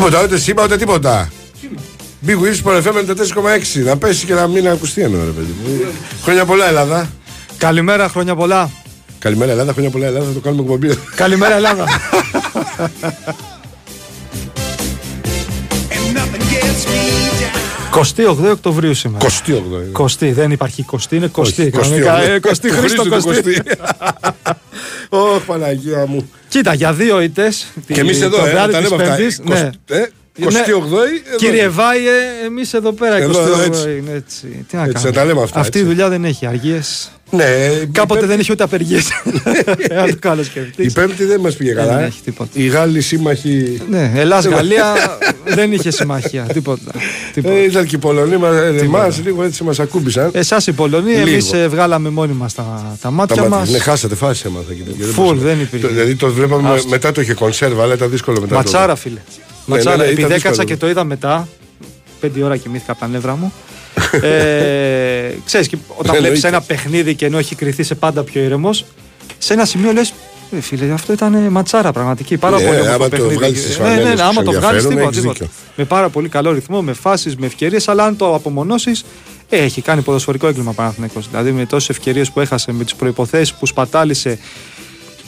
Τίποτα, ούτε σήμα ούτε τίποτα. Big Wings Sport FM 94,6. Να πέσει και να μην ακουστεί ένα ρε παιδί. μου. Χρόνια πολλά Ελλάδα. Καλημέρα, χρόνια πολλά. Καλημέρα Ελλάδα, χρόνια πολλά Ελλάδα. Θα το κάνουμε εκπομπή. Καλημέρα, Ελλάδα. 28 Οκτωβρίου σήμερα. 28. Κωστή, δεν υπάρχει κοστή, είναι κοστή. Όχι, κοστί, Κανονικά, ναι. ε, Κωστή, Το Χρήστο Χρήστο το Κωστή. Κωστή. Ωχ, Παναγία μου. Κοίτα, για δύο ήττες. Και εμείς εδώ, ε, τα λέμε αυτά. Ναι. 28η. εδώ. Κύριε Βάιε, εμείς εδώ πέρα. Εδώ, 28 εδώ, έτσι. είναι έτσι. Τι να Έτσι, κάνουμε. να τα λέμε αυτά, Αυτή η έτσι. δουλειά δεν έχει αργίες. Ναι, Κάποτε η δεν είχε ούτε απεργίες. Αν το κάνω Η σκεφτεί. Πέμπτη δεν μας πήγε Δεν καλά. ε. έχει τίποτα. Οι Γάλλοι σύμμαχοι. Ναι, Ελλάς-Γαλλία δεν είχε συμμαχία. Τίποτα. τίποτα. Ε, ήταν και οι Πολωνοί μα εμάς λίγο έτσι μας ακούμπησαν. Εσάς οι Πολωνοί, Λίγο. εμείς βγάλαμε μόνοι μας τα, τα Τα μάτια μάτια. μας. Ναι, χάσατε φάση έμαθα. και- και Φουλ, μπορούσα. δεν υπήρχε. Το- Δηλαδή το βλέπαμε Άστο. μετά το είχε κονσέρβα, αλλά ήταν δύσκολο μετά. Ματσάρα, το- φίλε. Ναι, Ματσάρα. ναι, ήταν Επειδή δύσκολο. έκατσα και το είδα μετά, πέντε ώρα κοιμήθηκα από τα νεύρα μου. ε, ξέρεις, και όταν Εννοείται. βλέπεις ένα παιχνίδι και ενώ έχει κρυθεί σε πάντα πιο ήρεμος, σε ένα σημείο λες. Ε, φίλε, αυτό ήταν ματσάρα πραγματική. Πάρα Ναι, πολύ όμορφο άμα το παιχνίδι. βγάλεις στις ναι, ναι, φανέλες ναι, που άμα σε το βγάλεις ενδιαφέρουν, τίποτα, έχεις τίποτα. δίκιο. Με πάρα πολύ καλό ρυθμό, με φάσεις, με ευκαιρίες, αλλά αν το απομονώσεις, ε, έχει κάνει ποδοσφαιρικό έγκλημα Παναθηναϊκός. Δηλαδή με τόσες ευκαιρίες που έχασε, με τις προϋποθέσεις που σπατάλησε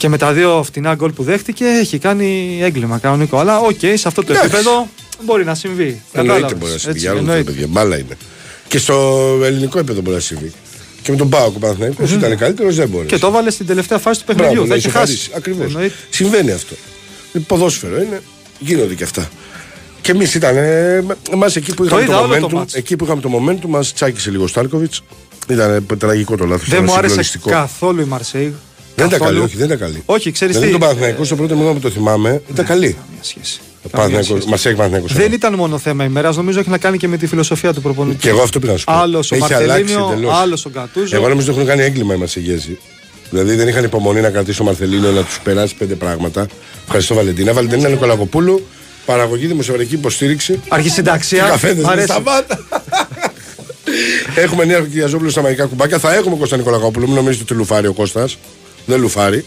και με τα δύο φτηνά γκολ που δέχτηκε, έχει κάνει έγκλημα κανονικό. Αλλά οκ, σε αυτό το Εντάξει. επίπεδο μπορεί να συμβεί. Εννοείται Κατάλαβες, μπορεί να συμβεί. έτσι, Για άλλους εννοείται. παιδιά. Μπάλα είναι. Και στο ελληνικό επίπεδο μπορεί να συμβεί. Και με τον ΠΑΟΚ ο Παναθηναϊκός ήταν καλύτερος, δεν μπορείς. Και το έβαλε στην τελευταία φάση του παιχνιδιού. Θα έχει χάσει. Ακριβώς. Εννοείται. Συμβαίνει αυτό. Είναι ποδόσφαιρο είναι. Γίνονται και αυτά. Και εμείς ήταν. Εμάς εκεί που είχαμε είδα το, όλο το momentum, μάτς. εκεί που είχαμε το momentum, μας τσάκισε λίγο ο Στάλκοβιτς. Ήταν τραγικό το λάθος. Δεν μου άρεσε καθόλου η Μαρσέη. Δεν ήταν καλή, Καθόλου. όχι, δεν ήταν καλή. Όχι, ξέρεις Δηλαδή τι; τον Παναθηναϊκό στο πρώτο μήνα που το θυμάμαι ήταν καλή. Καμία σχέση. Ο Καμία Παναθηναϊκός- σχέση. Μας έχει Παναθηναϊκός. Δεν ήταν μόνο θέμα ημέρας, νομίζω έχει να κάνει και με τη φιλοσοφία του προπονητή. Και εγώ αυτό πήγα να σου πω. Άλλος ο Έχει αλλάξει Μαρτελίνιο, εντελώς. άλλος ο Γκατούζο. Εγώ νομίζω ότι έχουν κάνει έγκλημα οι Μαρσεγέζοι. Δηλαδή δεν είχαν υπομονή να κρατήσει ο Μαρθελίνο να τους περάσει πέντε πράγματα. Ευχαριστώ Βαλεντίνα. Βαλεντίνα Νικολακοπούλου, παραγωγή δημοσιογραφική υποστήριξη. Αρχισυνταξία. Καφέδες Μ' με αρέσει. σταμάτα. έχουμε νέα Κυριαζόπουλο στα μαγικά κουμπάκια. Θα έχουμε Κώστα Νικολακοπούλου. Μην νομίζετε ότι λουφάρει ο Κώστας. Δεν λουφάρει.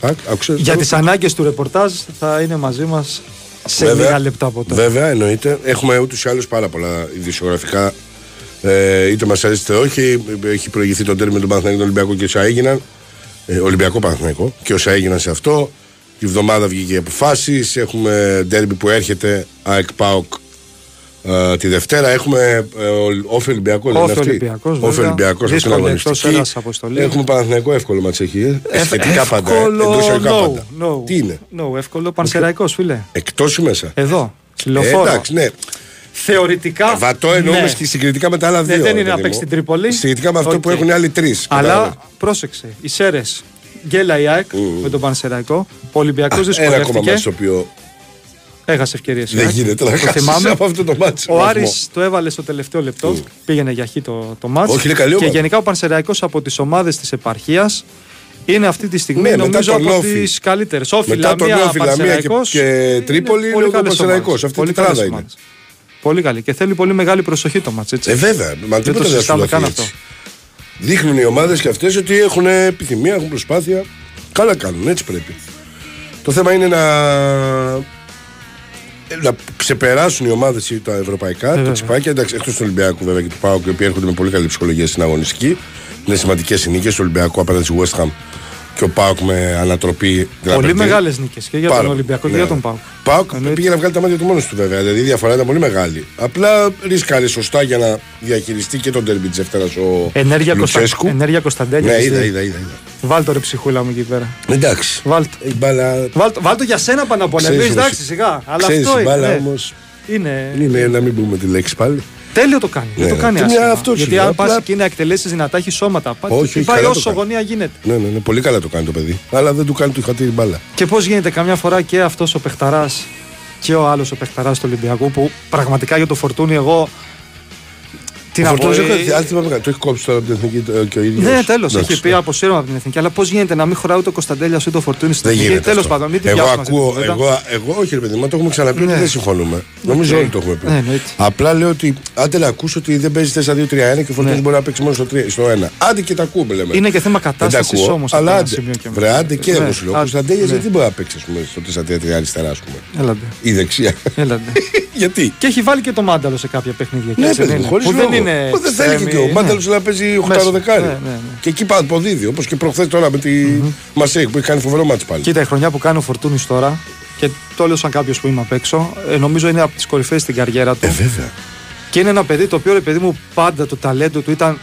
Ακ, άκουσες. Για τις ανάγκες του ρεπορτάζ θα είναι μαζί μας σε Βέβαια. λίγα λεπτά από τώρα. Βέβαια, εννοείται. Έχουμε ούτως ή άλλως πάρα πολλά ειδησιογραφικά. Ε, είτε μας αρέσει είτε όχι. Έχει προηγηθεί το τέρμι με τον Παναθηναϊκό, τον Ολυμπιακό και όσα έγιναν. Ε, Ολυμπιακό Παναθηναϊκό και όσα έγιναν σε αυτό. Τη βδομάδα βγήκε οι αποφάσεις. Έχουμε ντέρμπι που έρχεται. ΑΕΚ ΠΑΟΚ ε, τη Δευτέρα. Έχουμε ε, ο- ΟΦΗ Ολυμπιακός. δεν είναι ΟΦΗ αυτή; Ολυμπιακός, ΟΦΗ βέβαια. Ολυμπιακός. Δύσκολη εκτός έδρας αποστολή. Έχουμε Παναθηναϊκό εύκολο ματς έχει. Ε. Σχετικά πάντα. ε. Εύκολο, Εντός εισαγωγικά no, πάντα. no. Τι είναι; No, εύκολο Πανσερραϊκός, φίλε. Εκτός ή μέσα; Εδώ. Ε, Λεωφόρο. εντάξει, ναι. Θεωρητικά. Βατό εννοούμε ναι. και συγκριτικά με τα άλλα Δεν- δύο. δεν είναι παιδί να μου. παίξει στην Τρίπολη. Συγκριτικά με αυτό που Οκ. έχουν οι άλλοι τρεις. Αλλά πρόσεξε, οι Σέρες γκέλα η ΑΕΚ με τον Πανσεραϊκό. Ο Ολυμπιακός Ένα ακόμα δυσκολεύτηκε. μάτι το οποίο Έχασε ευκαιρίες. δεν γίνεται να το χάσει θυμάμαι. από αυτό το μάτι. Ο Άρης το έβαλε στο τελευταίο λεπτό. Πήγαινε για χ το, το μάτς. Όχι, είναι καλή Και ομάδα. γενικά ο Πανσεραϊκός από τις ομάδες της επαρχίας είναι αυτή τη στιγμή Ναι, μετά νομίζω τον από Όφη. τις καλύτερες. Όφη, Μετά τον Λαμία, Όφη, Λαμία και- Πανσεραϊκός, και είναι Τρίπολη είναι πολύ ο καλές Πανσεραϊκός. ομάδες. Αυτή η Πολύ τετράδα καλές είναι. ομάδες. Πολύ καλή. Και θέλει πολύ μεγάλη προσοχή το μάτς. Έτσι. Ε, βέβαια. Μα Δεν τίποτα το δεν σου συζητάμε δοθεί καν έτσι. αυτό. Δείχνουν οι ομάδες και αυτές ότι έχουν επιθυμία, έχουν προσπάθεια. Καλά κάνουν, έτσι πρέπει. Το θέμα είναι να, να ξεπεράσουν οι ομάδες τα ευρωπαϊκά, τα βέβαια. τσιπάκια. Εντάξει, εκτός του Ολυμπιακού βέβαια και του Πάου, οι οποίοι έρχονται με πολύ καλή ψυχολογία στην αγωνιστική. Είναι σημαντικές οι νίκε του Ολυμπιακού απέναντι στη West Ham και ο Πάουκ με ανατροπή. Πολύ γραπετή. μεγάλες νίκες και για Πάρα τον πολύ. Ολυμπιακό και Ναι. για τον Πάουκ. Πάουκ Εννοείται. πήγε να βγάλει τα μάτια του μόνος του βέβαια. Δηλαδή η διαφορά ήταν πολύ μεγάλη. Απλά ρίσκαρε σωστά για να διαχειριστεί και τον τερμπι της Δευτέρα ο Ενέργεια, Κωνστα... Λουτσέσκου. Ενέργεια Κωνσταντέλια. Ναι, έχεις είδα, δει. είδα, είδα. είδα. Βάλ το ρε ψυχούλα μου εκεί πέρα. Εντάξει. Βάλ το. Η μπάλα. Βάλ το, βάλ το για σένα πάνω από Ξέρεις όμως- εντάξει σιγά. Αλλά Ξέρεις, αυτό η είναι. μπάλα ναι. όμως. Είναι. Είναι να μην πούμε τη λέξη πάλι. Τέλειο το κάνει. Ναι, δεν το κάνει ναι. άσχημα. Μια αυτό σου Γιατί λέω, αν απλά- πας εκεί να εκτελέσεις δυνατά, έχεις σώματα. Πάει, Όχι, και πάει καλά το όσο κάνει. γωνία γίνεται. Ναι, ναι, ναι, πολύ καλά το κάνει το παιδί. Αλλά δεν του κάνει του χατήρι μπάλα. Και πώς γίνεται καμιά φορά και αυτός ο παιχταράς και ο άλλος ο παιχταράς του Ολυμπιακού που πραγματικά για το Φορτούνη εγώ Τι Ο να πω, Φορτούνης ε, έχει- αν θυμάμαι καλά, το έχει κόψει τώρα από την εθνική το- και ο ίδιος. Ναι, τέλος. Έχει πει αποσύρομαι από την εθνική. Αλλά πώς γίνεται να μην χωράει ούτε ο Κωνσταντέλιας ούτε ο Φορτούνης στην Δεν εθνική; γίνεται. Τέλος αυτό. πάντων, μην την εγώ πιάσουμε αυτή την ακούω, κουβέντα. εγώ, εγώ, όχι ρε παιδί, μα το έχουμε ξαναπεί ότι Ναι. δεν συμφωνούμε. Νομίζω Οκ. όλοι το έχουμε πει. Ναι, εννοείται. Απλά λέω ότι άντε να ακούσω ότι δεν παίζει 4-2-3-1 και ο Φορτούνης Ναι. μπορεί να παίξει μόνο στο, 3, στο 1. Άντε και τα ακούμε, λέμε. Είναι και θέμα Δεν τα κατάστασης ακούω, όμως. Αλλά άντε. Βρε, άντε και εγώ Ναι, σου λέω. Ο άντε, Κωνσταντέλια ναι. γιατί μπορεί να παίξει ας πούμε, στο 4-3-3 αριστερά, ας πούμε. Έλαντε. Ή δεξιά. Έλαντε. γιατί; Και έχει βάλει και το μάνταλο σε κάποια παιχνίδια. Ναι, έτσι δεν παιδί, είναι; χωρίς Που λόγο. δεν είναι. Που δεν θέλει και extreme, ο ναι. Μάνταλος να παίζει Μέσα. 8 δεκάρι. Ναι, ναι, ναι. Και εκεί πάει ποδίδι, όπως και προχθές τώρα με τη Μασέικ που έχει κάνει φοβερό μάτσο πάλι. Κοίτα, η χρονιά που κάνει ο Φορτούνης τώρα και το λέω σαν κάποιος που είμαι απ' έξω, ε, νομίζω είναι από τις κορυφαίες στην καριέρα του. Ε, βέβαια. Και είναι ένα παιδί το οποίο, ρε παιδί μου, πάντα το ταλέντο του ήταν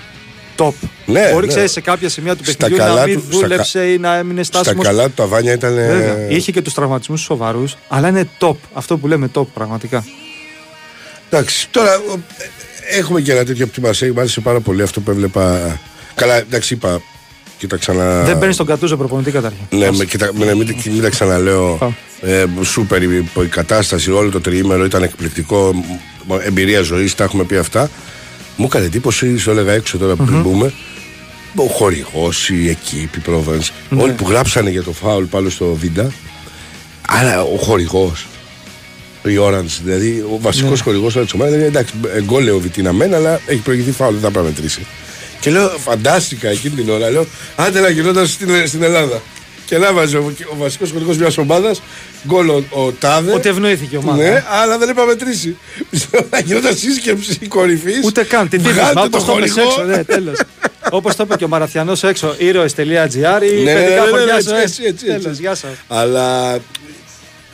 top. Ναι, Μπορεί, ναι. ξέρεις, σε κάποια σημεία του Στα παιχνιδιού να καλά μην του- στα δούλεψε ή να έμεινε Στα στάσιμος. καλά του τα βάνια ήταν. ε, Βέβαια. Είχε και τους τραυματισμούς σοβαρούς, αλλά είναι top. Αυτό που λέμε top πραγματικά. Εντάξει, τώρα ο- ε, έχουμε και ένα τέτοιο από τη Μασέικ. Μ' άρεσε πάρα πολύ αυτό που έβλεπα. Καλά, εντάξει, είπα. Κοίταξα να. Δεν παίρνεις τον κατούζο προπονητή καταρχήν. Ναι, με, κοίτα, με, μην, μην τα ξαναλέω. Πάμε. Ε, σούπερ η, η κατάσταση, όλο το τριήμερο ήταν εκπληκτικό. μ, Εμπειρία ζωής, τα έχουμε πει αυτά. Μου έκανε εντύπωση, το έλεγα έξω τώρα πριν μπούμε. Ο χορηγός, η εκείπη, η Provence, Ναι. όλοι που γράψανε για το φάουλ πάνω στο βίντα. Αλλά ο χορηγός, η Orange, δηλαδή ο βασικός Ναι. χορηγός της ομάδας, λέει εντάξει, ε, γκολ λέει ο Βιτίνα μεν, αλλά έχει προηγηθεί φάουλ, δεν θα πρέπει να μετρήσει. Και λέω, φαντάστηκα εκείνη την ώρα, λέω, άντε να γινόταν στην, στην Ελλάδα. Και να βάζει ο, ο βασικός χορηγός μιας ομάδας, γκολ ο, ο Τάδε. Ότι ευνοήθηκε η ομάδα. Ναι, αλλά δεν είπα μετρήσει. Πιστεύω να γινόταν σύσκεψη κορυφής. Ούτε καν. Την τύπη. Μα όπως το είπες έξω. Ναι, τέλος. Όπως το είπε και ο Μαραθιανός έξω, ήρωε.gr ή Ναι, παιδικά ναι, ναι, χωριά ναι, σου. έτσι, έτσι, έτσι. Τέλος, γεια σας. Αλλά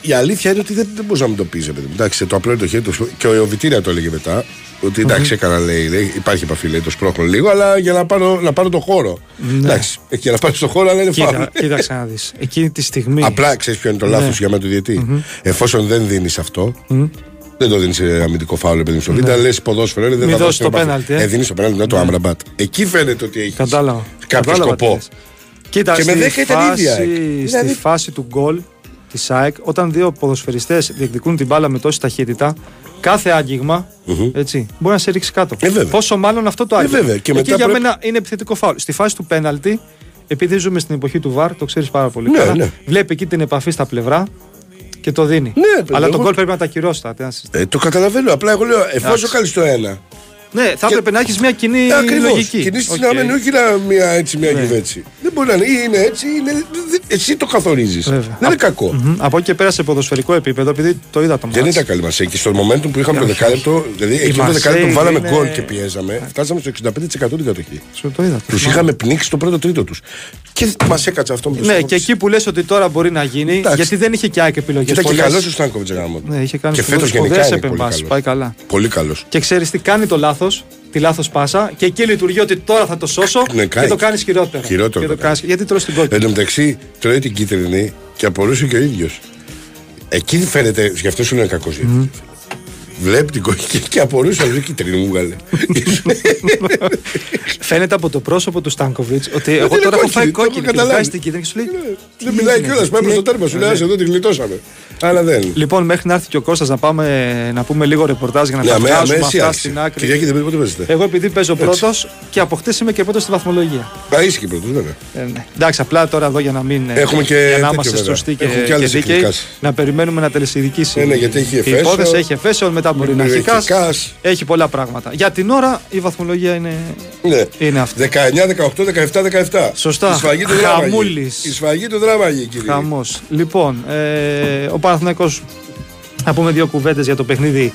η αλήθεια είναι ότι δεν, δεν μπορεί να μην το πεις. Εντάξει, το απλό είναι το χέρι του. Και ο Βιτίνα το έλεγε μετά. Ότι εντάξει, έκανα λέει, λέει, υπάρχει επαφή, λέει, το σπρώχνω λίγο, αλλά για να πάρω, να πάρω το χώρο. Εντάξει, ε, για να πάρει το χώρο, αλλά είναι φάουλ. Κοίτα, κοίταξε να δεις. Εκείνη τη στιγμή. Απλά ξέρεις ποιο είναι το λάθος Ναι. για μένα του διαιτή. Εφόσον δεν δίνεις αυτό, δεν το δίνεις σε αμυντικό φάουλ επειδή στο βίντεο, λες ποδόσφαιρο, είναι, δεν Ναι. Μην θα δώσεις δώσεις το επαφή. πέναλτι, ε. Ε, δίνεις το πέναλτι μετά το Άμραμπατ. Εκεί φαίνεται ότι έχεις Κατάλαβα. κάποιο Κατάλαβα τι σκοπό. λες. Κοίτα, Και με στη, δέκα ήταν φάση, ίδια, ε. στη Δηλαδή- φάση του γκολ της ΑΕΚ, όταν δύο ποδοσφαιριστές διεκδικούν την μπάλα με τόση ταχύτητα, κάθε άγγιγμα έτσι, μπορεί να σε ρίξει κάτω. Ε, βέβαια. Πόσο μάλλον αυτό το άγγιγμα. βέβαια. Και Εκεί μετά για πρέπει- μένα είναι επιθετικό φάουλ. Στη φάση του πέναλτι, επειδή ζούμε στην εποχή του ΒΑΡ, το ξέρεις πάρα πολύ Ναι, καλά. ναι. Βλέπει εκεί την επαφή στα πλευρά και το δίνει. Ναι, παιδί, Αλλά εγώ- τον γκολ πρέπει να τα ακυρώσει. τα- τι να συζητάμε. Ε, το καταλαβαίνω. Απλά εγώ λέω, εφόσον Εντάξει. κάνεις το ένα. Ναι, θα έπρεπε να έχεις μια κοινή Ακριβώς. λογική. Κινήσει Οκ. συναμενή, όχι να μια έτσι, μια Ναι. κυβέρνηση. Δεν μπορεί να είναι. Ή είναι έτσι, ή είναι, δε- εσύ το καθορίζεις. Βέβαια. Δεν είναι κακό. Μμμ. Από εκεί και πέρα σε ποδοσφαιρικό επίπεδο, επειδή το είδα το Δεν μάτς. ήταν καλή μας εκεί. Στο momentum που είχαμε το Όχι, δεκάλεπτο, δηλαδή εκεί το Μαρσέη δεκάλεπτο που βάλαμε είναι- γκολ και πιέζαμε, φτάσαμε στο 65% την κατοχή. Σου το είδα. Τους είχαμε πνίξει το πρώτο τρίτο τους. Και μας έκατσε αυτό με το Ναι, στόχο και της. εκεί που λες ότι τώρα μπορεί να γίνει, Εντάξει. γιατί δεν είχε και ΑΕΚ επιλογές. Ήταν και καλός ο Στάνκοβιτς γάμο. Ναι, είχε κάνει και φέτος σπουδαίες γενικά είναι πολύ επεμβάσεις, καλός. Πάει καλά. Πολύ καλός. Και ξέρεις τι κάνει το λάθος, τη λάθος πάσα, και εκεί λειτουργεί ότι τώρα θα το σώσω Ναι, και κάνει. το κάνει χειρότερο. Χειρότερο Και το το κάνεις- γιατί τρως την κόκκινη. Εν τω μεταξύ τρώει την κίτρινη και απορούσε και ο ίδιος. Εκεί φαίνεται, γι' αυτό σου είναι κακός. Βλέπει την κόκκινη και απορούσε αυτή η κίτρινη μου βγάλε. Φαίνεται από το πρόσωπο του Στάνκοβιτς ότι είναι εγώ τώρα έχω φάει κόκκινη, το έχω κόκκινη. Και του καταλάβει. βγάζει την κίτρινη και σου λέει. «Τι Δεν μιλάει έγινε, κιόλας. τι Πάει προ το έγινε». τέρμα. Σου λέει Ναι. «Άσε, εδώ τη γλιτώσαμε. Αλλά δεν. Λοιπόν, μέχρι να έρθει και ο Κώστας να πάμε να πούμε λίγο ρεπορτάζ για να Ναι, τα αμέ- βγάζουμε αμέσως αυτά άρχισε. στην άκρη. Κυριακή δεν πότε παίζετε; Εγώ επειδή παίζω πρώτος και από χτες είμαι και πρώτος στη βαθμολογία. Α, είσαι και πρώτος, βέβαια. Ε, ναι. Εντάξει, απλά τώρα εδώ για να μην. ε, Έχουμε και για να τέτοιο, είμαστε βέβαια. σωστοί και, Έχουμε και και, άλλες δίκαιοι, εκδικάσεις. να περιμένουμε να τελεσυδικήσει. Ε, ναι, γιατί έχει η εφέσεων. υπόθεση έχει εφέσεων, μετά μπορεί να έχει Έχει κας. κας. Έχει πολλά πράγματα. Για την ώρα η βαθμολογία είναι, Ναι. είναι αυτή. 19, 18, 17, 17. Σωστά. Η σφαγή του δράμαγη. Χαμούλης. Η σφαγή του δράμαγη, κύριε. Χαμός. Λοιπόν, ε, ο Παναθηναϊκός να πούμε δύο κουβέντες για το παιχνίδι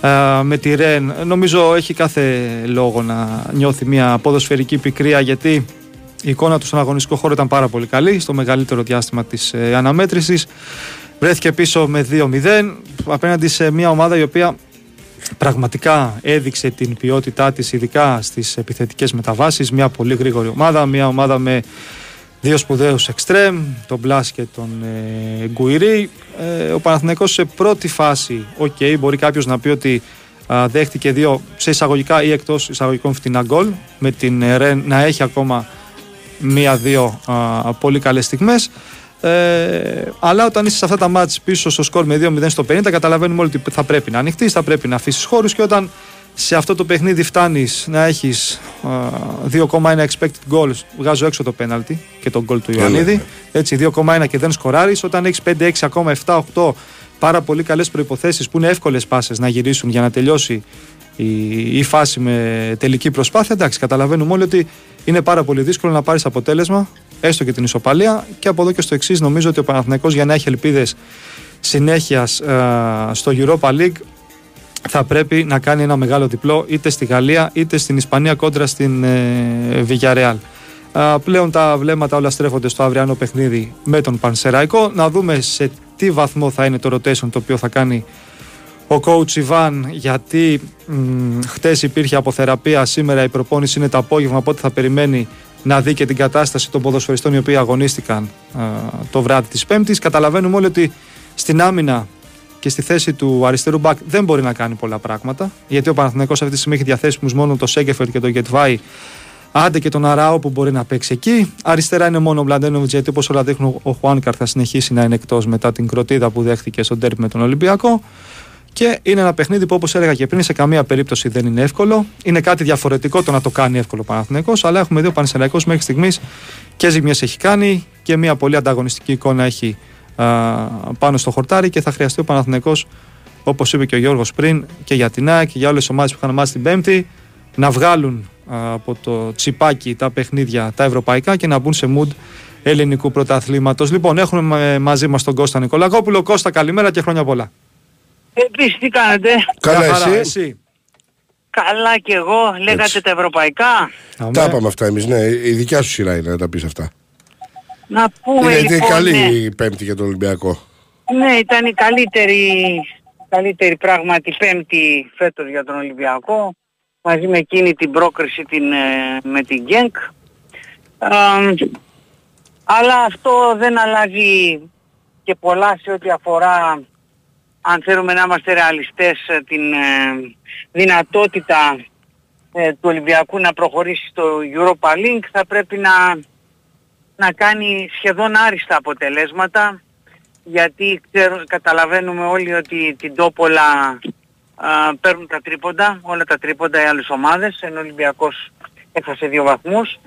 ε, με τη Ρεν. Νομίζω έχει κάθε λόγο να νιώθει μια ποδοσφαιρική πικρία γιατί η εικόνα του στον αγωνιστικό χώρο ήταν πάρα πολύ καλή στο μεγαλύτερο διάστημα της ε, αναμέτρησης. Βρέθηκε πίσω με 2-0 απέναντι σε μια ομάδα η οποία πραγματικά έδειξε την ποιότητά της ειδικά στις επιθετικές μεταβάσεις. Μια πολύ γρήγορη ομάδα, μια ομάδα με δύο σπουδαίους εξτρέμ τον Μπλας και τον ε, Γκουιρί ε, ο Παναθηναϊκός σε πρώτη φάση οκ, μπορεί κάποιος να πει ότι α, δέχτηκε δύο σε εισαγωγικά ή εκτός εισαγωγικών φτηνά γκολ με την ε, Ρεν να έχει ακόμα μία-δύο α, πολύ καλές στιγμές ε, αλλά όταν είσαι σε αυτά τα ματς πίσω στο σκορ με 2-0 στο 50 καταλαβαίνουμε όλοι ότι θα πρέπει να ανοιχτείς, θα πρέπει να αφήσεις χώρους και όταν σε αυτό το παιχνίδι φτάνεις να έχεις 2,1 expected goals. Βγάζω έξω το πέναλτι και τον goal του Ιωαννίδη. Έτσι, 2,1 και δεν σκοράρεις. Όταν έχεις 5, 6, ακόμα 7, 8 πάρα πολύ καλές προποθέσει που είναι εύκολες πάσες να γυρίσουν για να τελειώσει η, η φάση με τελική προσπάθεια. Εντάξει, καταλαβαίνουμε όλοι ότι είναι πάρα πολύ δύσκολο να πάρεις αποτέλεσμα, έστω και την ισοπαλία. Και από εδώ και στο εξής, νομίζω ότι ο Παναθηναϊκός για να έχει ελπίδες συνέχειας στο Europa League θα πρέπει να κάνει ένα μεγάλο διπλό είτε στη Γαλλία είτε στην Ισπανία κόντρα στην ε, Villarreal. Πλέον τα βλέμματα όλα στρέφονται στο αυριανό παιχνίδι με τον Πανσεραϊκό. Να δούμε σε τι βαθμό θα είναι το rotation το οποίο θα κάνει ο coach Ιβάν γιατί μ, χτες υπήρχε αποθεραπεία, σήμερα η προπόνηση είναι το απόγευμα οπότε θα περιμένει να δει και την κατάσταση των ποδοσφαιριστών οι οποίοι αγωνίστηκαν το βράδυ της Πέμπτης. Καταλαβαίνουμε όλοι ότι στην άμυνα και στη θέση του αριστερού μπακ δεν μπορεί να κάνει πολλά πράγματα γιατί ο Παναθηναϊκός αυτή τη στιγμή έχει διαθέσιμους μόνο το Σέγκεφερ και το Γετβάη Άντε και τον Αράο που μπορεί να παίξει εκεί. Αριστερά είναι μόνο ο Μπλαντένοβιτ, γιατί όπως όλα δείχνουν, ο Χουάνκαρ θα συνεχίσει να είναι εκτός μετά την κροτίδα που δέχτηκε στον τέρπι με τον Ολυμπιακό. Και είναι ένα παιχνίδι που, όπως έλεγα και πριν, σε καμία περίπτωση δεν είναι εύκολο. Είναι κάτι διαφορετικό το να το κάνει εύκολο ο Παναθηναϊκός, αλλά έχουμε δει ο Παναθηναϊκός μέχρι στιγμής και ζημιές έχει κάνει και μια πολύ ανταγωνιστική εικόνα έχει α, πάνω στο χορτάρι και θα χρειαστεί ο Παναθηναϊκός, όπως είπε και ο Γιώργος πριν, και για την ΑΕΚ και για όλες τις ομάδες που είχαν μάθει την Πέμπτη, να βγάλουν από το τσιπάκι τα παιχνίδια τα ευρωπαϊκά και να μπουν σε mood ελληνικού πρωταθλήματος. Λοιπόν, έχουμε μαζί μας τον Κώστα Νικολακόπουλο. Κώστα, καλημέρα και χρόνια πολλά. Επίσης τι κάνετε. Καλά Μια χαρά, εσύ; εσύ. Καλά κι εγώ. Λέγατε Έτσι. τα ευρωπαϊκά. Τα είπαμε αυτά εμείς, ναι. Η δικιά σου σειρά είναι να τα πεις αυτά. Να πούμε Είναι, λοιπόν, είναι καλή ναι. η Πέμπτη για τον Ολυμπιακό. Ναι, ήταν η καλύτερη, καλύτερη πράγματι πέμπτη φέτος για τον Ολυμπιακό. Μαζί με εκείνη την πρόκριση την, ε, με την Γκένκ. Αμ, αλλά αυτό δεν αλλάζει και πολλά σε ό,τι αφορά αν θέλουμε να είμαστε ρεαλιστές ε, την ε, δυνατότητα ε, του Ολυμπιακού να προχωρήσει στο Europa League θα πρέπει να, να κάνει σχεδόν άριστα αποτελέσματα γιατί ξέρω, καταλαβαίνουμε όλοι ότι την Τόπολα α, παίρνουν τα τρίποντα, όλα τα τρίποντα οι άλλες ομάδες, ενώ ο Ολυμπιακός έχασε δύο βαθμούς.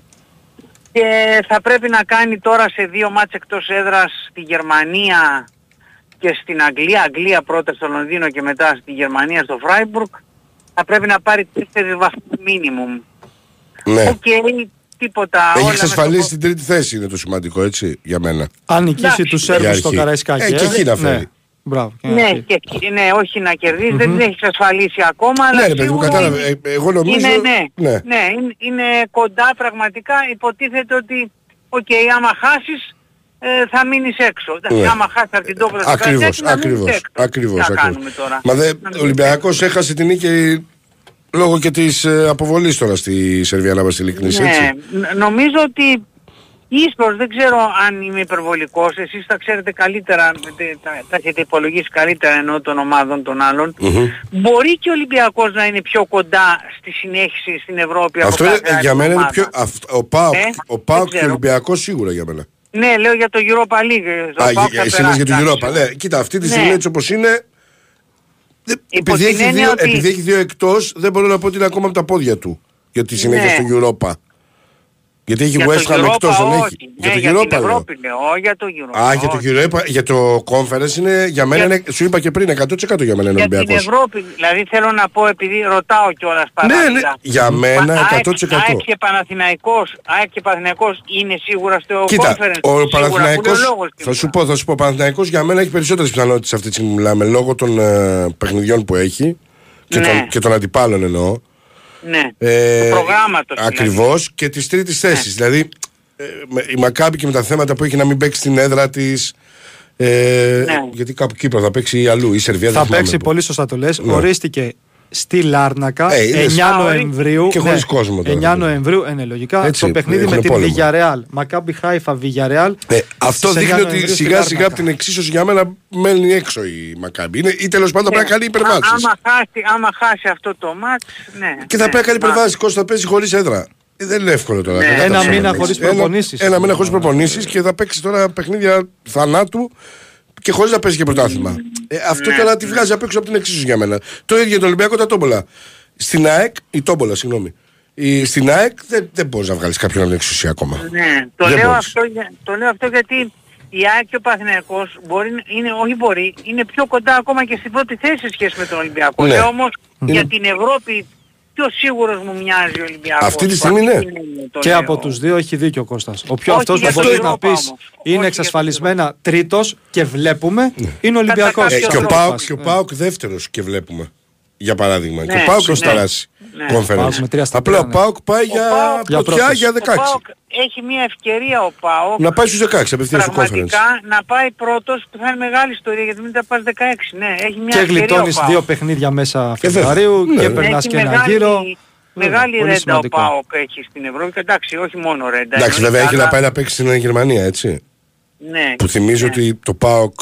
Και θα πρέπει να κάνει τώρα σε δύο μάτς εκτός έδρας στη Γερμανία και στην Αγγλία, Αγγλία πρώτα στο Λονδίνο και μετά στη Γερμανία στο Φράιμπουργκ, θα πρέπει να πάρει τέσσερις βαθμούς μίνιμουμ. Ναι. Οκ, τίποτα. όλα Έχει μέσα στο εξασφαλίσει την τρίτη θέση, είναι το σημαντικό, έτσι, για μένα. Αν νικήσει Εντάξει. τους Για Σέρβους στο αρχή. Καραϊσκάκι. Ε, και εκεί να φέρει. Ναι. Μπράβο. και Ναι, εκεί. και, εκεί- ναι, όχι να κερδίσει δεν την έχει εξασφαλίσει ακόμα, αλλά Ναι, ρε παιδί μου, σίγουρα κατάλαβε. είναι- Ε, Εγώ νομίζω. είναι, ναι, ναι. ναι, είναι, είναι κοντά πραγματικά. Υποτίθεται ότι, οκ, άμα χάσεις, ε, θα μείνεις έξω. Εντάξει, Ναι. Άμα χάσεις από την τόπλα στο Ακριβώς, Καραϊσκάκι, να μείνεις ακριβώς, έξω. ακριβώς, Τι να ακριβώς. κάνουμε τώρα; Μα δε, Να ο μείνεις Ολυμπιακός έχασε την νίκη λόγω και της ε, αποβολής τώρα στη Σερβία να είμαστε ειλικρινείς, Ναι, έτσι. ν- νομίζω ότι ίσως δεν ξέρω αν είμαι υπερβολικός, εσείς τα ξέρετε καλύτερα, τε- τα, τα έχετε υπολογίσει καλύτερα ενώ των ομάδων των άλλων. Μμμ. Μπορεί και ο Ολυμπιακός να είναι πιο κοντά στη συνέχιση στην Ευρώπη από Αυτό κάθε είναι, άλλη για μένα είναι ομάδα; πιο. αυτό- ο Πάοκ Ε, ο δεν Πάοκ και ο ξέρω. Ολυμπιακός σίγουρα για μένα. Ναι, λέω για το Europa League. Το Α, Πάοκ για- θα εσύ λες για το περάσει, Europa. εντάξει. Ναι, κοίτα, αυτή τη Ναι. στιγμή έτσι όπως είναι. δεν- Υπό Επειδή την έχει, έννοια δύο, ότι- επειδή έχει δύο εκτός, δεν μπορώ να πω ότι είναι ακόμα από τα πόδια του για τη συνέχεια Ναι. στο Europa. Γιατί έχει Για West το Ham Europa εκτός, δεν όχι. έχει. Ναι, Για για το την Europa λέω. Ευρώπη λέω, όχι για το Europa. Α, για το, όχι. Europa, για το Conference είναι, για μένα Για- είναι, σου είπα και πριν, 100% για μένα είναι Για την Ολυμπιακός. Ευρώπη, δηλαδή θέλω να πω επειδή ρωτάω κιόλας παράλληλα. Ναι, ναι, για μένα Μα, 100%. ΑΕΚ και Παναθηναϊκός, ΑΕΚ και Παναθηναϊκός είναι σίγουρα στο Κοίτα, conference. ο Σίγουρα, που Παναθηναϊκός, είναι ο λόγος θα σου σίγουρα. πω, θα σου πω, ο Παναθηναϊκός για μένα έχει περισσότερες πιθανότητες αυτή τη στιγμή που μιλάμε, λόγω των ε, παιχνιδιών που έχει και, Ναι. των, και των αντιπάλων εννοώ. Ναι, Ε, του προγράμματος. δηλαδή. Ακριβώς και της τρίτης θέσης. Δηλαδή, ε, με- η Μακάμπη και με τα θέματα που έχει να μην παίξει στην έδρα της, ε, Ναι. γιατί κάπου Κύπρος θα παίξει ή αλλού, η Σερβία δεν Θα θυμάμαι παίξει πού. πολύ σωστά το λες. Ναι. Ορίστηκε στη Λάρνακα Ε, είδες. 9 Α, Νοεμβρίου. Και χωρίς κόσμο τώρα. 9 Νοεμβρίου, ε, ναι, λογικά. Έτσι, το παιχνίδι έχουν με την πόλεμο. Villarreal. Μακάμπι Χάιφα Villarreal. Ε, αυτό στις 9 δείχνει ότι Νοεμβρίου στη σιγά σιγά Λάρνακα. από την εξίσωση για μένα μένει έξω η Μακάμπη. Είναι, ή τέλος πάντων πρέπει να κάνει Α- υπερβάσεις. Άμα χάσει, άμα χάσει αυτό το μάτς, ναι. Και θα ναι. πρέπει να κάνει Μα- υπερβάσεις. Κώστα θα παίζει χωρίς έδρα. Ε, δεν είναι εύκολο τώρα. Ναι. κατά Ένα τα μήνα ψέματα. χωρίς Ένα- προπονήσεις. Ένα μήνα χωρίς προπονήσεις και θα παίξει τώρα παιχνίδια θανάτου και χωρίς να παίζει και πρωτάθλημα. Ε, αυτό Ναι. τώρα τη βγάζει απ' έξω από την εξίσωση για μένα. Το ίδιο το Ολυμπιακό τα τόμπολα. Στην ΑΕΚ, η Τόμπολα, συγγνώμη. Η, στην ΑΕΚ δεν, δεν μπορείς να βγάλεις κάποιον από την εξουσία ακόμα. Ναι, το Δεν λέω, μπορείς. αυτό, για- το λέω αυτό γιατί η ΑΕΚ και ο Παθηναϊκός μπορεί, να- είναι, όχι μπορεί, είναι πιο κοντά ακόμα και στην πρώτη θέση σε σχέση με τον Ολυμπιακό. Ναι. Λέω όμως Είναι- για την Ευρώπη πιο σίγουρος μου μοιάζει ο Ολυμπιακός. Αυτή τη στιγμή, ναι. το Και λέω. από τους δύο έχει δίκιο ο Κώστας. Ο πιο Όχι αυτός για που την μπορείς να Ευρώπα πεις όμως. Όχι είναι για εξασφαλισμένα τρίτος και βλέπουμε είναι ο Κατά Ολυμπιακός. κάποιο Ε, και ο τρόπο. Πάοκ και ο Πάοκ δεύτερος και βλέπουμε. Για παράδειγμα. και Ναι, ο Πάοκ ναι, έχει περάσει. Ναι. conference. Πάοκ με τρία στα Απλά ο τρία, ναι. Πάοκ πάει Ο για Πάοκ- Για πρωτιά πρόκριση. για Ο 16. ΠΑΟΚ έχει μια ευκαιρία ο ΠΑΟΚ Να πάει στους 16 απευθείας στο conference. πραγματικά να πάει πρώτος που θα είναι μεγάλη ιστορία γιατί μην τα πας 16. Ναι, έχει μια Και ευκαιρία γλιτώνεις ο ΠΑΟΚ. δύο παιχνίδια μέσα βέβαια. Φεβρουαρίου Ναι, και ναι. περνάς Έχει και ένα μεγάλη- γύρο. Μεγάλη Βέβαια, πολύ ρέντα ο σημαντικό. ΠΑΟΚ έχει στην Ευρώπη και εντάξει όχι μόνο ρέντα. Εντάξει, εννοείται, βέβαια έχει αλλά- να πάει να παίξει στην Γερμανία, έτσι. Ναι. Που θυμίζω ναι. ότι το ΠΑΟΚ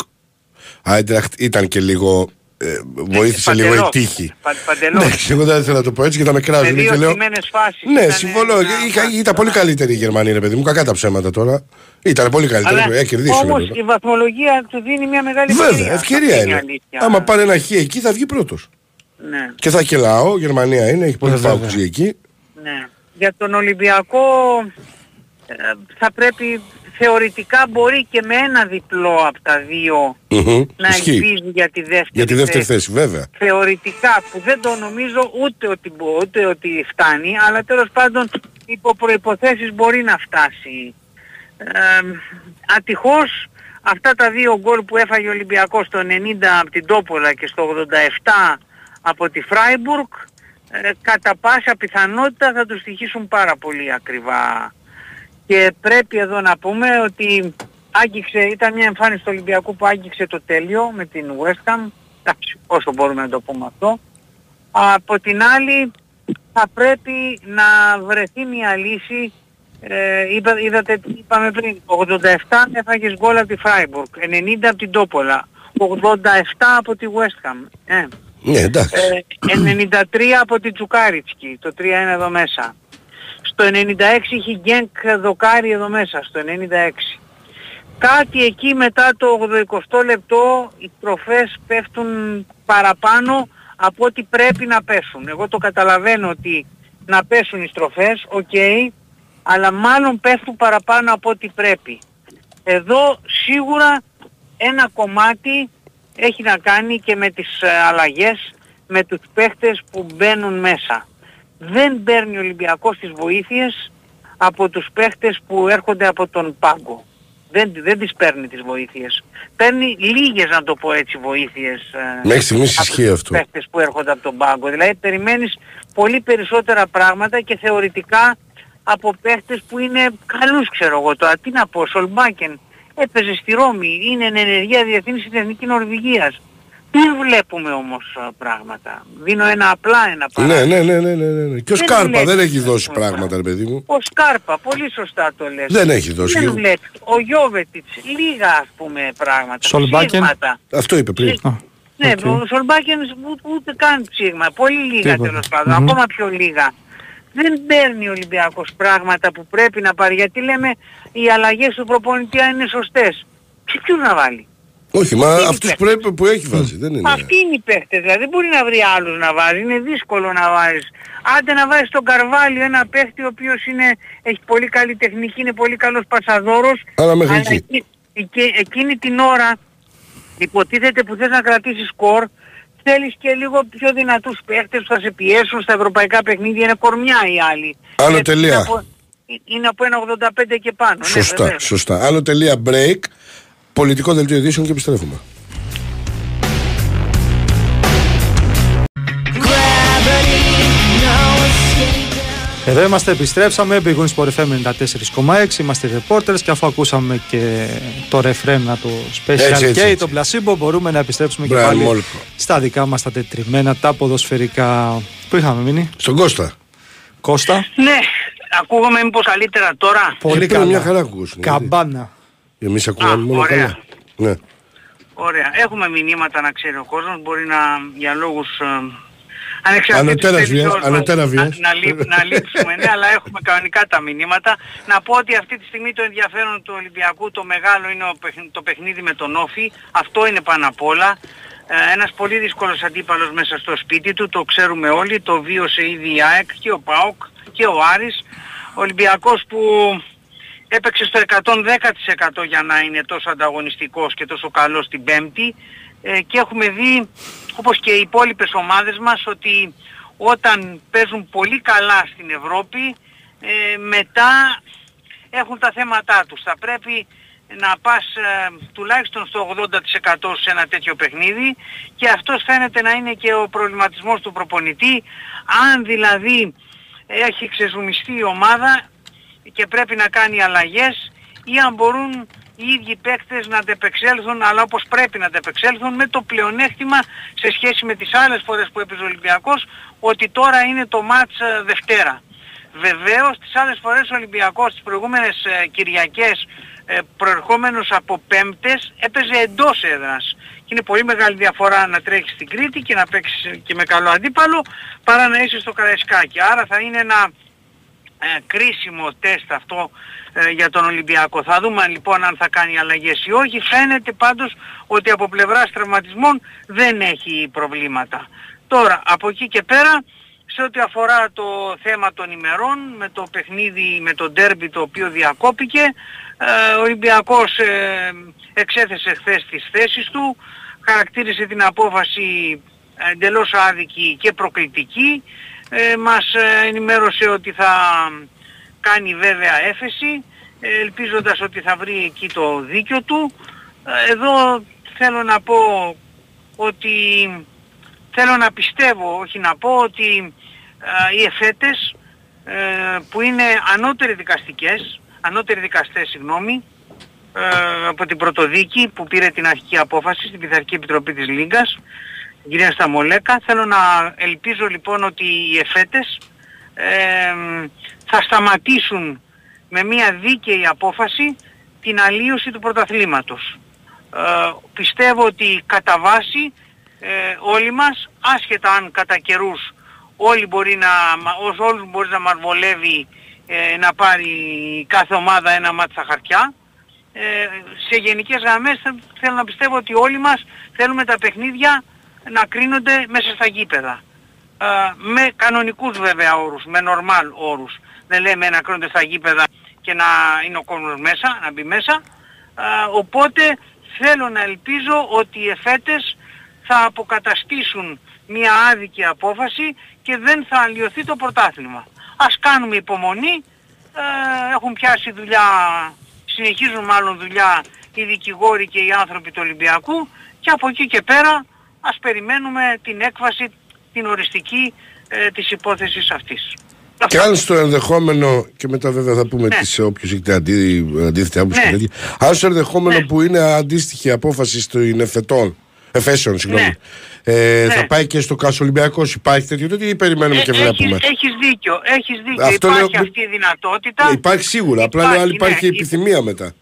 Άιντραχτ ήταν και λίγο. Ε, βοήθησε λίγο η παντελώς. τύχη. Πα- παντελώς. Ναι, εγώ δεν ήθελα να το πω έτσι και τα με Με κράζουν δύο και λέω. στιμένες φάσεις. Ναι, ήταν συμφωνώ. ένα Είχα- μάτι Ήταν πολύ τώρα. καλύτερη η Γερμανία, ρε παιδί μου. Κακά τα ψέματα τώρα. Ήταν πολύ καλύτερη. Αλλά Ε, κερδίσουν. όμως βέβαια. η βαθμολογία του δίνει μια μεγάλη Βέβαια, ευκαιρία Αυτή η είναι. αλήθεια. Άμα πάρει ένα χ εκεί θα βγει πρώτος. Ναι, Και θα και λαό, Γερμανία είναι, έχει πολύ Βέβαια. πάουξ εκεί. ναι. Για τον Ολυμπιακό ε, θα πρέπει θεωρητικά μπορεί και με ένα διπλό από τα δύο Μμμ, να Ισχύει. ελπίζει για τη δεύτερη, Για τη δεύτερη θέση, βέβαια. θεωρητικά που δεν το νομίζω ούτε ότι, μπο- ούτε ότι φτάνει αλλά τέλος πάντων υπό προϋποθέσεις μπορεί να φτάσει. Ε, ατυχώς αυτά τα δύο γκολ που έφαγε ο Ολυμπιακός στο 90 από την Τόπολα και στο 87 από τη Φράιμπουργκ ε, κατά πάσα πιθανότητα θα τους στοιχήσουν πάρα πολύ ακριβά. Και πρέπει εδώ να πούμε ότι άγγιξε, ήταν μια εμφάνιση του Ολυμπιακού που άγγιξε το τέλειο με την West Ham, εντάξει, όσο μπορούμε να το πούμε αυτό. Από την άλλη θα πρέπει να βρεθεί μια λύση, ε, είπα, είδατε τι είπαμε πριν, 87 έφαγες γκολ από τη Φράιμπουργκ, 90 από την Τόπολα, 87 από τη West Ham. Ε. Ναι, εντάξει. Ε, 93 από την Τσουκάριτσκι, το 3-1 εδώ μέσα. Στο 96 είχε Γκένκ δοκάρι εδώ μέσα, στο 96. Κάτι εκεί μετά το 80 λεπτό οι στροφές πέφτουν παραπάνω από ό,τι πρέπει να πέσουν. Εγώ το καταλαβαίνω ότι να πέσουν οι στροφές, οκ, αλλά μάλλον πέφτουν παραπάνω από ό,τι πρέπει. Εδώ σίγουρα ένα κομμάτι έχει να κάνει και με τις ε, αλλαγές, με τους παίχτες που μπαίνουν μέσα. Δεν παίρνει ο Ολυμπιακός τις βοήθειες από τους παίχτες που έρχονται από τον πάγκο. Δεν, δεν τις παίρνει τις βοήθειες. Παίρνει λίγες να το πω έτσι βοήθειες ε, Μέχρι στιγμής από ισχύει τους αυτό. παίχτες που έρχονται από τον πάγκο. Δηλαδή περιμένεις πολύ περισσότερα πράγματα και θεωρητικά από παίχτες που είναι καλούς ξέρω εγώ τώρα. Τι να πω, Σολμπάκεν έπαιζε στη Ρώμη, είναι εν ενεργεία διεθνής στην Εθνική Νορβηγίας. Δεν βλέπουμε όμως α, πράγματα; Δίνω ένα απλά ένα Ναι, παράδειγμα. ναι, ναι, ναι, ναι, ναι. Και ο Δεν Σκάρπα βλέπεις δεν έχει αυτό δώσει το πράγματα, ρε παιδί μου. Ο Σκάρπα, πολύ σωστά το λες. Δεν έχει δώσει. Δεν βλέπεις. Ο Γιόβετιτς, λίγα ας πούμε πράγματα. Σολμπάκεν. ψήγματα. Αυτό είπε πριν. Α, Ναι, οκ. ο Σολμπάκεν ούτε, ούτε καν ψήγμα. Πολύ λίγα Τίποτα. τέλος πάντων. Μμμ. Ακόμα πιο λίγα. Δεν παίρνει ο Ολυμπιακός πράγματα που πρέπει να πάρει. Γιατί λέμε οι αλλαγές του προπονητή αν είναι σωστές. Και ποιους να βάλει; Όχι, μα είναι αυτούς παίκτες. πρέπει που έχει βάζει. Δεν είναι. Αυτοί είναι οι παίχτες, δηλαδή δεν μπορεί να βρει άλλους να βάζει, είναι δύσκολο να βάζεις. Άντε να βάζεις τον Καρβάλιο ένα παίχτη ο οποίος είναι, έχει πολύ καλή τεχνική, είναι πολύ καλός πασαδόρος. Αλλά μέχρι εκεί. εκεί- εκεί- εκείνη την ώρα υποτίθεται που θες να κρατήσεις σκορ, θέλεις και λίγο πιο δυνατούς παίχτες που θα σε πιέσουν στα ευρωπαϊκά παιχνίδια, είναι κορμιά οι άλλοι. Άνω Ε, τελεία. Είναι από, είναι από ένα 85 και πάνω. ναι, Σωστά, βεβαίως. σωστά. Άλλο τελεία break. Πολιτικό δελτίο ειδήσεων και επιστρέφουμε. Εδώ είμαστε, επιστρέψαμε. Big Wings Sport FM 94,6. Είμαστε reporters και αφού ακούσαμε και το ρεφρέν το Special Έτσι, έτσι, K, έτσι. το placebo, μπορούμε να επιστρέψουμε και Μπράβο, πάλι Μόλκο. στα δικά μας τα τετριμένα, τα ποδοσφαιρικά. Πού είχαμε μείνει, Στον Κώστα. Κώστα. Ναι, ακούγομαι μήπως καλύτερα τώρα. Πολύ πριν καλά. μια χαρά ακούσουν, Καμπάνα. Εμείς Α, ακούγαμε μόνο ωραία. καλά. Ναι. Ωραία. Έχουμε μηνύματα να ξέρει ο κόσμος. Μπορεί να για λόγους ε, ανεξαρτήτως Ανωτέρας θέσεως βίας, μας ανωτέρα να, βίας. να, λείπ- να λείψουμε, ναι, αλλά έχουμε κανονικά τα μηνύματα. Να πω ότι αυτή τη στιγμή το ενδιαφέρον του Ολυμπιακού το μεγάλο είναι ο παιχν- το παιχνίδι με τον Όφη. Αυτό είναι πάνω απ' όλα. Ε, ένας πολύ δύσκολος αντίπαλος μέσα στο σπίτι του, το ξέρουμε όλοι, το βίωσε ήδη η ΑΕΚ και ο ΠΑΟΚ και ο Άρης. Ο Ολυμπιακός που έπαιξε στο 110% για να είναι τόσο ανταγωνιστικός και τόσο καλός την Πέμπτη ε, και έχουμε δει όπως και οι υπόλοιπες ομάδες μας ότι όταν παίζουν πολύ καλά στην Ευρώπη ε, μετά έχουν τα θέματά τους. Θα πρέπει να πας ε, τουλάχιστον στο 80% σε ένα τέτοιο παιχνίδι και αυτός φαίνεται να είναι και ο προβληματισμός του προπονητή. Αν δηλαδή έχει ξεζουμιστεί η ομάδα και πρέπει να κάνει αλλαγές ή αν μπορούν οι ίδιοι παίκτες να αντεπεξέλθουν αλλά όπως πρέπει να αντεπεξέλθουν με το πλεονέκτημα σε σχέση με τις άλλες φορές που έπαιζε ο Ολυμπιακός ότι τώρα είναι το μάτς ε, Δευτέρα. Βεβαίως τις άλλες φορές ο Ολυμπιακός τις προηγούμενες ε, Κυριακές ε, προερχόμενος από πέμπτες έπαιζε εντός έδρας. Και είναι πολύ μεγάλη διαφορά να τρέχεις στην Κρήτη και να παίξεις και με καλό αντίπαλο παρά να είσαι στο Καραϊσκάκι. Άρα θα είναι ένα ε, κρίσιμο τεστ αυτό ε, για τον Ολυμπιακό. Θα δούμε λοιπόν αν θα κάνει αλλαγές ή όχι. Φαίνεται πάντως ότι από πλευράς τραυματισμών δεν έχει προβλήματα. Τώρα από εκεί και πέρα σε ό,τι αφορά το θέμα των ημερών με το παιχνίδι με το ντέρμπι το οποίο διακόπηκε ε, ο Ολυμπιακός ε, εξέθεσε χθες τις θέσεις του χαρακτήρισε την απόφαση εντελώς άδικη και προκλητική ε, μας ε, ενημέρωσε ότι θα κάνει βέβαια έφεση ε, ελπίζοντας ότι θα βρει εκεί το δίκιο του. Ε, εδώ θέλω να πω ότι θέλω να πιστεύω, όχι να πω ότι οι εφέτες που είναι ανώτεροι δικαστικές, ανώτεροι δικαστές συγγνώμη, από την πρωτοδίκη που πήρε την αρχική απόφαση στην Πειθαρχική Επιτροπή της Λίγκας κυρία Σταμολέκα. Θέλω να ελπίζω λοιπόν ότι οι εφέτες θα σταματήσουν με μια δίκαιη απόφαση την αλλίωση του πρωταθλήματος. Ε, πιστεύω ότι κατά βάση ε, όλοι μας, άσχετα αν κατά καιρούς όλοι μπορεί να, όλους μπορεί να μαρβολεύει ε, να πάρει κάθε ομάδα ένα μάτι στα χαρτιά, ε, σε γενικές γραμμές θέλω να πιστεύω ότι όλοι μας θέλουμε τα παιχνίδια να κρίνονται μέσα στα γήπεδα. Ε, με κανονικούς βέβαια όρους, με νορμάλ όρους. Δεν λέμε να κρίνονται στα γήπεδα και να είναι ο κόσμος μέσα, να μπει μέσα. Ε, οπότε θέλω να ελπίζω ότι οι εφέτες θα αποκαταστήσουν μια άδικη απόφαση και δεν θα αλλοιωθεί το πρωτάθλημα. Ας κάνουμε υπομονή, ε, έχουν πιάσει δουλειά, συνεχίζουν μάλλον δουλειά οι δικηγόροι και οι άνθρωποι του Ολυμπιακού και από εκεί και πέρα ας περιμένουμε την έκβαση, την οριστική ε, της υπόθεσης αυτής. Και αν στο ενδεχόμενο, και μετά βέβαια θα πούμε ναι. τις όποιος έχετε αντί, αντίθετη άποψη ναι. και τέτοια, αν στο ενδεχόμενο ναι. που είναι αντίστοιχη απόφαση των εφετών, εφέσεων, συγγνώμη, ναι. Ε, ναι. θα πάει και στο Κάσο Ολυμπιακός, υπάρχει τέτοιο τέτοιο ή περιμένουμε ε, και βλέπουμε; Έχεις, έχεις δίκιο, έχεις δίκιο, Αυτό υπάρχει λέω, αυτή η δυνατότητα. Υπάρχει σίγουρα, απλά υπάρχει, υπάρχει, υπάρχει ναι, επιθυμία μετά.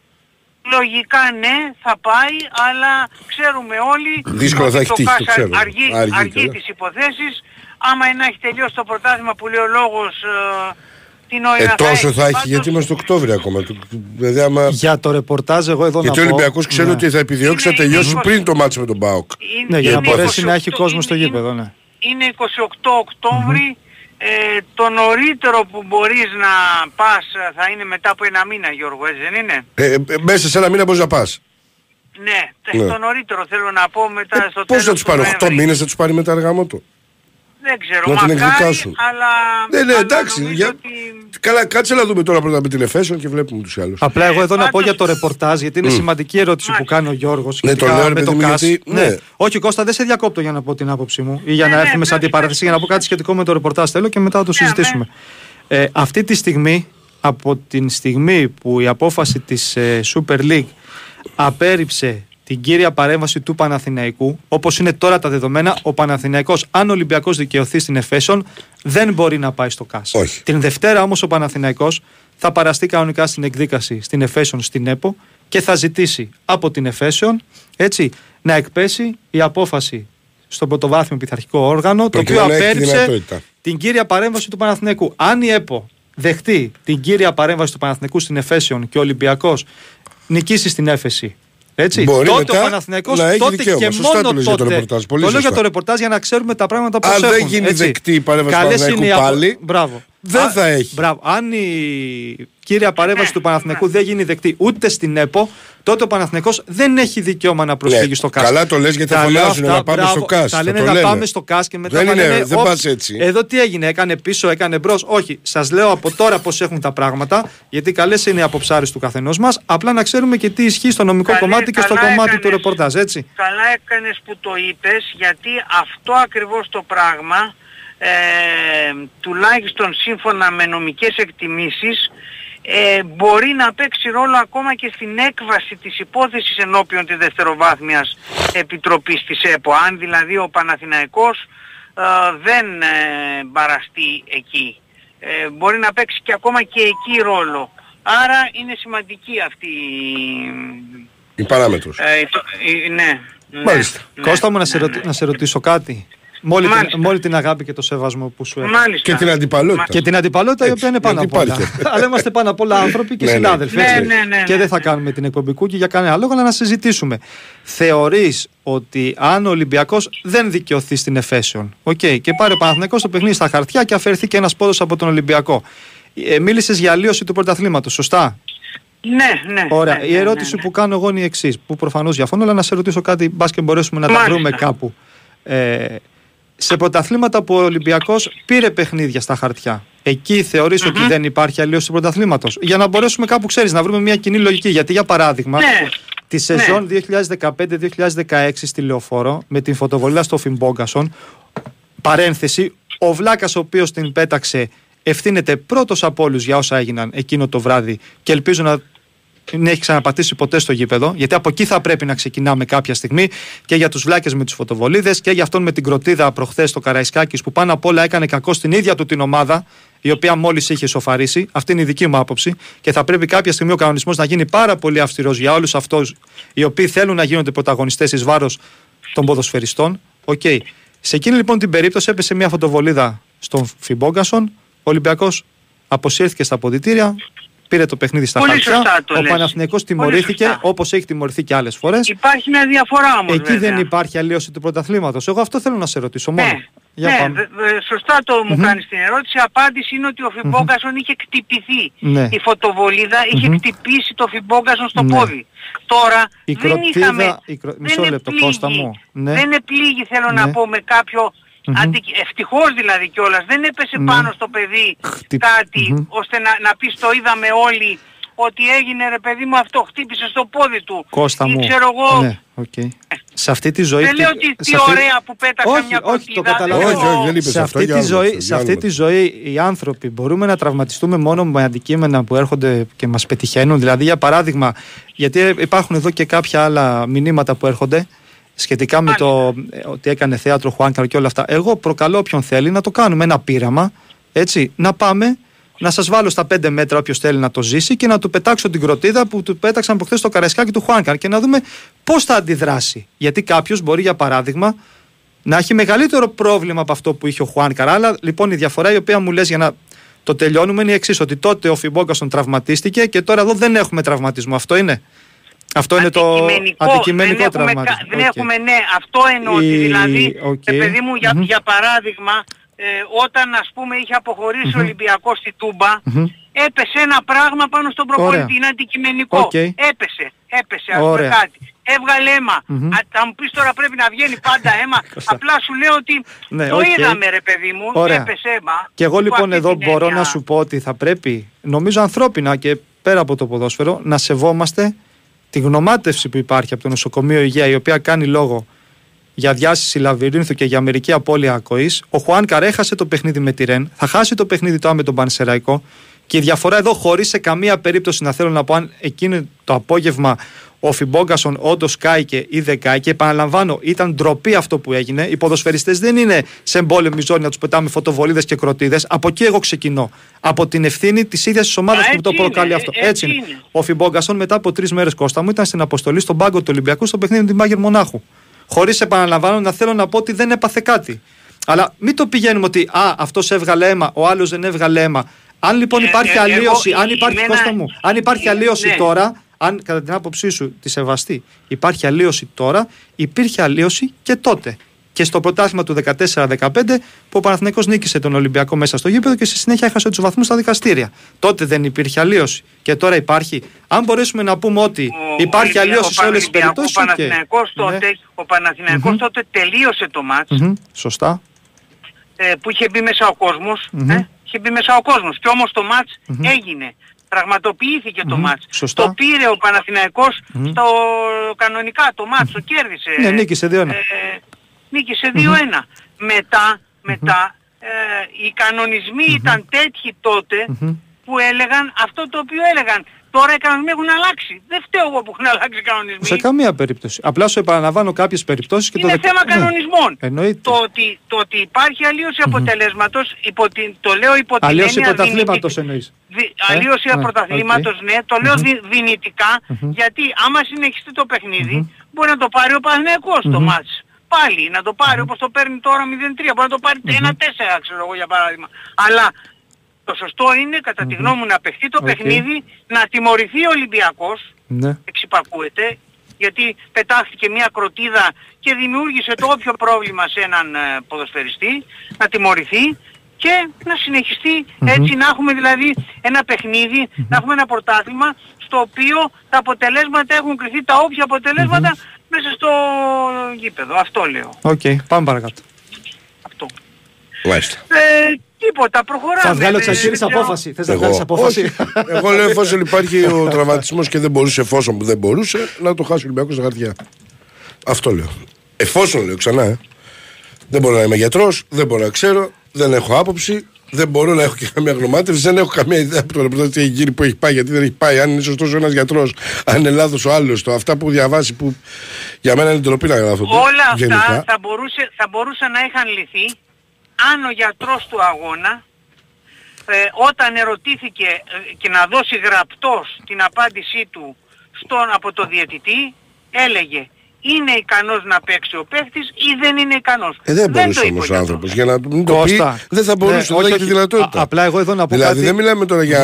Λογικά ναι, θα πάει, αλλά ξέρουμε όλοι Δύσκολα ότι θα έχει τύχει, το αργεί, αργεί, αργεί τις υποθέσεις. Άμα είναι να έχει τελειώσει το πρωτάθλημα που λέει ο λόγος ε, την ώρα ε, τόσο θα, έχει, γιατί είμαστε Οκτώβριο ακόμα. Δηλαδή, άμα... Για το ρεπορτάζ εγώ εδώ γιατί να Γιατί ο Ολυμπιακός ξέρει ναι. ότι θα επιδιώξει να τελειώσει πριν το μάτσο με τον Μπάουκ. Ναι, για να μπορέσει να έχει κόσμο στο γήπεδο, ναι. Είναι 28 Οκτώβρη. Ε, το νωρίτερο που μπορείς να πας θα είναι μετά από ένα μήνα Γιώργο, έτσι δεν είναι; Ε, ε, μέσα σε ένα μήνα μπορείς να πας. Ναι, ναι. το νωρίτερο θέλω να πω μετά ε, στο πώς θα τους πάρει, 8 μήνες θα τους πάρει μετά αργά του. Δεν ξέρω, να μακάρι, αλλά... Ναι, ναι, εντάξει. Για... Ότι... Καλά, κάτσε να δούμε τώρα πρώτα με την Εφέσον και βλέπουμε τους άλλους. Απλά εγώ εδώ να πω για το ρεπορτάζ, γιατί είναι σημαντική ερώτηση που κάνει ο Γιώργος. Ναι, το λέω με το ΚΑΣ. Ναι. ναι. Όχι Κώστα, δεν σε διακόπτω για να πω την άποψή μου ή για να ναι, έρθουμε σαν αντιπαράθεση για να πω κάτι σχετικό με το ρεπορτάζ θέλω και μετά το συζητήσουμε. Ε, αυτή τη στιγμή, από την στιγμή που η απόφαση της ε, Super League απέρριψε την κύρια παρέμβαση του Παναθηναϊκού, όπως είναι τώρα τα δεδομένα, ο Παναθηναϊκός, αν ο Ολυμπιακός δικαιωθεί στην Εφέσον, δεν μπορεί να πάει στο ΚΑΣ. Όχι. Την Δευτέρα όμως ο Παναθηναϊκός θα παραστεί κανονικά στην εκδίκαση στην Εφέσον στην ΕΠΟ και θα ζητήσει από την Εφέσον έτσι, να εκπέσει η απόφαση στο πρωτοβάθμιο πειθαρχικό όργανο, το οποίο απέρριψε την κύρια παρέμβαση του Παναθηναϊκού. Αν η ΕΠΟ δεχτεί την κύρια παρέμβαση του Παναθηναϊκού στην Εφέσιον και ο Ολυμπιακός νικήσει στην έφεση Έτσι. Μπορεί τότε μετά ο Παναθηναϊκός να έχει τότε δικαίωμα. και Σωστά μόνο το λες για το τότε. ρεπορτάζ, πολύ το λέω για σωστά. το ρεπορτάζ για να ξέρουμε τα πράγματα πώς Αν έχουν. δεν γίνει έτσι. δεκτή η παρέμβαση του Καλές Παναθηναϊκού είναι οι απο- πάλι, Μπράβο. Δεν Α, θα έχει. Μπράβο. Αν η κύρια παρέμβαση του Παναθηναϊκού δεν γίνει δεκτή ούτε στην ΕΠΟ, τότε ο Παναθηναϊκός δεν έχει δικαίωμα να προσφύγει Ναι, στο ΚΑΣ. καλά το λες γιατί Τα λέω φωνάζουν αυτά, να πάμε μπράβο, στο ΚΑΣ, Τα θα λένε το να λένε. πάμε στο ΚΑΣ και μετά Δεν θα είναι- λένε, δεν «Οπ, πας έτσι». Εδώ τι έγινε, έκανε πίσω, έκανε μπρος. Όχι, σας λέω από τώρα πώς έχουν τα πράγματα, γιατί καλές είναι οι αποψάρε του καθενός μας. Απλά να ξέρουμε και τι ισχύει στο νομικό Καλέ- κομμάτι και στο καλά κομμάτι του έκανες. ρεπορτάζ, έτσι. Καλά έκανες που το είπες γιατί αυτό ακριβώς το πράγμα ε, τουλάχιστον σύμφωνα με νομικές εκτιμήσεις ε, μπορεί να παίξει ρόλο ακόμα και στην έκβαση της υπόθεσης ενώπιον της δευτεροβάθμιας επιτροπής της ΕΠΟ. Αν δηλαδή ο Παναθηναϊκός ε, δεν ε, παραστεί εκεί. Ε, μπορεί να παίξει και ακόμα και εκεί ρόλο. Άρα είναι σημαντική αυτή η... η παράμετρος. Ε, το- η- ναι. ναι, Μάλιστα. ναι, Κώστα μου να, σε ναι, ρωτη- ναι. να σε ρωτήσω κάτι. Με όλη, την, Μάλιστα. με όλη την αγάπη και το σεβασμό που σου έχω. Μάλιστα. Και την αντιπαλότητα. Και την αντιπαλότητα η Έτσι, οποία είναι πάνω γιατί από όλα. υπάρχει. αλλά είμαστε πάνω απ' όλα άνθρωποι και Ναι, ναι. συνάδελφοι. Ναι, έτσι. ναι, ναι, Και ναι, δεν θα ναι. κάνουμε την εκπομπή κούκι για κανένα λόγο, αλλά να συζητήσουμε. Θεωρείς ότι αν ο Ολυμπιακός δεν δικαιωθεί στην Εφέσεων, οκ, και πάρει ο Παναθηναϊκός το παιχνίδι στα χαρτιά και αφαιρεθεί και ένας πόντος από τον Ολυμπιακό. Ε, Μίλησες για αλλοίωση του πρωταθλήματος, σωστά; Ναι, ναι. Ωραία. ναι, η ναι, ερώτηση ναι, που κάνω εγώ είναι η εξής, που προφανώς διαφωνώ, αλλά να σε ρωτήσω κάτι, μπας και μπορέσουμε να τα Μάλιστα. βρούμε κάπου. Ε, σε πρωταθλήματα που ο Ολυμπιακός πήρε παιχνίδια στα χαρτιά, εκεί θεωρείς ότι δεν υπάρχει αλλίωση του πρωταθλήματος; Για να μπορέσουμε κάπου, ξέρεις, να βρούμε μια κοινή λογική. Γιατί, για παράδειγμα, Ναι. τη σεζόν 2015-2016 στη Λεωφόρο, με την φωτοβολίδα στο Φιμπόγκασον, παρένθεση, ο Βλάκας ο οποίος την πέταξε ευθύνεται πρώτος από όλους για όσα έγιναν εκείνο το βράδυ και ελπίζω να μην έχει ξαναπατήσει ποτέ στο γήπεδο, γιατί από εκεί θα πρέπει να ξεκινάμε κάποια στιγμή και για τους βλάκες με του φωτοβολίδες και για αυτόν με την κροτίδα προχθές στο Καραϊσκάκης που πάνω απ' όλα έκανε κακό στην ίδια του την ομάδα, η οποία μόλις είχε σοφαρίσει. Αυτή είναι η δική μου άποψη. Και θα πρέπει κάποια στιγμή ο κανονισμός να γίνει πάρα πολύ αυστηρός για όλους αυτούς οι οποίοι θέλουν να γίνονται πρωταγωνιστές εις βάρος των ποδοσφαιριστών. Οκ. Σε εκείνη λοιπόν την περίπτωση έπεσε μια φωτοβολίδα στον Φινμπόγκασον. Ο Ολυμπιακός αποσύρθηκε στα αποδυτήρια, πήρε το παιχνίδι στα Πολύ χαρτιά. σωστά το Ο λες. Παναθηναϊκός Πολύ τιμωρήθηκε σωστά. όπως έχει τιμωρηθεί και άλλες φορές. Υπάρχει μια διαφορά όμως Εκεί βέβαια. δεν υπάρχει αλλοίωση του πρωταθλήματος. Εγώ αυτό θέλω να σε ρωτήσω μόνο. Ναι, Για ναι πάμε. βε- βε- σωστά το μου κάνεις την ερώτηση. Η απάντηση είναι ότι ο Φινμπόγκασον είχε κτυπηθεί. Ναι. Η φωτοβολίδα είχε Μμμ. χτυπήσει το Φινμπόγκασον στο Ναι. πόδι. Τώρα Η δεν κροτίδα- είχαμε... η κρο- δεν μισό λεπτό, επλήγη. Κώστα μου. Ναι. Δεν επλήγη θέλω Ναι. να πω με κάποιο... Μμμ. Αντι... Ευτυχώς δηλαδή κιόλας. Δεν έπεσε Ναι. πάνω στο παιδί Χτυπ- κάτι Μμμ. ώστε να, να πεις το είδαμε όλοι ότι έγινε ρε παιδί μου αυτό χτύπησε στο πόδι του. Κώστα Ή μου. ξέρω εγώ Ναι, οκ. Σε αυτή τη ζωή. Δεν λέω ότι τι σε αυτή- ωραία που πέταξα όχι, μια όχι, το κροτίδα, καταλαβαίνω. δεν Όχι, όχι, δεν λέω- είπες σε αυτό, αυτή, για τη άλλο ζωή, αυτό, σε για αυτή άλλο τη αυτό. ζωή οι άνθρωποι μπορούμε να τραυματιστούμε μόνο με αντικείμενα που έρχονται και μας πετυχαίνουν. Δηλαδή, για παράδειγμα, γιατί υπάρχουν εδώ και κάποια άλλα μηνύματα που έρχονται σχετικά με το ε, ότι έκανε θέατρο Χουάνκαρ και όλα αυτά. Εγώ προκαλώ όποιον θέλει να το κάνουμε ένα πείραμα, έτσι, να πάμε να σας βάλω στα 5 μέτρα όποιος θέλει να το ζήσει και να του πετάξω την κροτίδα που του πέταξαν προχθές στο καραϊσκάκι του Χουάνκαρ και να δούμε πώς θα αντιδράσει. Γιατί κάποιος μπορεί, για παράδειγμα, να έχει μεγαλύτερο πρόβλημα από αυτό που είχε ο Χουάνκαρ. Αλλά λοιπόν η διαφορά η οποία μου λες για να το τελειώνουμε είναι η εξής: Ότι τότε ο Φινμπόγκασον τραυματίστηκε και τώρα εδώ δεν έχουμε τραυματισμό. Αυτό είναι. Αυτό είναι το αντικειμενικό δεν έχουμε, τραυματισμό. κα- δεν Οκ. έχουμε, ναι, αυτό εννοώ ότι Η- δηλαδή, οκ. ε, παιδί μου, για, Μμμ. για παράδειγμα, ε, όταν ας πούμε είχε αποχωρήσει ο Ολυμπιακός στη Τούμπα, Μμμ. έπεσε ένα πράγμα πάνω στον προπονητή, Ωραία. είναι αντικειμενικό. Οκ. Έπεσε, έπεσε, ας πούμε Ωραία. κάτι. Έβγαλε αίμα. Μμμ. Α, θα μου πεις τώρα πρέπει να βγαίνει πάντα αίμα. Κώστα. Απλά σου λέω ότι Ναι, το οκ. είδαμε ρε παιδί μου, Ωραία. έπεσε αίμα. Και εγώ Υπό λοιπόν αυτή εδώ την μπορώ έννοια. να σου πω ότι θα πρέπει, νομίζω ανθρώπινα και πέρα από το ποδόσφαιρο, να σεβόμαστε τη γνωμάτευση που υπάρχει από το νοσοκομείο Υγεία, η οποία κάνει λόγο για διάσειση λαβυρίνθου και για μερική απώλεια ακοής. Ο Χουάνκαρ έχασε το παιχνίδι με τη Ρεν, θα χάσει το παιχνίδι τώρα με τον Πανσεραϊκό. Και η διαφορά εδώ, χωρίς σε καμία περίπτωση να θέλω να πω αν εκείνο το απόγευμα ο Φινμπόγκασον όντως κάηκε ή δεν κάηκε. Επαναλαμβάνω, ήταν ντροπή αυτό που έγινε. Οι ποδοσφαιριστές δεν είναι σε εμπόλεμη ζώνη να τους πετάμε φωτοβολίδες και κροτίδες. Από εκεί εγώ ξεκινώ. Από την ευθύνη της ίδιας της ομάδας Α, που το έτσι προκαλεί είναι, αυτό. ε, Έτσι έτσι είναι. είναι. Ο Φιμπόγκασον μετά από τρεις μέρες Κώστα μου ήταν στην αποστολή στον πάγκο του Ολυμπιακού στο παιχνίδι με την Μπάγκερ Μονάχου. Χωρίς επαναλαμβάνω να θέλω να πω ότι δεν έπαθε κάτι. Αλλά μην το πηγαίνουμε ότι α, αυτός έβγαλε αίμα, ο άλλος δεν έβγαλε αίμα. Αν λοιπόν Ε, υπάρχει ε, εγώ, αλλίωση, αν η- υπάρχει, εμένα- Κώστα μου, αν υπάρχει ε, αλλίωση ναι. τώρα, αν κατά την άποψή σου τη σεβαστή υπάρχει αλλίωση τώρα, υπήρχε αλλίωση και τότε. Και στο πρωτάθλημα του 14-15 που ο Παναθηναϊκός νίκησε τον Ολυμπιακό μέσα στο γήπεδο και στη συνέχεια έχασε τους βαθμούς στα δικαστήρια. Τότε δεν υπήρχε αλλίωση. Και τώρα υπάρχει. Αν μπορέσουμε να πούμε ότι Ο- υπάρχει ο- αλλίωση ο σε όλες τις Παναθηναϊκός- περιπτώσεις. Ο Παναθηναϊκός τότε, ο Παναθηναϊκός τότε τελείωσε το μάτς Σωστά. ε, που είχε μπει μέσα ο κοσμος Μμμ. ε, είχε μπει μέσα ο κόσμος και όμως το μάτς έγινε. Πραγματοποιήθηκε το Μμμ. μάτς. Σωστά. Το πήρε ο Παναθηναϊκός στο κανονικά το μάτς, το κέρδισε. Ναι, νίκησε 2-1. Ε, νίκησε 2-1. Μετά, μετά ε, οι κανονισμοί ήταν τέτοιοι τότε που έλεγαν αυτό το οποίο έλεγαν. Τώρα οι κανονισμοί έχουν αλλάξει. Δεν φταίω εγώ που έχουν αλλάξει οι κανονισμοί. Σε καμία περίπτωση. Απλά σου επαναλαμβάνω κάποιες περιπτώσεις και το Είναι δεκα- θέμα Ναι. κανονισμών. Εννοείται. Το, ότι, το ότι υπάρχει αλλίωση αποτελέσματος, υπό την, το λέω υπό την Αλλίωση έννοια πρωταθλήματος δυνητικ- εννοείς. δι- Ε, αλλοίωση ναι, πρωταθλήματος, οκ. ναι, το λέω δι- δυνητικά, γιατί άμα συνεχιστεί το παιχνίδι, μπορεί να το πάρει ο Παναθηναϊκός το ματς. Πάλι, να το πάρει όπως το παίρνει τώρα 0-3, μπορεί να το πάρει 1-4 ξέρω εγώ για παράδειγμα. Αλλά το σωστό είναι κατά τη γνώμη μου να παιχτεί το Οκ. παιχνίδι, να τιμωρηθεί ο Ολυμπιακός, Ναι. εξυπακούεται γιατί πετάχθηκε μια κροτίδα και δημιούργησε το όποιο πρόβλημα σε έναν ε, ποδοσφαιριστή να τιμωρηθεί και να συνεχιστεί έτσι να έχουμε δηλαδή ένα παιχνίδι, να έχουμε ένα πρωτάθλημα στο οποίο τα αποτελέσματα έχουν κριθεί τα όποια αποτελέσματα μέσα στο γήπεδο. Αυτό λέω. Οκ, πάμε παρακάτω. Αυτό. Μάλιστα. Ε, τίποτα, προχωράμε. Θα βγάλω Ε, εξαγγείλει δεν ξέρω. απόφαση. Θες να Εγώ. βγάλεις απόφαση; Όχι. Εγώ λέω εφόσον υπάρχει ο τραυματισμός και δεν μπορούσε, εφόσον που δεν μπορούσε, να το χάσει ο Ολυμπιακός στα χαρτιά. Αυτό λέω. Εφόσον λέω ξανά, ε. δεν μπορώ να είμαι γιατρός, δεν μπορώ να ξέρω, δεν έχω άποψη, δεν μπορώ να έχω και καμία γνωμάτευση, δεν έχω καμία ιδέα από το ρεπορτάζ τι έχει γίνει, που έχει πάει, γιατί δεν έχει πάει, αν είναι σωστός ο ένας γιατρός, αν είναι λάθος ο άλλος, το αυτά που διαβάσει που για μένα είναι ντροπή να γράφω. Όλα αυτά γενικά. θα, μπορούσε, θα μπορούσαν να είχαν λυθεί αν ο γιατρός του αγώνα ε, όταν ερωτήθηκε ε, και να δώσει γραπτός την απάντησή του στον, από το διαιτητή έλεγε είναι ικανός να παίξει ο παίχτης ή δεν είναι ικανός. Ε, δεν μπορούσε το είπε όμως ο γιατρός. άνθρωπος. Για να μην το πει, Κώστα. δεν θα μπορούσε, Ναι, δεν όχι, έχει τη όχι. δυνατότητα. Α, απλά εγώ εδώ να πω δηλαδή κάτι. δεν μιλάμε τώρα για.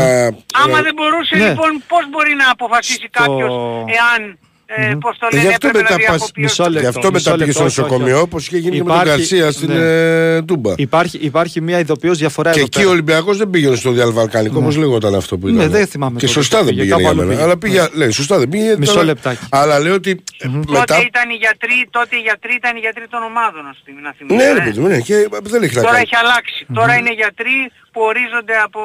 Άμα ε, δεν μπορούσε ναι. λοιπόν πώς μπορεί να αποφασίσει Στο- κάποιος εάν ε, πώς το Ε, λένε γι' αυτό έπρεπε να μετά πας- διακοπεί ο μισό λεπτό. Γι' αυτό μισό μετά πήγες στο λεπτό, όχι, όχι, νοσοκομείο όχι. όπως είχε γίνει με τον Υπάρχει- Γκαρσία στην ναι. ε, Τούμπα. Υπάρχει, υπάρχει μια ειδοποιώ διαφορά Και εδώ εκεί πέρα. ο Ολυμπιακός δεν πήγαινε στο διαλβαλκανικό, όπω λέγονταν αυτό που ήταν. Ναι, δεν θυμάμαι Και τότε σωστά που δεν πήγε, πήγαινε για κάπου άλλο μένα. πήγε. Αλλά πήγε, λέει, σωστά δεν πήγε. Μισό τώρα- λεπτάκι. Αλλά λέω ότι ε, Τότε μετά. ήταν οι γιατροί, τότε οι γιατροί ήταν οι γιατροί των ομάδων, να θυμ- να θυμίσω. Ναι, ε. ρε παιδί μου, ναι, και δεν έχει να Τώρα κάνει. έχει αλλάξει. Τώρα είναι γιατροί που ορίζονται από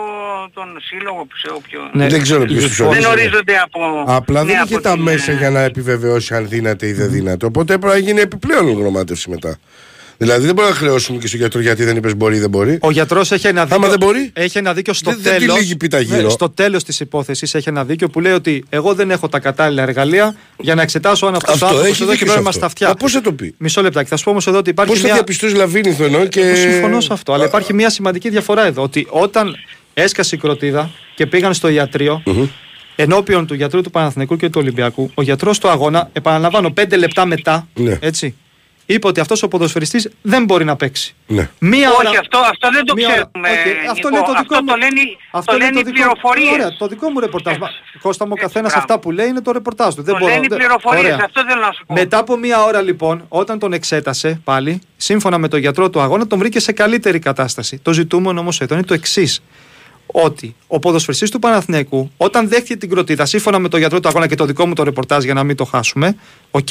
τον σύλλογο, που σε όποιο... Ναι. Δεν ξέρω ποιος τους Δεν ορίζονται από... Απλά ναι, δεν από είχε τα την, μέσα ε, για να επιβεβαιώσει αν δύναται ή δεν δύναται. Οπότε έπρεπε να γίνει επιπλέον γνωμάτευση μετά. Δηλαδή δεν μπορούμε να χρεώσουμε και στο γιατρό γιατί δεν είπες μπορεί ή δεν μπορεί. Ο γιατρός έχει ένα δίκιο. Άμα δεν μπορεί. Έχει ένα δίκιο στο Δεν- δεν τη τέλος. λύγει πίτα γύρω. στο τέλος της υπόθεσης έχει ένα δίκιο που λέει ότι εγώ δεν έχω τα κατάλληλα εργαλεία για να εξετάσω αν αυτός ο Αυτό άνθρωπος έχει εδώ και δίκιο. πέρα σε μα τα αυτό. αυτιά. Πώς θα το πει; Μισό λεπτάκι. Θα σου πω όμως εδώ ότι υπάρχει Πώς θα μια. διαπιστώσεις λαβύρινθο εννοώ και. Εγώ συμφωνώ σε αυτό. Αλλά υπάρχει μια σημαντική διαφορά εδώ. Ότι όταν έσκασε η κροτίδα και πήγαν στο ιατρείο, ενώπιον του γιατρού του Παναθηναϊκού και του Ολυμπιακού, ο γιατρός του αγώνα, επαναλαμβάνω, πέντε λεπτά μετά, Ναι. έτσι, είπε ότι αυτός ο ποδοσφαιριστής δεν μπορεί να παίξει. Ναι. Μία ώρα. Όχι, αυτό, αυτό δεν το μία ώρα. ξέρουμε. Οκ, Αυτό Νικό. είναι το δικό αυτό μου. το λένε, αυτό το είναι λένε οι δικό- πληροφορίες. Ωραία, το δικό μου ρεπορτάζ. Μα, Κώστα μου, ο Έτσι, καθένας μπράβο. αυτά που λέει είναι το ρεπορτάζ του. Δεν Το μπορώ, λένε οι δεν- πληροφορίες, Ωραία. αυτό θέλω να σου πω. Μετά από μία ώρα λοιπόν, όταν τον εξέτασε πάλι, σύμφωνα με τον γιατρό του αγώνα, τον βρήκε σε καλύτερη κατάσταση. Το ζητούμενο όμως εδώ είναι το εξής. Ότι ο ποδοσφαιριστής του Παναθηναϊκού, όταν δέχτηκε την κροτίδα, σύμφωνα με τον γιατρό του αγώνα και το δικό μου το ρεπορτάζ για να μην το χάσουμε, οκ,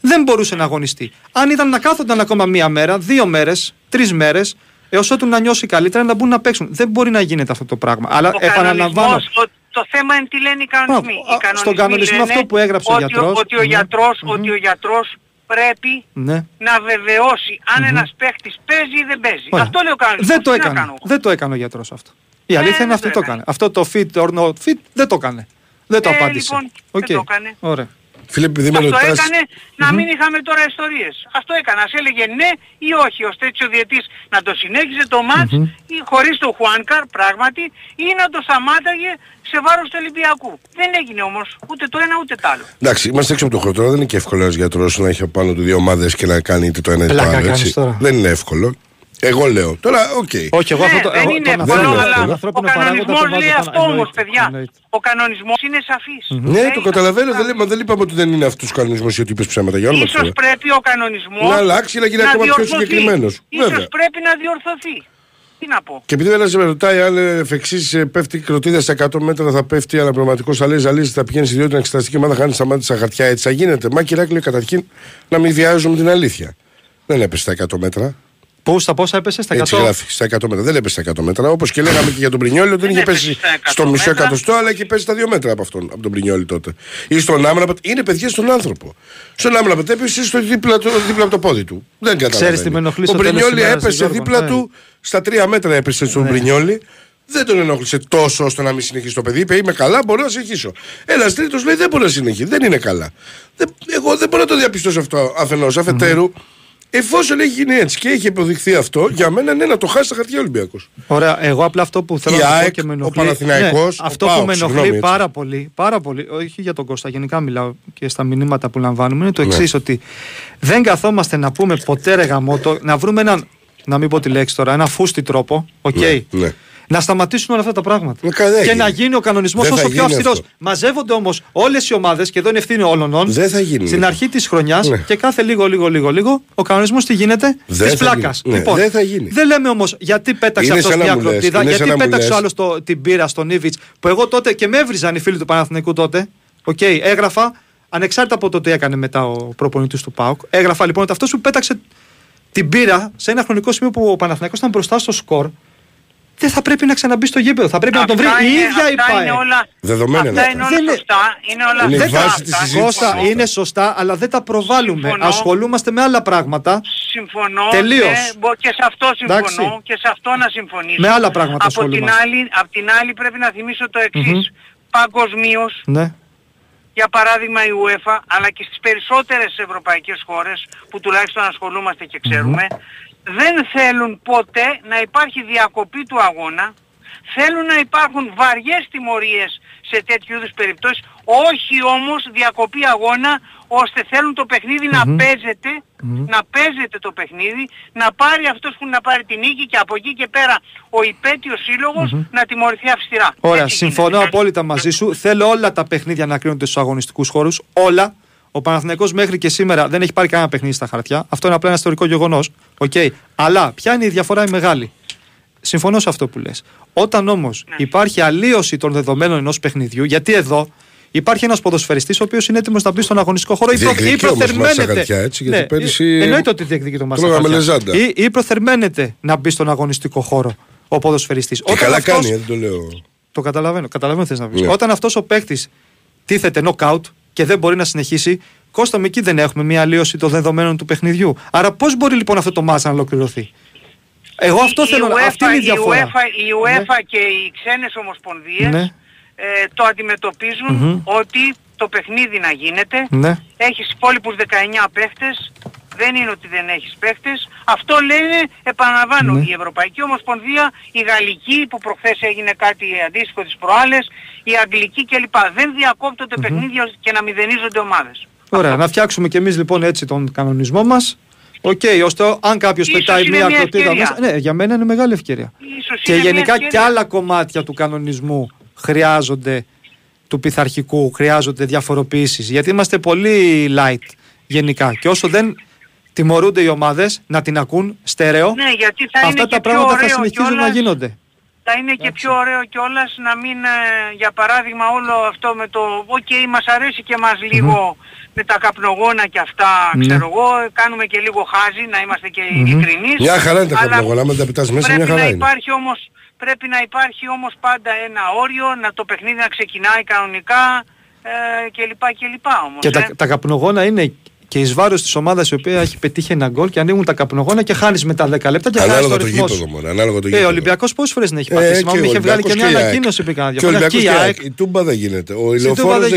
δεν μπορούσε να αγωνιστεί. Αν ήταν να κάθονταν ακόμα μία μέρα, δύο μέρες, τρεις μέρες, έως ότου να νιώσει καλύτερα να μπουν να παίξουν. Δεν μπορεί να γίνεται αυτό το πράγμα. Αλλά Ο επαναλαμβάνω. κανονισμός, ο- το θέμα είναι τι λένε οι κανονισμοί; Μπράβο. Οι Α, κανονισμοί στον κανονισμό λένε αυτό που έγραψε ο ότι, γιατρός. Ότι ο Ναι. γιατρός, Μμμ. ότι ο γιατρός πρέπει Ναι. να βεβαιώσει αν ένας παίχτης παίζει ή δεν παίζει. Ωραία. Αυτό λέει ο κανονισμός. Δεν το Τι να έκανε. κάνω εγώ; Δεν το έκανε ο γιατρός αυτό. Η Ε, αλήθεια είναι δεν αυτή το το έκανε. έκανε. Αυτό το fit or not fit δεν το έκανε. Δεν το Ε, απάντησε. λοιπόν, δεν Οκ. το έκανε. Ωραία. Φίλε, επειδή με Αυτό ρωτάς- έκανε να μην είχαμε τώρα ιστορίες. Αυτό έκανε. Ας έλεγε ναι ή όχι. Ώστε έτσι ο διαιτητής να το συνέχιζε το ματς ή χωρίς το Χουάνκαρ πράγματι ή να το σταμάταγε σε βάρος του Ολυμπιακού. Δεν έγινε όμως ούτε το ένα ούτε το άλλο. Εντάξει, είμαστε έξω από το χρόνο. Δεν είναι και εύκολο ένας γιατρός να έχει απάνω του δύο ομάδες και να κάνει είτε το ένα είτε το Πλάκα άλλο. κάνεις έτσι. τώρα. Δεν είναι εύκολο. Εγώ λέω. Τώρα, οκ. Όχι, εγώ Ναι, αυτό το. δεν εγώ είναι τον εύκολο, ανθρώπινο- αλλά τον αλλά ο ανθρώπινο παράγοντα κανονισμός τον βάζω λέει πάνω. αυτό όμως, Εννοείται, παιδιά. εννοείται. Ο κανονισμός είναι σαφής. Ναι, Λέει το καταλαβαίνω. αυτά. Δεν λέμε, δεν είπαμε ότι δεν είναι αυτού του κανονισμού ή ότι είπε ψέματα για όνομα του Ίσως Θεού. πρέπει ο κανονισμός Να αλλάξει, να γίνει ακόμα πιο διορθωθεί. συγκεκριμένος. Ίσως Βέβαια. πρέπει να διορθωθεί. Τι να πω. Και επειδή ένας με ρωτάει αν ε, εφ' εξής, ε, πέφτει κροτίδα στα 100 μέτρα, θα πέφτει αναπληρωματικό αλέ, ζαλίζει, θα πηγαίνει στη δύο την εξεταστική ομάδα, χάνει στα μάτια στα χαρτιά. Έτσι θα γίνεται. Μα κυράκλειο καταρχήν να μην βιάζουμε την αλήθεια. Δεν έπεσε στα 100 μέτρα. Πού, στα πόσα έπεσε, στα 100. Έτσι γράφει. Στα 100 μέτρα. Δεν έπεσε στα 100 μέτρα. Όπως και λέγαμε και για τον Πρινιόλη, ότι δεν είχε έπεσε πέσει στα 100 στο μισό μέτρα. εκατοστό, αλλά είχε πέσει στα 2 μέτρα από, αυτόν, από τον Πρινιόλη τότε. Ή στον Άμραμπατ. Είναι παιδιά στον άνθρωπο. Στον Άμραμπατ έπεσε στο δίπλα, του- δίπλα από το πόδι του. Δεν καταλαβαίνει. Ξέρεις τι με ενοχλεί Ο στο τέλος Πρινιόλη της ημέρας, έπεσε Γιώργο, δίπλα ναι. του. Στα 3 μέτρα έπεσε στον Πρινιόλη. Δεν τον ενόχλησε τόσο ώστε να μην συνεχίσει το παιδί. Είπε: Είμαι καλά, μπορώ να συνεχίσω. Ένας τρίτος λέει: Δεν μπορεί να συνεχίσει. Δεν είναι καλά. Δεν, εγώ δεν μπορώ να το διαπιστώσω αυτό αφενός. Αφετέρου, εφόσον έχει γίνει έτσι και έχει αποδειχθεί αυτό, για μένα είναι να το χάσει στα χαρτιά Ολυμπιακός. Ωραία, εγώ απλά αυτό που θέλω Η να πω ΑΕΚ, και με ο ενοχλεί. Ναι, Παναθηναϊκός, ο αυτό ΠΑΟΚ, που με ενοχλεί συγγνώμη, έτσι. πάρα πολύ, πάρα πολύ, όχι για τον Κώστα, γενικά μιλάω και στα μηνύματα που λαμβάνουμε, είναι το Ναι. εξής: ότι δεν καθόμαστε να πούμε ποτέ ρε γαμώτο, να βρούμε έναν, να μην πω τη λέξη τώρα, ένα πούστη τρόπο, οκ. Ναι, ναι. Να σταματήσουν όλα αυτά τα πράγματα. Ε, κα- δεν και γίνει. να γίνει ο κανονισμός Δεν θα όσο πιο γίνει αυστηρός. αυτό. Μαζεύονται όμως όλες οι ομάδες και εδώ είναι ευθύνη όλων. Δεν θα γίνει. Στην αρχή της χρονιάς Ναι. και κάθε λίγο, λίγο, λίγο, λίγο, ο κανονισμός τι γίνεται; Δεν της θα πλάκας. γίνει. Ναι, δεν θα γίνει. δεν λέμε όμως γιατί πέταξε Είναι αυτός σαν να μια μου λες, κροτίδα, είναι σαν γιατί να μου πέταξε ο λες. άλλος την πύρα στον Ίβιτς που εγώ τότε και με έβριζαν οι φίλοι του Παναθηναϊκού τότε. Οκ, έγραφα, ανεξάρτητα από το τι έκανε μετά ο προπονητής του ΠΑΟΚ, έγραφα λοιπόν ότι αυτός που πέταξε την πύρα σε ένα χρονικό σημείο που ο Παναθηναϊκός ήταν μπροστά στο σκορ, δεν θα πρέπει να ξαναμπεί στο γήπεδο. Θα πρέπει να τον βρει Αυτά η είναι- ίδια η αυτά ΠΑΕ. είναι όλα, Δεδομένα αυτά είναι είναι αυτά. όλα Δεν είναι- σωστά. Είναι όλα Είναι η σωστά βάση αυτά. της συζήτησης. Κώστα, Συμφωνώ. είναι σωστά, αλλά δεν τα προβάλλουμε. Συμφωνώ. Ασχολούμαστε με άλλα πράγματα. Συμφωνώ. Τελείως. Και, μπο- και σε αυτό συμφωνώ Εντάξει. και σε αυτό να συμφωνήσω. Με άλλα πράγματα από την, ασχολούμαστε. άλλη, απ' την άλλη πρέπει να θυμίσω το εξής. Παγκοσμίως, Ναι. για παράδειγμα η UEFA, αλλά και στις περισσότερες ευρωπαϊκές χώρες που τουλάχιστον ασχολούμαστε και ξέρουμε, δεν θέλουν ποτέ να υπάρχει διακοπή του αγώνα, θέλουν να υπάρχουν βαριές τιμωρίες σε τέτοιου είδους περιπτώσεις, όχι όμως διακοπή αγώνα, ώστε θέλουν το παιχνιδι να παίζεται, να παίζεται το παιχνίδι, να πάρει αυτός που να πάρει την νίκη και από εκεί και πέρα ο υπέτειος σύλλογος να τιμωρηθεί αυστηρά. Ωραία, Έτσι συμφωνώ γίνεται. απόλυτα μαζί σου. Θέλω όλα τα παιχνίδια να κρίνονται στους αγωνιστικούς χώρους. Όλα. Ο Παναθηναϊκός μέχρι και σήμερα δεν έχει πάρει κανένα παιχνίδι στα χαρτιά. Αυτό είναι απλά ένα ιστορικό γεγονός. Okay. Αλλά ποια είναι η διαφορά η μεγάλη; Συμφωνώ σε αυτό που λες. Όταν όμως Ναι. υπάρχει αλλίωση των δεδομένων ενός παιχνιδιού, γιατί εδώ υπάρχει ένας ποδοσφαιριστής ο οποίος είναι έτοιμος να μπει στον αγωνιστικό χώρο ή, προ, Διεκδικεί ή όμως μάτσα προθερμαίνεται. χαρτιά, έτσι, γιατί ναι, πέρυσι ε, εννοείται ότι διεκδικεί το μάτσα τρώγαμε χαρτιά. λεζάντα. Ή, ή προθερμαίνεται να μπει στον αγωνιστικό χώρο ο ποδοσφαιριστής. Και καλά κάνει, δεν το λέω. Το καταλαβαίνω. Καταλαβαίνω τι θες να πεις. Ναι. Όταν αυτός ο παίκτης τίθεται knockout και δεν μπορεί να συνεχίσει, Κώστα με εκεί δεν έχουμε μια αλλίωση των δεδομένων του παιχνιδιού. Άρα πώς μπορεί λοιπόν αυτό το μάτσα να ολοκληρωθεί; Εγώ αυτό Η θέλω να. UEFA, Αυτή είναι η διαφορά. UEFA, η UEFA και οι ξένες ομοσπονδίες Ναι. ε, το αντιμετωπίζουν Μμμ. ότι το παιχνίδι να γίνεται, Ναι. έχεις υπόλοιπους 19 παίχτες, δεν είναι ότι δεν έχεις παίχτες. Αυτό λένε, επαναλαμβάνω, Ναι. η Ευρωπαϊκή Ομοσπονδία, η Γαλλική που προχθές έγινε κάτι αντίστοιχο τις προάλλες, η Αγγλική κλπ. Δεν διακόπτονται παιχνίδια και να μηδενίζονται ομάδες. Ωραία, να φτιάξουμε κι εμείς λοιπόν έτσι τον κανονισμό μας. Οκ, ώστε αν κάποιος Ίσως πετάει είναι μία μια κροτίδα ευκαιρία. μέσα. Ναι, για μένα είναι μεγάλη ευκαιρία. Ίσως Και είναι μια γενικά και ευκαιρία. άλλα κομμάτια του κανονισμού χρειάζονται του πειθαρχικού, χρειάζονται διαφοροποιήσεις. Γιατί είμαστε πολύ light γενικά. Και όσο δεν τιμωρούνται οι ομάδες να την ακούν στερεό, Ναι, γιατί θα είναι αυτά και τα πιο πράγματα θα ωραίο συνεχίζουν να κιόλας. γίνονται. Θα είναι και πιο ωραίο κιόλας να μην, ε, για παράδειγμα, όλο αυτό με το «ΟΚ, μας αρέσει και μας λίγο με τα καπνογόνα και αυτά, Ναι. ξέρω εγώ, κάνουμε και λίγο χάζι, να είμαστε και ειλικρινείς». Μια χαρά είναι τα Αλλά καπνογόνα, άμα τα πετάς μέσα, πρέπει μια χαρά να είναι. Υπάρχει όμως, πρέπει να υπάρχει όμως πάντα ένα όριο, να το παιχνίδι να ξεκινάει κανονικά ε, και λοιπά και λοιπά όμως. Και ε. τα, τα καπνογόνα είναι και εις βάρος της ομάδας η οποία έχει πετύχει ένα γκολ και ανοίγουν τα καπνογόνα και χάνεις μετά 10 λεπτά και χάνεις το Ανάλογα το ρυθμός γήπεδο σου. μόνο. Ανάλογα το Ε, γήπεδο. ο Ολυμπιακός πόσες φορές δεν έχει Ε, πάθει. Θυμάμαι, και ο είχε βγάλει και Ολυμπιακός μια η ΑΕΚ. ανακοίνωση πριν κάνα Και ο διαφορά. Ολυμπιακός Και η και η ΑΕΚ. ΑΕΚ. Η Τούμπα δεν γίνεται. Ο Στην Τούμπα ηλεοφόρος δεν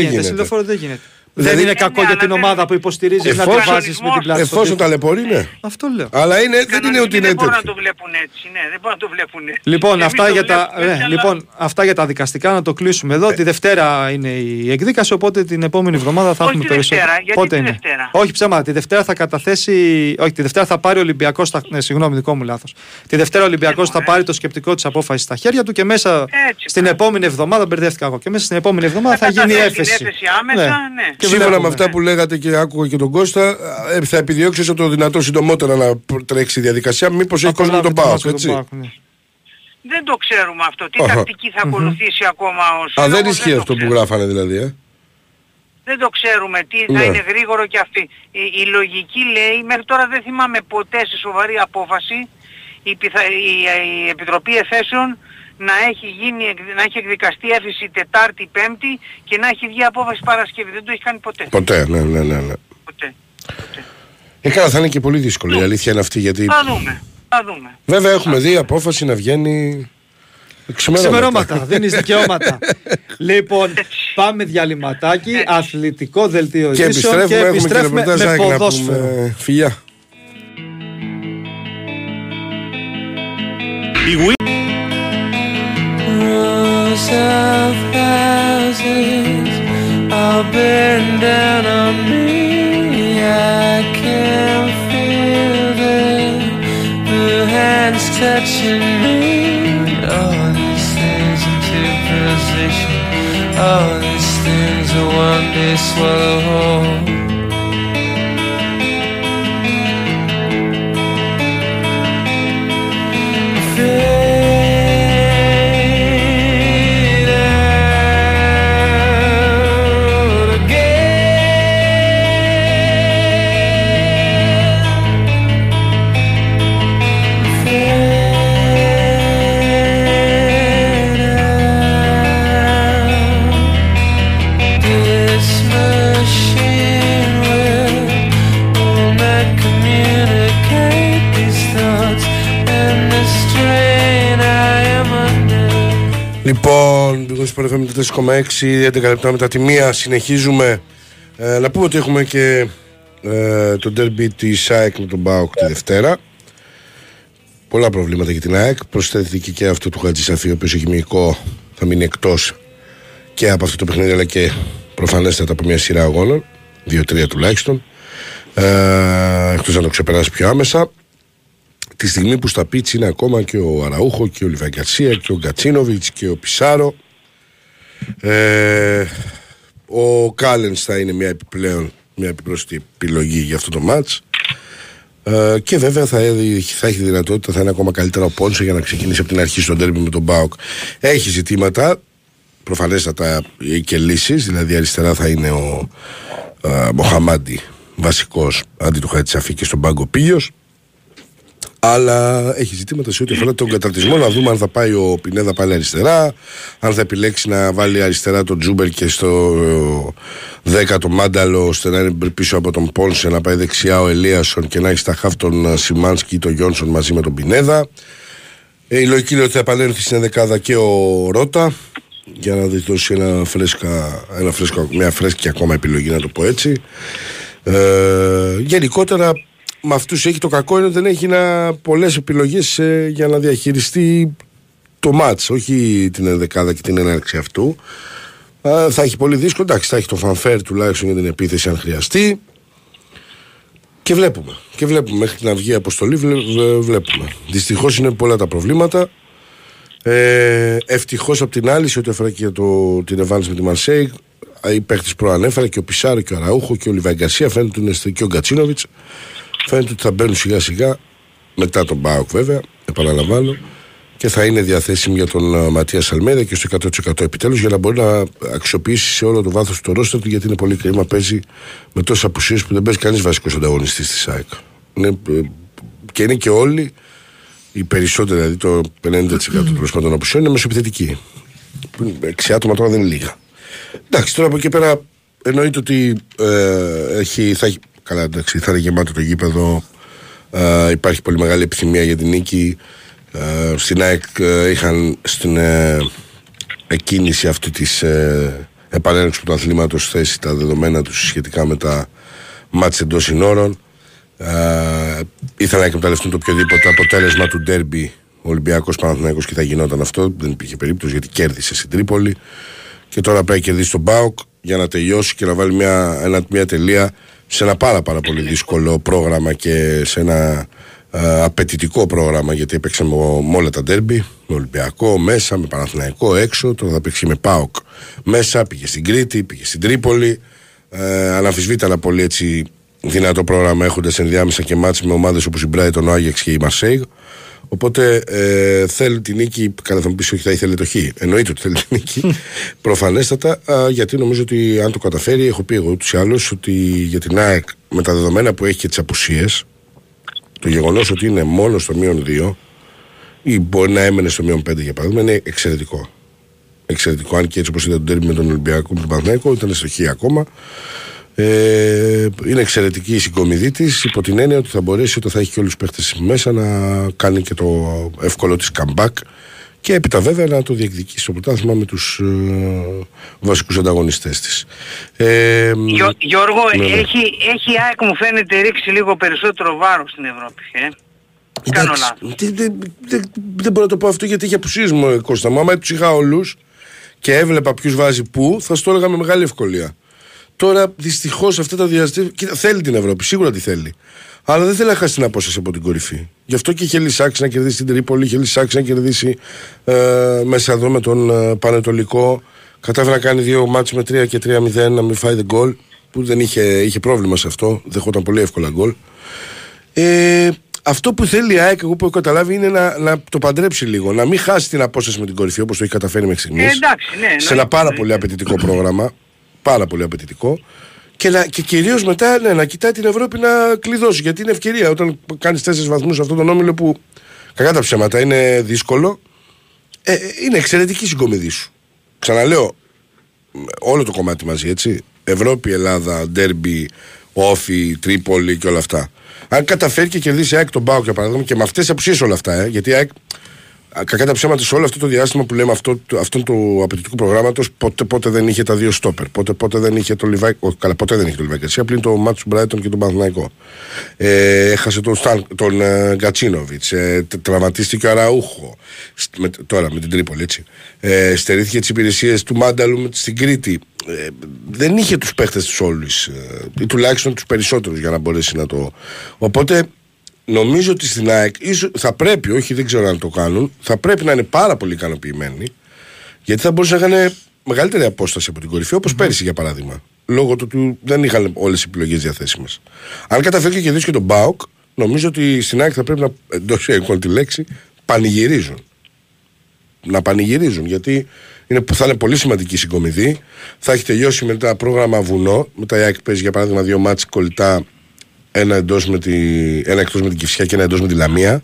δεν γίνεται. Στην γίνεται. Λεωφόρο δεν γίνεται. Δεν Δηλαδή- είναι κακό ναι, για αλλά την δεν- ομάδα που υποστηρίζεις να την Εφόσον- βάζεις με την πλάτη. στο Εφόσον τοίχο. ταλαιπωρεί, ναι. Αυτό λέω. Αλλά είναι, δεν είναι Κανονικοί ότι είναι δεν μπορούν να τέτοιο. το βλέπουν έτσι. Ναι, δεν μπορούν να το βλέπουν έτσι. Λοιπόν, Εμείς αυτά το για, τα, βλέπουμε έτσι, ε, αλλά- λοιπόν, αυτά για τα δικαστικά να το κλείσουμε Ε. εδώ. Τη Δευτέρα είναι η εκδίκαση, οπότε την επόμενη εβδομάδα θα Όχι έχουμε τη περισσότερο. Δευτέρα, γιατί Πότε τη είναι; Δευτέρα; Όχι ψέματα, τη Δευτέρα θα καταθέσει. Όχι, τη Δευτέρα θα πάρει ο Ολυμπιακός. Ναι, συγγνώμη, δικό μου λάθος. Τη Δευτέρα ο Ολυμπιακός θα μωρέ. πάρει το σκεπτικό της απόφασης στα χέρια του και μέσα Έτσι, στην πράγμα. επόμενη εβδομάδα, μπερδεύτηκα εγώ, και μέσα στην επόμενη εβδομάδα θα, Θα γίνει η καταθέσει την έφεση. έφεση άμεσα, ναι. Και Σύμφωνα βλέπουμε. με αυτά που λέγατε και άκουγα και τον Κώστα, ε, θα επιδιώξεις όσο το δυνατό συντομότερα να προ- τρέξει η διαδικασία. Μήπως έχει κόσμο με τον Απολαύεται Πάοκ, το έτσι; Πάοκ, ναι. Δεν το ξέρουμε αυτό. Τι Αχα. τακτική θα ακολουθήσει ακόμα ο Α, Σύλλογος, δεν ισχύει το αυτό που ξέρουμε. γράφανε δηλαδή. Ε; Δεν το ξέρουμε τι θα Ναι. είναι γρήγορο και αυτή. Η, η λογική λέει, μέχρι τώρα δεν θυμάμαι ποτέ σε σοβαρή απόφαση η, πιθα- η, η Επιτροπή Εφέσεων να έχει, γίνει, εκ- να έχει εκδικαστεί έφεση Τετάρτη, Πέμπτη και να έχει βγει απόφαση Παρασκευή. Δεν το έχει κάνει ποτέ. Ποτέ, ναι, ναι, ναι. ναι. ποτέ. ποτέ. Ε, καλά, θα είναι και πολύ δύσκολο. Η αλήθεια είναι αυτή γιατί. Θα δούμε. Θα δούμε. Βέβαια έχουμε δει απόφαση να βγαίνει. Ξημερώματα. Ξημερώματα, δίνει δικαιώματα. λοιπόν, πάμε διαλυματάκι, αθλητικό δελτίο Και ειδήσεων επιστρέφουμε, έχουμε και επιστρέφουμε ρεπορτάζ με Άκη, να ποδόσφαιρο. πούμε. Φιλιά. Of houses all burned down on me. I can feel the hands touching me. All these things into position. All these things are one day swallow whole. Λοιπόν, Big Sport FM 4,6, 11 λεπτά μετά τη μία συνεχίζουμε. Ε, να πούμε ότι έχουμε και ε, το derby της ΑΕΚ με τον ΠΑΟΚ τη Δευτέρα. Πολλά προβλήματα για την ΑΕΚ. Προσθέθηκε και αυτό του Χατζησαφή, ο οποίος έχει μυϊκό, θα μείνει εκτός και από αυτό το παιχνίδι, αλλά και προφανέστατα από μια σειρά αγώνων. Δύο-τρία τουλάχιστον. Ε, εκτός να το ξεπεράσει πιο άμεσα τη στιγμή που στα πίτς είναι ακόμα και ο Αραούχο και ο Λιβαγκαρσία και ο Γκατσίνοβιτς και ο Πισάρο. Ε, ο Κάλενς θα είναι μια επιπλέον μια επιπρόσθετη επιλογή για αυτό το μάτς. Ε, και βέβαια θα, έχει- θα έχει δυνατότητα θα είναι ακόμα καλύτερα ο Πόνσε για να ξεκινήσει από την αρχή στον τέρμι με τον Μπάουκ. Έχει ζητήματα προφανέστατα και λύσεις δηλαδή αριστερά θα είναι ο ε, Μοχαμάντι βασικός αντί του Χατζισαφί και στον πάγκο Πήλιος αλλά έχει ζητήματα σε ό,τι αφορά τον καταρτισμό. Να δούμε αν θα πάει ο Πινέδα πάλι αριστερά, αν θα επιλέξει να βάλει αριστερά τον Τζούμπερ και στο 10 το Μάνταλο, ώστε να είναι πίσω από τον Πόνσε, να πάει δεξιά ο Ελίασον και να έχει στα χαφ τον ε, Σιμάνσκι ή τον Γιόνσον μαζί με τον Πινέδα. Ε, η λογική είναι ότι θα επανέλθει στην δεκάδα και ο Ρότα για να δώσει ένα φρέσκα, ένα φρέσκο, μια φρέσκη ακόμα επιλογή, να το πω έτσι. Ε, γενικότερα με αυτούς έχει το κακό είναι ότι δεν έχει πολλές επιλογές για να διαχειριστεί το μάτς όχι την ενδεκάδα και την έναρξη αυτού. Ε, θα έχει πολύ δύσκολο. Εντάξει, θα έχει το φανφέρ τουλάχιστον για την επίθεση αν χρειαστεί. Και βλέπουμε. Και βλέπουμε μέχρι να βγει η αποστολή. Βλέ, βλέ- βλέπουμε. Δυστυχώς είναι πολλά τα προβλήματα. Ε, Ευτυχώς απ' την άλλη, σε ό,τι αφορά και το, την εμφάνιση με τη Μαρσέη, οι παίχτε προανέφερα και ο Πισάρο και ο Αραούχο και ο Λιβάη Γκαρσία φαίνεται ότι είναι στο- και ο Γκατσίνοβιτς. Φαίνεται ότι θα μπαίνουν σιγά σιγά μετά τον Μπάουκ βέβαια, επαναλαμβάνω, και θα είναι διαθέσιμοι για τον uh, Ματίας Αλμέδα και στο 100% επιτέλους για να μπορεί να αξιοποιήσει σε όλο το βάθος του ρόστερ του γιατί είναι πολύ κρίμα. Παίζει με τόσες απουσίες που δεν παίζει κανείς βασικός ανταγωνιστής στη ΣΑΕΚ. Είναι, ε, και είναι και όλοι οι περισσότεροι, δηλαδή το 50% τέλος πάντων των απουσιών είναι μεσοεπιθετικοί. Που είναι Έξι άτομα τώρα δεν είναι λίγα. Εντάξει, τώρα από εκεί πέρα εννοείται ότι ε, έχει, θα έχει. Καλά, εντάξει, θα είναι γεμάτο το γήπεδο. Ε, υπάρχει πολύ μεγάλη επιθυμία για την νίκη. Ε, στην ΑΕΚ ε, είχαν στην ε, εκκίνηση αυτή της ε, επανέλεξου του αθλήματος θέσει τα δεδομένα τους σχετικά με τα μάτια εντός συνόρων. Ε, ήθελα να εκμεταλλευτούν το οποιοδήποτε αποτέλεσμα του ντέρμπι Ολυμπιακός Παναθηναϊκός και θα γινόταν αυτό. Δεν υπήρχε περίπτωση γιατί κέρδισε στην Τρίπολη. Και τώρα πρέπει να κερδίσει τον Μπάουκ για να τελειώσει και να βάλει μια, ένα, μια τελεία σε ένα πάρα πάρα πολύ δύσκολο πρόγραμμα και σε ένα ε, απαιτητικό πρόγραμμα γιατί έπαιξε με, με όλα τα ντέρμπι με Ολυμπιακό μέσα, με Παναθηναϊκό έξω. Τώρα θα παίξει με ΠΑΟΚ μέσα πήγε στην Κρήτη, πήγε στην Τρίπολη. Ε, αναμφισβήτητα ένα πολύ έτσι δυνατό πρόγραμμα έχοντας ενδιάμεσα και μάτς με ομάδες όπως η Brighton, ο Άγιαξ και η Μαρσέιγ Οπότε ε, θέλει την νίκη. Καλά, θα μου πεις όχι, θα ήθελε το χ. Εννοείται ότι θέλει την νίκη. Προφανέστατα, α, γιατί νομίζω ότι αν το καταφέρει, έχω πει εγώ ούτως ή άλλως ότι για την ΑΕΚ με τα δεδομένα που έχει και τις απουσίες, το γεγονός ότι είναι μόνο στο μείον 2 ή μπορεί να έμενε στο μείον 5 για παράδειγμα, είναι εξαιρετικό. Εξαιρετικό, αν και έτσι όπως είδα τον τέρμι με τον Ολυμπιακό με τον Παναγάκο, ήταν στο χ ακόμα. Ε, είναι εξαιρετική η συγκομιδή της υπό την έννοια ότι θα μπορέσει όταν θα έχει και όλους τους παίχτες μέσα να κάνει και το εύκολο της comeback και έπειτα βέβαια να το διεκδικήσει στο πρωτάθλημα με τους ε, βασικούς ανταγωνιστές της. Ε, Γιώ- Γιώργο, ναι, ναι. έχει, έχει η ΑΕΚ μου φαίνεται ρίξει λίγο περισσότερο βάρος στην Ευρώπη. Ε. Κάνω εντάξει, λάθος. δεν- δεν- δεν- δεν μπορώ να το πω αυτό γιατί έχει απουσίε μου, ε, Κώστα μου. Άμα του είχα όλους και έβλεπα ποιους βάζει πού, θα σου το έλεγα με μεγάλη ευκολία. Τώρα δυστυχώς αυτά τα διαστήματα. Κοίτα, θέλει την Ευρώπη, σίγουρα τη θέλει. Αλλά δεν θέλει να χάσει την απόσταση από την κορυφή. Γι' αυτό και είχε λησάξει να κερδίσει την Τρίπολη, είχε λησάξει να κερδίσει ε, μέσα εδώ με τον ε, Πανετολικό. Κατάφερε να κάνει δύο μάτς με 3 και 3-0, να μην φάει the goal. Που δεν είχε, είχε πρόβλημα σε αυτό. Δεχόταν πολύ εύκολα γκολ. Ε, αυτό που θέλει η ΑΕΚ, εγώ που έχω καταλάβει, είναι να, να το παντρέψει λίγο. Να μην χάσει την απόσταση με την κορυφή όπως το έχει καταφέρει μέχρι στιγμής. Ε, εντάξει, ναι, σε ένα εννοείται, πάρα εννοείται. πολύ απαιτητικό πρόγραμμα. Πάρα πολύ απαιτητικό. Και, να- και κυρίως μετά ναι, να κοιτάει την Ευρώπη να κλειδώσει. Γιατί είναι ευκαιρία όταν κάνεις τέσσερις βαθμούς σε αυτόν τον όμιλο που κακά τα ψέματα είναι δύσκολο. Ε, ε, είναι εξαιρετική η συγκομιδή σου. Ξαναλέω, όλο το κομμάτι μαζί, έτσι. Ευρώπη, Ελλάδα, Ντέρμπι, Όφη, Τρίπολη και όλα αυτά. Αν καταφέρει και κερδίσει η ΑΕΚ τον Πάο για παράδειγμα και με αυτές τις απουσίες όλα αυτά, ε, γιατί η ΑΕΚ α, κακά τα ψέματα σε όλο αυτό το διάστημα που λέμε αυτό, το- αυτόν του απαιτητικού προγράμματος, πότε, πότε δεν είχε τα δύο στόπερ. Πότε, πότε δεν είχε το Λιβάη. Όχι, καλά, ποτέ δεν είχε το Λιβάη Γκαρσία, πλην το Μάτσου Μπράιτον και τον Παναθηναϊκό. Ε, έχασε τον, Σταν, τον ε, Γκατσίνοβιτ. Ε, τε- τραυματίστηκε ο Αραούχο. Στ- με, τώρα με την Τρίπολη, έτσι. Ε, στερήθηκε τις υπηρεσίες του Μάνταλου με- στην Κρήτη. Ε, δεν είχε τους παίχτες του όλους. Ε, ή τουλάχιστον τους περισσότερους για να μπορέσει να το. Οπότε νομίζω ότι στην ΑΕΚ ίσως, θα πρέπει, όχι δεν ξέρω αν το κάνουν, θα πρέπει να είναι πάρα πολύ ικανοποιημένοι γιατί θα μπορούσαν να είχαν μεγαλύτερη απόσταση από την κορυφή, όπως πέρυσι για παράδειγμα. Λόγω του ότι δεν είχαν όλες τι επιλογές διαθέσιμες. Αν καταφέρει και κερδίσει και τον Μπάουκ, νομίζω ότι στην ΑΕΚ θα πρέπει να εντός εικόν τη λέξη πανηγυρίζουν. Να πανηγυρίζουν γιατί είναι, θα είναι πολύ σημαντική η συγκομιδή. Θα έχει τελειώσει μετά πρόγραμμα βουνό. Μετά η ΑΕΚ παίζει για παράδειγμα δύο μάτς κολλητά. Ένα, εντός με τη, ένα εκτός με την Κυφσιά και ένα εντός με τη Λαμία.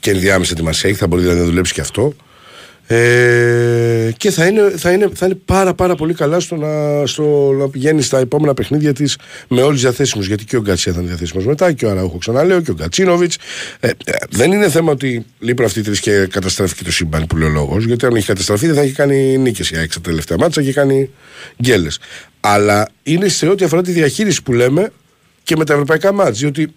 Και ενδιάμεσα τη Μασέη. Θα μπορεί δηλαδή να δουλέψει και αυτό. Ε, και θα είναι, θα, είναι, θα είναι πάρα πάρα πολύ καλά στο να, στο να πηγαίνει στα επόμενα παιχνίδια της με όλους τους διαθέσιμους. Γιατί και ο Γκαρσία θα είναι διαθέσιμος μετά και ο Αραούχο ξαναλέω και ο Γκατσίνοβιτς. Ε, ε, δεν είναι θέμα ότι λείπουν αυτοί οι τρεις και καταστράφηκε το σύμπαν που λέει ο λόγος. Γιατί αν είχε καταστραφεί δεν θα έχει κάνει νίκες η ΑΕΚ στα τελευταία ματς και κάνει γκέλες. Αλλά είναι σε ό,τι αφορά τη διαχείριση που λέμε και με τα ευρωπαϊκά ματς. Διότι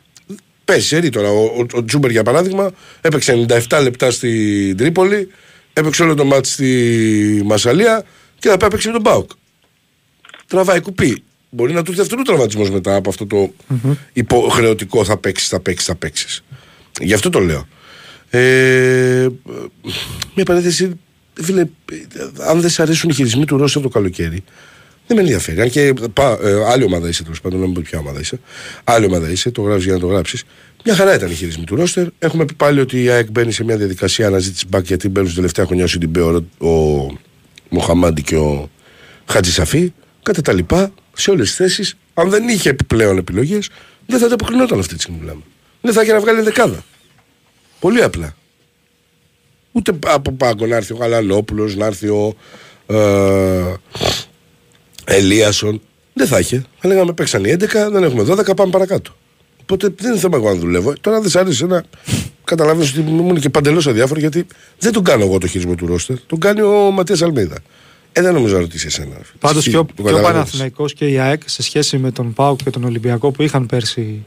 Πέσει, ερή τώρα. Ο, ο, ο Τζούμπερ για παράδειγμα έπαιξε 97 λεπτά στην Τρίπολη, έπαιξε όλο το ματς στη Μασσαλία και θα πάει παίξει με τον Μπάουκ. Τραβάει κουπί. Μπορεί να του έρθει αυτόν ο τραυματισμός μετά από αυτό το υποχρεωτικό θα παίξεις, θα παίξεις, θα παίξεις. Γι' αυτό το λέω. Ε, μια παρένθεση, φίλε, αν δεν σε αρέσουν οι χειρισμοί του Ρώσου το καλοκαίρι, δεν με ενδιαφέρει. Αν και πά, ε, άλλη ομάδα είσαι τέλος πάντων, να μην πω ποια ομάδα είσαι. Άλλη ομάδα είσαι, το γράφεις για να το γράψεις. Μια χαρά ήταν οι χειρισμοί του Ρώστερ. Έχουμε πει πάλι ότι η ΑΕΚ μπαίνει σε μια διαδικασία αναζήτησης μπακ γιατί μπαίνουν στην τελευταία χρονιά ο Σιντιμπέ, ο, ο Μοχαμάντι και ο Χατζησαφή. Κατά τα λοιπά, σε όλες τις θέσεις, αν δεν είχε επιπλέον επιλογές, δεν θα ανταποκρινόταν αυτή τη στιγμή που μιλάμε. Δεν θα είχε να βγάλει δεκάδα. Πολύ απλά. Ούτε από πάγκο να έρθει ο Γαλανόπουλος, να έρθει ο. Ε, Ελίασον. Δεν θα είχε. Θα λέγαμε παίξαν οι 11, δεν έχουμε 12, πάμε παρακάτω. Οπότε δεν είναι θέμα εγώ αν δουλεύω. Τώρα δεν σ' άρεσε να καταλάβεις ότι μου είναι και παντελώς αδιάφορο γιατί δεν τον κάνω εγώ το χειρισμό του ρόστερ. Τον κάνει ο Ματίας Αλμίδα. Ε, δεν νομίζω να ρωτήσεις εσένα. Πάντως Εσύ και ο, που και ο καταλαβαίνεις. Παναθηναϊκός και η ΑΕΚ σε σχέση με τον ΠΑΟΚ και τον Ολυμπιακό που είχαν πέρσι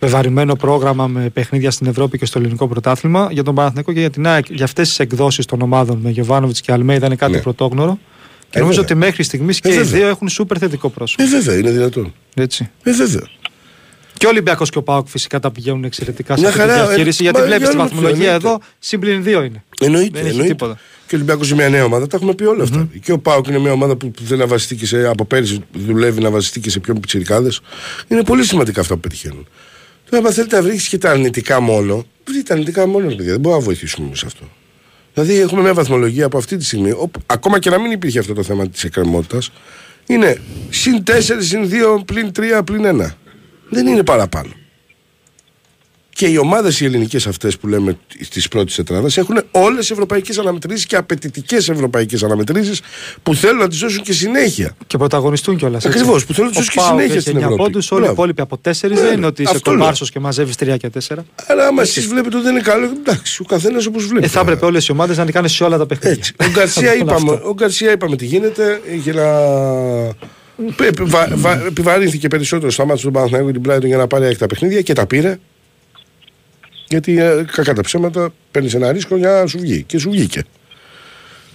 βεβαρημένο πρόγραμμα με παιχνίδια στην Ευρώπη και στο ελληνικό πρωτάθλημα. Για τον Παναθηναϊκό και για την ΑΕΚ, για αυτές τις εκδόσεις των ομάδων με Γιωβάνοβιτς και Αλμέιδα είναι κάτι Ναι. πρωτόγνωρο. Και Ε, νομίζω βέβαια. ότι μέχρι στιγμής και Ε, οι βέβαια. δύο έχουν σούπερ θετικό πρόσωπο. Ε, βέβαια, είναι δυνατόν. Έτσι. Ε, βέβαια. Και ο Ολυμπιακός και ο Πάοκ φυσικά τα πηγαίνουν εξαιρετικά σε Μια αυτή τη χαρά, ε, διαχείριση. μα γιατί βλέπεις για τη όλο το βαθμολογία εννοείται. εδώ, σύμπλην δύο είναι. Εννοείται. Δεν έχει εννοείται. τίποτα. Και ο Ολυμπιακός είναι μια νέα ομάδα, τα έχουμε πει όλα αυτά. Και ο Πάοκ είναι μια ομάδα που που θέλει να βασιστεί και σε, από πέρυσι δουλεύει να βασιστεί και σε πιο πιτσιρικάδες. Είναι πολύ σημαντικά αυτά που πετυχαίνουν. Τώρα, αν θέλετε να βρεις και τα αρνητικά μόνο, βρείτε τα αρνητικά μόνο, ρε παιδιά. Δεν μπορούμε να βοηθήσουμε σε αυτό. Δηλαδή, έχουμε μια βαθμολογία από αυτή τη στιγμή, όπου, ακόμα και να μην υπήρχε αυτό το θέμα της εκκρεμότητας, είναι συν 4, συν 2, πλην 3, πλην 1. Δεν είναι παραπάνω. Και οι ομάδες οι ελληνικές αυτές που λέμε της πρώτης τετράδας έχουν όλες ευρωπαϊκές αναμετρήσεις και απαιτητικές ευρωπαϊκές αναμετρήσεις που θέλουν να τις δώσουν και συνέχεια. Και πρωταγωνιστούν κιόλας. Ακριβώς, που θέλουν να τους δώσουν και συνέχεια στην Ευρώπη. πόντους, όλοι οι Μπράβο. υπόλοιποι από 4 δεν Ναι, είναι ότι είσαι αυτό λέω. κομπάρσο και μαζεύεις 3 και 4. Αλλά άμα εσείς βλέπετε ότι δεν είναι καλό, εντάξει, ο καθένας όπως βλέπει. Ε, θα έπρεπε όλες οι ομάδες να νικάνε σε όλα τα παιχνίδια. Έτσι. Ο Γκαρσία Όλα είπαμε, αυτά. ο Γκαρσία είπαμε τι γίνεται για να. Επι- βα- βα- Επιβαρύνθηκε περισσότερο στα μάτια του Παναθηναϊκού και την Brighton για να πάρει έκτα παιχνίδια και τα πήρε. Γιατί ε, κακά τα ψέματα παίρνεις ένα ρίσκο για να σου βγει. Και σου βγήκε.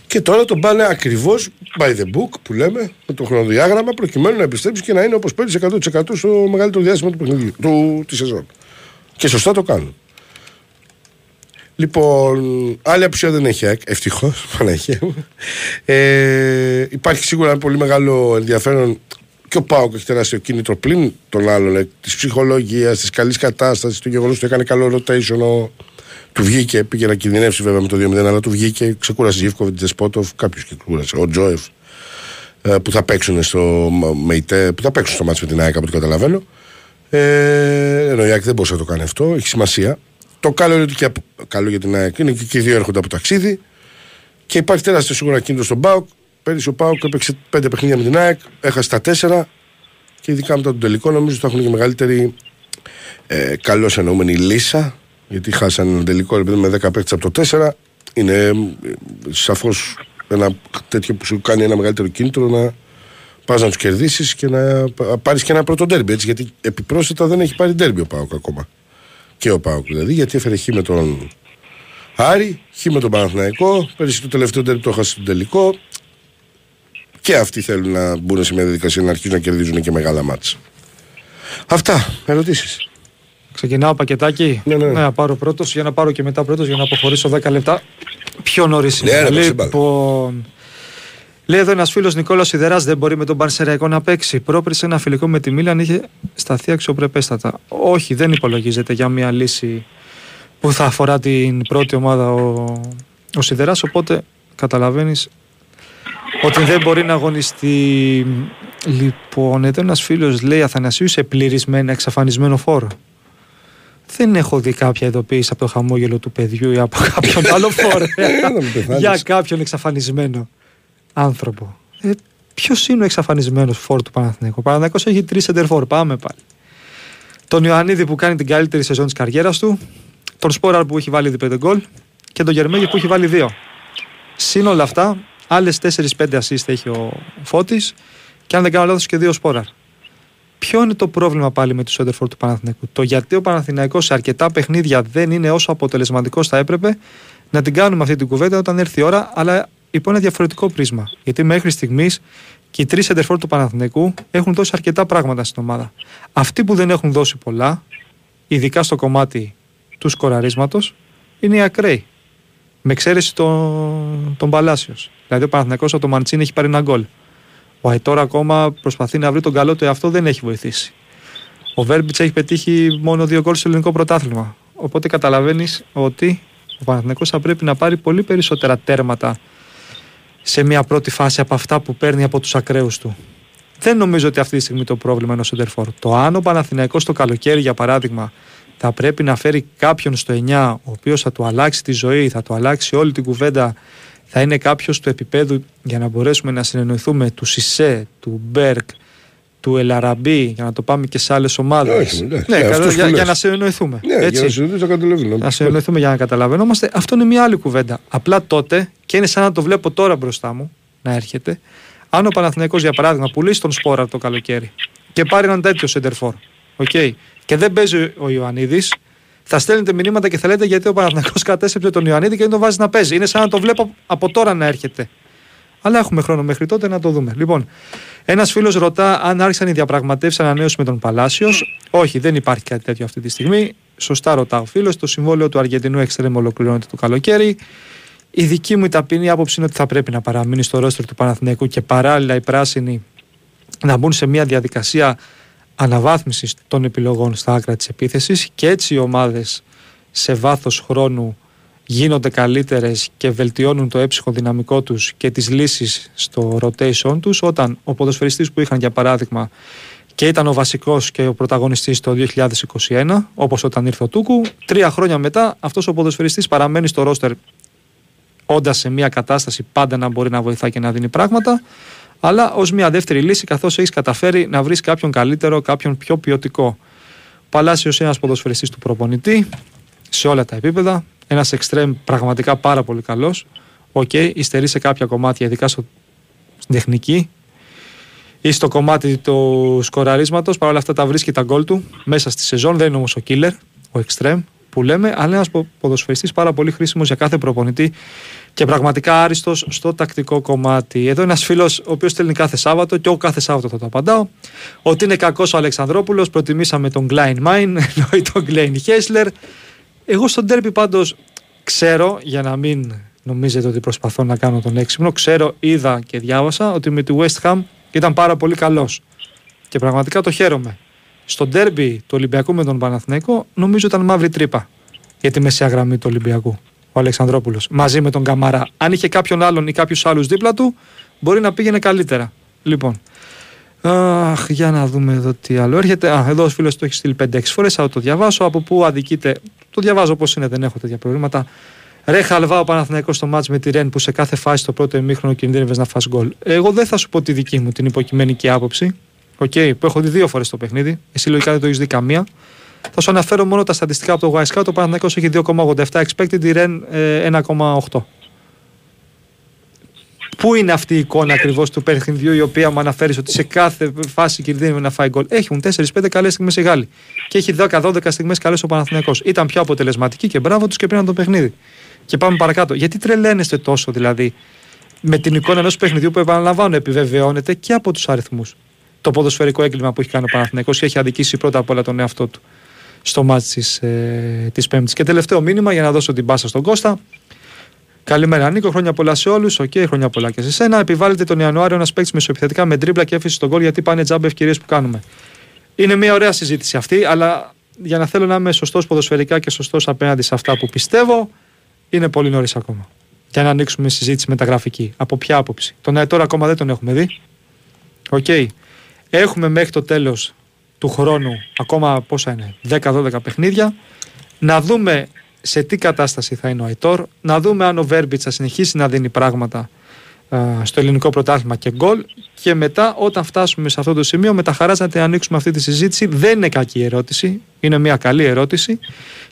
Και τώρα τον πάνε ακριβώς by the book που λέμε, με το χρονοδιάγραμμα, προκειμένου να επιστρέψεις και να είναι όπως πέρυσι 100% στο μεγαλύτερο διάστημα του παιχνιδιού, του, τη σεζόν. Και σωστά το κάνουν. Λοιπόν, άλλη απουσία δεν έχει ΑΕΚ, ευτυχώς, Παναγία μου. Ε, υπάρχει σίγουρα ένα πολύ μεγάλο ενδιαφέρον και ο Πάοκ έχει τεράστιο κίνητρο πλην των άλλων, της ψυχολογίας, της καλής κατάστασης, του γεγονός ότι έκανε καλό rotation. Ο, του βγήκε, πήγε να κινδυνεύσει βέβαια με το 2-0, αλλά του βγήκε, ξεκούρασε Ζήφκοβιτς, Τζεσπότοφ, κάποιος και κούρασε. Ο Τζόεφ, ε, που θα παίξουν στο ΜΕΙΤΕ, που θα παίξουν στο μάτσο με την ΑΕΚ από ό,τι καταλαβαίνω. Ε, ενώ η ΑΕΚ δεν μπορούσε να το κάνει αυτό, έχει σημασία. Το καλό είναι ότι και από- καλό για την ΑΕΚ είναι και, και οι δύο έρχονται από ταξίδι. Και υπάρχει τεράστιο σίγουρα κίνητρο στον Πάοκ. Πέρυσι ο Πάοκ έπαιξε πέντε παιχνίδια με την ΑΕΚ, έχασε τα τέσσερα. Και ειδικά μετά τον τελικό νομίζω ότι θα έχουν και μεγαλύτερη ε, καλώς εννοούμενη λύσα. Γιατί χάσανε ένα τελικό ρε παιδί, με 10 παίκτες από το 4. Είναι ε, σαφώς ένα τέτοιο που σου κάνει ένα μεγαλύτερο κίνητρο να πας να τους κερδίσεις και να πάρεις και ένα πρώτο ντέρμπι. Έτσι, γιατί επιπρόσθετα δεν έχει πάρει ντέρμπι ο Πάοκ ακόμα. Και ο Πάοκ δηλαδή, γιατί έφερε χ με τον Άρη, χ με τον Παναθηναϊκό. Πέρυσι το τελευταίο ντέρμπι το έχασε στον τελικό. Και αυτοί θέλουν να μπουν σε μια διαδικασία να αρχίσουν να κερδίζουν και μεγάλα μάτσα. Αυτά. Ερωτήσεις. Ξεκινάω πακετάκι. Ναι, ναι. να πάρω πρώτος για να πάρω και μετά πρώτος για να αποχωρήσω 10 λεπτά. Πιο νωρίς Ναι, ρε, πας στην Λοιπόν. Λέει εδώ ένας φίλος Νικόλας Σιδερά δεν μπορεί με τον Παρσεραϊκό να παίξει. Πρόπερσε ένα φιλικό με τη Μίλαν είχε σταθεί αξιοπρεπέστατα. Όχι, δεν υπολογίζεται για μια λύση που θα αφορά την πρώτη ομάδα ο, ο Σιδεράς. Οπότε καταλαβαίνεις ότι δεν μπορεί να αγωνιστεί. Λοιπόν, εδώ ένας φίλος λέει Αθανασίου σε πληρισμένα εξαφανισμένο φόρο. Δεν έχω δει κάποια ειδοποίηση από το χαμόγελο του παιδιού ή από κάποιον άλλο φορέα να μην πεθάνεις. για κάποιον εξαφανισμένο άνθρωπο. Ε, Ποιος είναι ο εξαφανισμένος φόρ του Παναθηναϊκού; Ο Παναθηναϊκός έχει τρεις σεντερφόρ. Πάμε πάλι. Τον Ιωαννίδη που κάνει την καλύτερη σεζόν της καριέρας του. Τον Σπόραρ που έχει βάλει ήδη 5 γκολ. Και τον Γερμέγη που έχει βάλει 2. Συν όλα αυτά, άλλες 4-5 assist έχει ο Φώτης. Και αν δεν κάνω λάθος και δύο Σπόραρ. Ποιο είναι το πρόβλημα πάλι με τους Σέντερφορ του Παναθηναϊκού; Το γιατί ο Παναθηναϊκός σε αρκετά παιχνίδια δεν είναι όσο αποτελεσματικός θα έπρεπε να την κάνουμε αυτή την κουβέντα όταν έρθει η ώρα, αλλά υπό ένα διαφορετικό πρίσμα. Γιατί μέχρι στιγμής και οι τρεις Σέντερφορ του Παναθηναϊκού έχουν δώσει αρκετά πράγματα στην ομάδα. Αυτοί που δεν έχουν δώσει πολλά, ειδικά στο κομμάτι του σκοραρίσματος, είναι οι ακραίοι. Με εξαίρεση τον, τον Παλάσιος. Δηλαδή ο Παναθηναϊκός από το Μαντσίν έχει πάρει ένα γκολ. Ο Αϊτόρα ακόμα προσπαθεί να βρει τον καλό του εαυτό, δεν έχει βοηθήσει. Ο Βέρμπιτς έχει πετύχει μόνο δύο γκολ στο ελληνικό πρωτάθλημα. Οπότε καταλαβαίνεις ότι ο Παναθηναϊκός θα πρέπει να πάρει πολύ περισσότερα τέρματα σε μια πρώτη φάση από αυτά που παίρνει από τους ακραίους του. Δεν νομίζω ότι αυτή τη στιγμή το πρόβλημα είναι ο Σεντερφόρ. Το αν ο Παναθηναϊκός το καλοκαίρι, για παράδειγμα, θα πρέπει να φέρει κάποιον στο 9, ο οποίος θα του αλλάξει τη ζωή, θα του αλλάξει όλη την κουβέντα, θα είναι κάποιος του επίπεδου για να μπορέσουμε να συνεννοηθούμε του Σισε, του Μπέρκ, του Ελαραμπή, για να το πάμε και σε άλλες ομάδες. Όχι, εντάξει, Ναι, ε, καλά, αυτούς για, που για λες. να συνεννοηθούμε. Ναι, έτσι. για να συζητήσω το καταλαβαίνω. Να συνεννοηθούμε για να καταλαβαίνόμαστε. Αυτό είναι μια άλλη κουβέντα. Απλά τότε, και είναι σαν να το βλέπω τώρα μπροστά μου, να έρχεται. Αν ο Παναθηναϊκός για παράδειγμα πουλήσει τον Σπόρα το καλοκαίρι και πάρει έναν τέτοιο σεντερφόρ, okay, και δεν παίζει ο Ιωαννίδης, θα στέλνετε μηνύματα και θα λέτε γιατί ο Παναθηναϊκός κατέστρεψε τον Ιωαννίδη και δεν τον βάζει να παίζει. Είναι σαν να το βλέπω από τώρα να έρχεται. Αλλά έχουμε χρόνο μέχρι τότε να το δούμε. Λοιπόν, ένας φίλος ρωτά αν άρχισαν οι διαπραγματεύσεις ανανέωσης με τον Παλάσιος. Όχι, δεν υπάρχει κάτι τέτοιο αυτή τη στιγμή. Σωστά ρωτά ο φίλος. Το συμβόλαιο του Αργεντινού Εξτρέμ ολοκληρώνεται το καλοκαίρι. Η δική μου η ταπεινή άποψη είναι ότι θα πρέπει να παραμείνει στο ρόστερ του Παναθηναϊκού και παράλληλα οι πράσινοι να μπουν σε μια διαδικασία αναβάθμισης των επιλογών στα άκρα της επίθεσης και έτσι οι ομάδες σε βάθος χρόνου γίνονται καλύτερες και βελτιώνουν το έψυχο δυναμικό τους και τις λύσεις στο rotation τους όταν ο ποδοσφαιριστής που είχαν για παράδειγμα και ήταν ο βασικός και ο πρωταγωνιστής το 2021 όπως όταν ήρθε ο Τούκου τρία χρόνια μετά αυτός ο ποδοσφαιριστής παραμένει στο ρόστερ όντας σε μια κατάσταση πάντα να μπορεί να βοηθά και να δίνει πράγματα αλλά ως μια δεύτερη λύση καθώς έχεις καταφέρει να βρεις κάποιον καλύτερο, κάποιον πιο ποιοτικό. Παλάσιος είναι ένας ποδοσφαιριστής του προπονητή σε όλα τα επίπεδα. Ένας εξτρέμ πραγματικά πάρα πολύ καλός. OK, okay, υστερεί σε κάποια κομμάτια, ειδικά στο, στην τεχνική ή στο κομμάτι του σκοραρίσματος. Παρ' όλα αυτά τα βρίσκει τα γκολ του μέσα στη σεζόν. Δεν είναι όμως ο killer, ο εξτρέμ που λέμε, αλλά ένας ποδοσφαιριστής πάρα πολύ χρήσιμος για κάθε προπονητή και πραγματικά άριστος στο τακτικό κομμάτι. Εδώ ένας φίλος, ο οποίος στέλνει κάθε Σάββατο και εγώ κάθε Σάββατο θα το απαντάω, ότι είναι κακός ο Αλεξανδρόπουλος. Προτιμήσαμε τον Γκλάιν Μάιν, ενώ τον Γκλέιν Χέσλερ. Εγώ στον τέρπι πάντως ξέρω, για να μην νομίζετε ότι προσπαθώ να κάνω τον έξυπνο, ξέρω, είδα και διάβασα ότι με τη West Ham ήταν πάρα πολύ καλός. Και πραγματικά το χαίρομαι. Στο ντέρμπι του Ολυμπιακού με τον Παναθηναϊκό νομίζω ήταν μαύρη τρύπα για τη μεσαία γραμμή του Ολυμπιακού. Ο Αλεξανδρόπουλος μαζί με τον Καμαρά. Αν είχε κάποιον άλλον ή κάποιους άλλους δίπλα του, μπορεί να πήγαινε καλύτερα. Λοιπόν, Αχ, για να δούμε εδώ τι άλλο έρχεται. Α, εδώ ο φίλος το έχει στείλει 5-6 φορές. Θα το διαβάσω. Από πού αδικείται. Το διαβάζω όπως είναι, δεν έχω τέτοια προβλήματα. Ρε χαλβά ο Παναθηναϊκός στο μάτς με τη Ρεν που σε κάθε φάση το πρώτο ημίχρονο κινδύνευες να φας γκολ. Εγώ δεν θα σου πω τη δική μου την υποκειμενική άποψη. Okay, που έχω δει δύο φορές το παιχνίδι. Εσύ λογικά δεν το έχεις δει καμία. Θα σου αναφέρω μόνο τα στατιστικά από το Scout. Το Παναθηναϊκός έχει 2,87 expected, η Ren 1,8. Πού είναι αυτή η εικόνα ακριβώς του παιχνιδιού η οποία μου αναφέρεις ότι σε κάθε φάση κινδύνευε να φάει γκολ; Έχουν 4-5 καλές στιγμές οι Γάλλοι. Και έχει 10-12 στιγμές καλές ο Παναθηναϊκός. Ήταν πιο αποτελεσματική και μπράβο τους και πήραν το παιχνίδι. Και πάμε παρακάτω. Γιατί τρελαίνεστε τόσο δηλαδή με την εικόνα ενός παιχνιδιού που επαναλαμβάνω επιβεβαιώνεται και από τους αριθμούς. Το ποδοσφαιρικό έγκλημα που έχει κάνει ο Παναθηναϊκός και έχει αδικήσει πρώτα απ' όλα τον εαυτό του στο ματς της, ε, της Πέμπτης. Και τελευταίο μήνυμα για να δώσω την πάσα στον Κώστα. Καλημέρα Νίκο, χρόνια πολλά σε όλους. OK, okay, χρόνια πολλά και σε σένα. Επιβάλλεται τον Ιανουάριο ένας παίκτης μεσοεπιθετικά με τρίμπλα και έφεση στο γκολ γιατί πάνε τζάμπε ευκαιρίες που κάνουμε. Είναι μια ωραία συζήτηση αυτή, αλλά για να θέλω να είμαι σωστός ποδοσφαιρικά και σωστός απέναντι σε αυτά που πιστεύω, είναι πολύ νωρίς ακόμα. Για να ανοίξουμε συζήτηση μεταγραφική. Από ποια άποψη. Τον Αϊτόρ ακόμα δεν τον έχουμε δει. OK. Okay. Έχουμε μέχρι το τέλος του χρόνου ακόμα πόσα είναι, 10-12 παιχνίδια. Να δούμε σε τι κατάσταση θα είναι ο Αϊτόρ, να δούμε αν ο Βέρμπιτς θα συνεχίσει να δίνει πράγματα στο ελληνικό πρωτάθλημα και γκολ. Και μετά, όταν φτάσουμε σε αυτό το σημείο, μετά χαράς να την ανοίξουμε αυτή τη συζήτηση. Δεν είναι κακή ερώτηση, είναι μια καλή ερώτηση.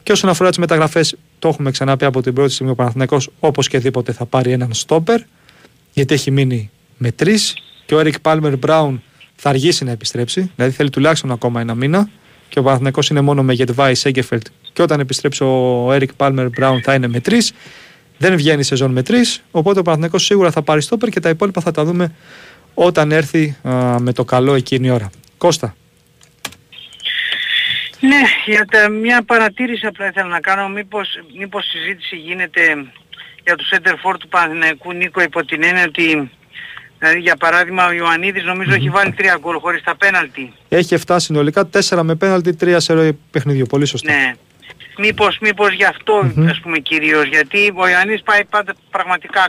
Και όσον αφορά τις μεταγραφές, το έχουμε ξαναπεί από την πρώτη στιγμή ο Παναθηναϊκός, οπωσδήποτε θα πάρει έναν στόπερ, γιατί έχει μείνει με τρεις. Και ο Έρικ Πάλμερ Μπράουν θα αργήσει να επιστρέψει, δηλαδή θέλει τουλάχιστον ακόμα ένα μήνα. Και ο Παναθυνακό είναι μόνο με Γετβάη Σέγκεφελτ. Και όταν επιστρέψει ο Έρικ Πάλμερ Μπράουν θα είναι με τρεις. Δεν βγαίνει η σεζόν με τρεις. Οπότε ο Παναθυνακό σίγουρα θα πάρει στόπερ και τα υπόλοιπα θα τα δούμε όταν έρθει α, με το καλό εκείνη η ώρα. Κώστα. Ναι, για τα, μια παρατήρηση απλά ήθελα να κάνω. Μήπως, μήπως συζήτηση γίνεται για το center for του Παναθηναϊκού Νίκο υπό την έννοια ότι Δηλαδή για παράδειγμα ο Ιωαννίδης νομίζω έχει βάλει τρία γκολ χωρίς τα πέναλτι. Έχει 7 συνολικά, 4 με πέναλτι, 3 σε ροή παιχνιδιού. Πολύ σωστά. Ναι. Μήπως, μήπως γι' αυτό ας πούμε κυρίως, γιατί ο Ιωαννίδης πάει πάντα πραγματικά